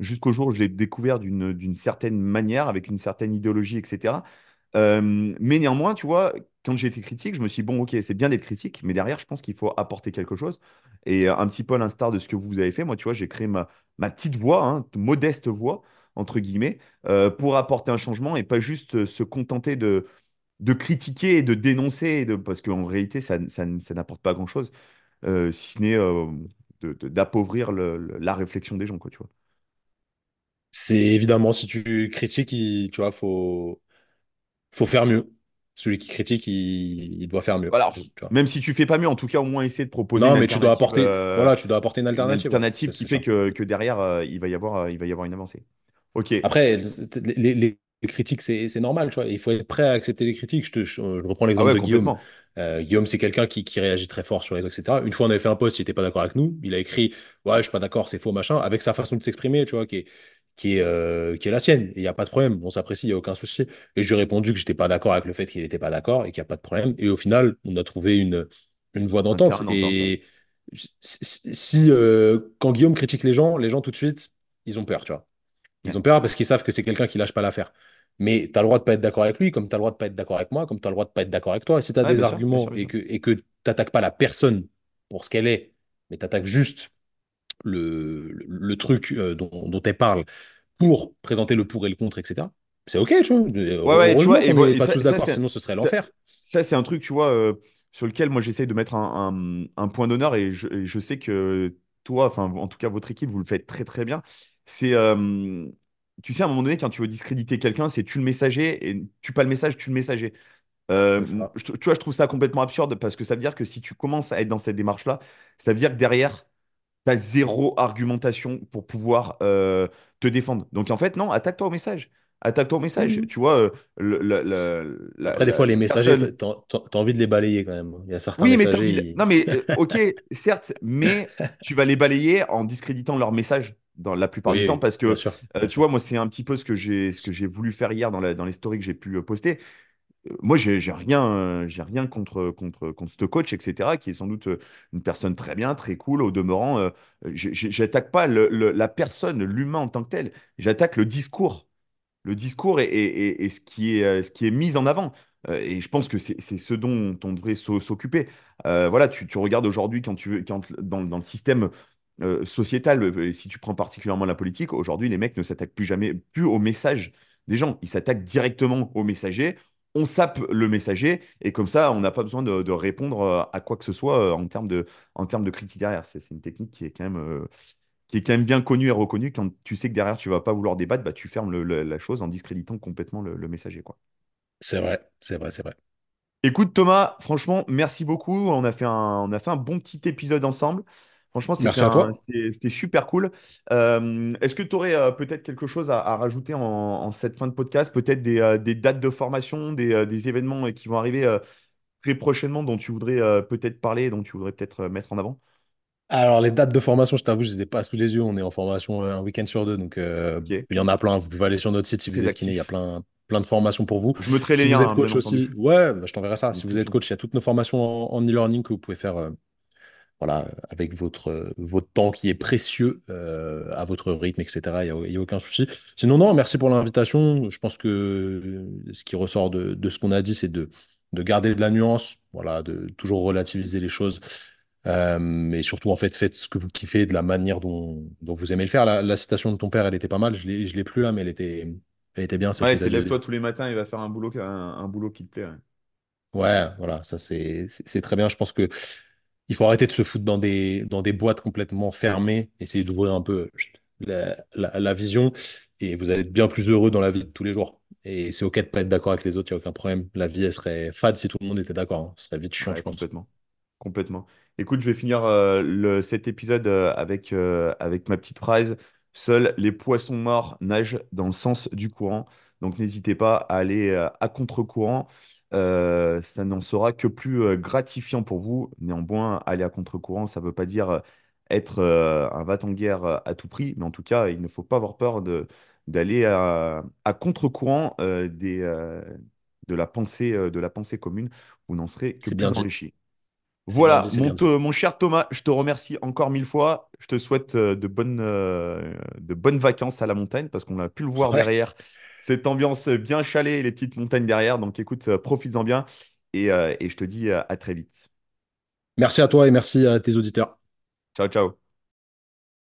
jusqu'au jour où je l'ai découvert d'une certaine manière, avec une certaine idéologie, etc. Euh, mais néanmoins, tu vois, quand j'ai été critique, je me suis dit, bon, ok, c'est bien d'être critique, mais derrière, je pense qu'il faut apporter quelque chose. Et euh, un petit peu à l'instar de ce que vous avez fait, moi, tu vois, j'ai créé ma, ma petite voix, hein, modeste voix, entre guillemets, euh, pour apporter un changement et pas juste euh, se contenter de, de critiquer et de dénoncer, et de, parce qu'en réalité, ça, ça, ça n'apporte pas grand-chose, euh, si ce n'est euh, d'appauvrir la réflexion des gens, quoi, tu vois. C'est évidemment, si tu critiques, il- tu vois, faut, faut faire mieux. Celui qui critique, il, il doit faire mieux. Alors, Tu vois. même si tu fais pas mieux, en tout cas, au moins essayer de proposer une Non, mais tu dois apporter, euh, voilà, tu dois apporter une une alternative. ouais. alternative qui fait que, que derrière, euh, il va y avoir, euh, il va y avoir une avancée. Après, les, les- les critiques, c'est normal, tu vois. Il faut être prêt à accepter les critiques. Je, te- je- je reprends ah l'exemple ouais, de Guillaume. Euh, Guillaume, c'est quelqu'un qui, qui réagit très fort sur les réseaux, etc. Une fois, on avait fait un post, il n'était pas d'accord avec nous. Il a écrit, ouais, je suis pas d'accord, c'est faux, machin, avec sa façon de s'exprimer, tu vois, qui est, qui est, euh, qui est la sienne. Il n'y a pas de problème. On s'apprécie, il n'y a aucun souci. Et je lui ai répondu que j'étais pas d'accord avec le fait qu'il n'était pas d'accord et qu'il n'y a pas de problème. Et au final, on a trouvé une, une voie d'entente. Et si, si- si, euh, quand Guillaume critique les gens, les gens tout de suite, ils ont peur, tu vois. Ils ont peur parce qu'ils savent que c'est quelqu'un qui lâche pas l'affaire. Mais tu as le droit de pas être d'accord avec lui, comme tu as le droit de pas être d'accord avec moi, comme tu as le droit de pas être d'accord avec toi. Si tu as Ouais, des bien sûr, bien sûr, arguments bien et sûr. que et que t'attaques pas la personne pour ce qu'elle est, mais tu attaques juste le, le, le truc euh, dont, dont elle parle pour présenter le pour et le contre, etc. C'est OK, tu vois. Ouais, ouais, tu vois, et, n'est et pas ça, tous d'accord, sinon ce serait ça, l'enfer. ça, c'est un truc, tu vois, euh, sur lequel moi j'essaye de mettre un, un- un point d'honneur et je, et je sais que toi, enfin, en tout cas, votre équipe, vous le faites très, très bien. C'est, euh, tu sais, à un moment donné, quand tu veux discréditer quelqu'un, c'est tu le messager et tu pas le message, tu le messager. C'est Euh, ça. je- tu vois, je trouve ça complètement absurde parce que ça veut dire que si tu commences à être dans cette démarche-là, ça veut dire que derrière, tu as zéro argumentation pour pouvoir euh, te défendre. Donc en fait, non, attaque-toi au message. Attaque-toi au message. Mhm. Tu vois, euh, le- le- le- la, Après, des la- fois, les la messagers, t'as personne. t'as- t'as envie de les balayer quand même. Il y a certains Oui, mais t'as messagers, envie de- ils- Non, mais euh, ok, certes, mais tu vas les balayer en discréditant leur message dans la plupart du temps parce que, euh, tu vois, moi, c'est un petit peu ce que j'ai ce que j'ai voulu faire hier dans, la- dans les stories que j'ai pu euh, poster. Euh, Moi, j'ai rien, j'ai rien contre, contre, contre ce coach, etc., qui est sans doute une personne très bien, très cool. Au demeurant, euh, j'attaque pas le- le- la personne, l'humain en tant que tel. J'attaque le discours. Le discours et, et- et- et ce qui est, ce qui est mis en avant. Et je pense que c'est ce dont on devrait s'o- s'occuper. Euh, voilà, tu, tu regardes aujourd'hui, quand tu veux, quand, dans, dans le système euh, sociétal, euh, si tu prends particulièrement la politique, aujourd'hui, les mecs ne s'attaquent plus jamais plus au message des gens. Ils s'attaquent directement au messager on sape le messager et comme ça, on n'a pas besoin de, de répondre euh, à quoi que ce soit euh, en termes de, en termes de critique derrière. C'est une technique qui est quand même, euh, qui est quand même bien connue et reconnue. Quand tu sais que derrière, tu vas pas vouloir débattre, bah, tu fermes le- le- la chose en discréditant complètement le, le messager, quoi. C'est vrai, c'est vrai, c'est vrai. Écoute, Thomas, franchement, merci beaucoup. On a fait un, on a fait un bon petit épisode ensemble. Franchement, c'était super cool. Euh, est-ce que tu aurais peut-être quelque chose à, à rajouter en, en cette fin de podcast? Peut-être des, euh, des dates de formation, des, euh, des événements euh, qui vont arriver euh, très prochainement dont tu voudrais euh, peut-être parler, dont tu voudrais peut-être euh, mettre en avant? Alors, les dates de formation, je t'avoue, je ne les ai pas sous les yeux. On est en formation euh, un week-end sur deux. Donc, euh, il y en a plein. Vous pouvez aller sur notre site si vous êtes kiné. Il y a plein, plein de formations pour vous. Je mettrai les Si liens, vous êtes hein, coach aussi, entendu, ouais, bah, je t'enverrai en ça. Si vous êtes coach, il y a toutes nos formations en, e-learning que vous pouvez faire euh, voilà, avec votre, euh, votre temps qui est précieux euh, à votre rythme, etc. Il n'y a, aucun souci. Sinon, non, merci pour l'invitation. Je pense que euh, ce qui ressort de, de ce qu'on a dit, c'est de, de garder de la nuance, voilà, de toujours relativiser les choses. Euh, mais surtout, en fait, faites ce que vous kiffez de la manière dont, dont vous aimez le faire. La, la citation de ton père, elle était pas mal. Je l'ai, je l'ai plus là, mais elle était, elle était bien, Ouais, c'est lève-toi tous les matins, il va faire un boulot, un, un boulot qui te plaît. ouais. Ouais, voilà, ça c'est très bien. Je pense que il faut arrêter de se foutre dans des, dans des boîtes complètement fermées, essayer d'ouvrir un peu la, la, la vision et vous allez être bien plus heureux dans la vie de tous les jours. Et c'est OK de pas être d'accord avec les autres, il n'y a aucun problème. La vie, elle serait fade si tout le monde était d'accord. hein. Ce serait vite chiant, Ouais, je pense. complètement. Complètement. Écoute, je vais finir euh, le- cet épisode euh, avec, euh, avec ma petite phrase. Seuls les poissons morts nagent dans le sens du courant. Donc n'hésitez pas à aller à contre-courant. Euh, ça n'en sera que plus euh, gratifiant pour vous. Néanmoins, aller à contre-courant, ça ne veut pas dire euh, être un va-t-en-guerre à tout prix. Mais en tout cas, il ne faut pas avoir peur de, d'aller à, à contre-courant des, de la pensée, de la pensée commune. Vous n'en serez que bien plus enrichi. Bien Voilà, dit, mon, cher Thomas, je te remercie encore mille fois. Je te souhaite de bonnes, de bonnes vacances à la montagne parce qu'on a pu le voir Ouais. derrière. Cette ambiance bien chalée et les petites montagnes derrière. Donc écoute, euh, profites-en bien et, euh, et je te dis euh, à très vite. Merci à toi et merci à tes auditeurs. Ciao, ciao.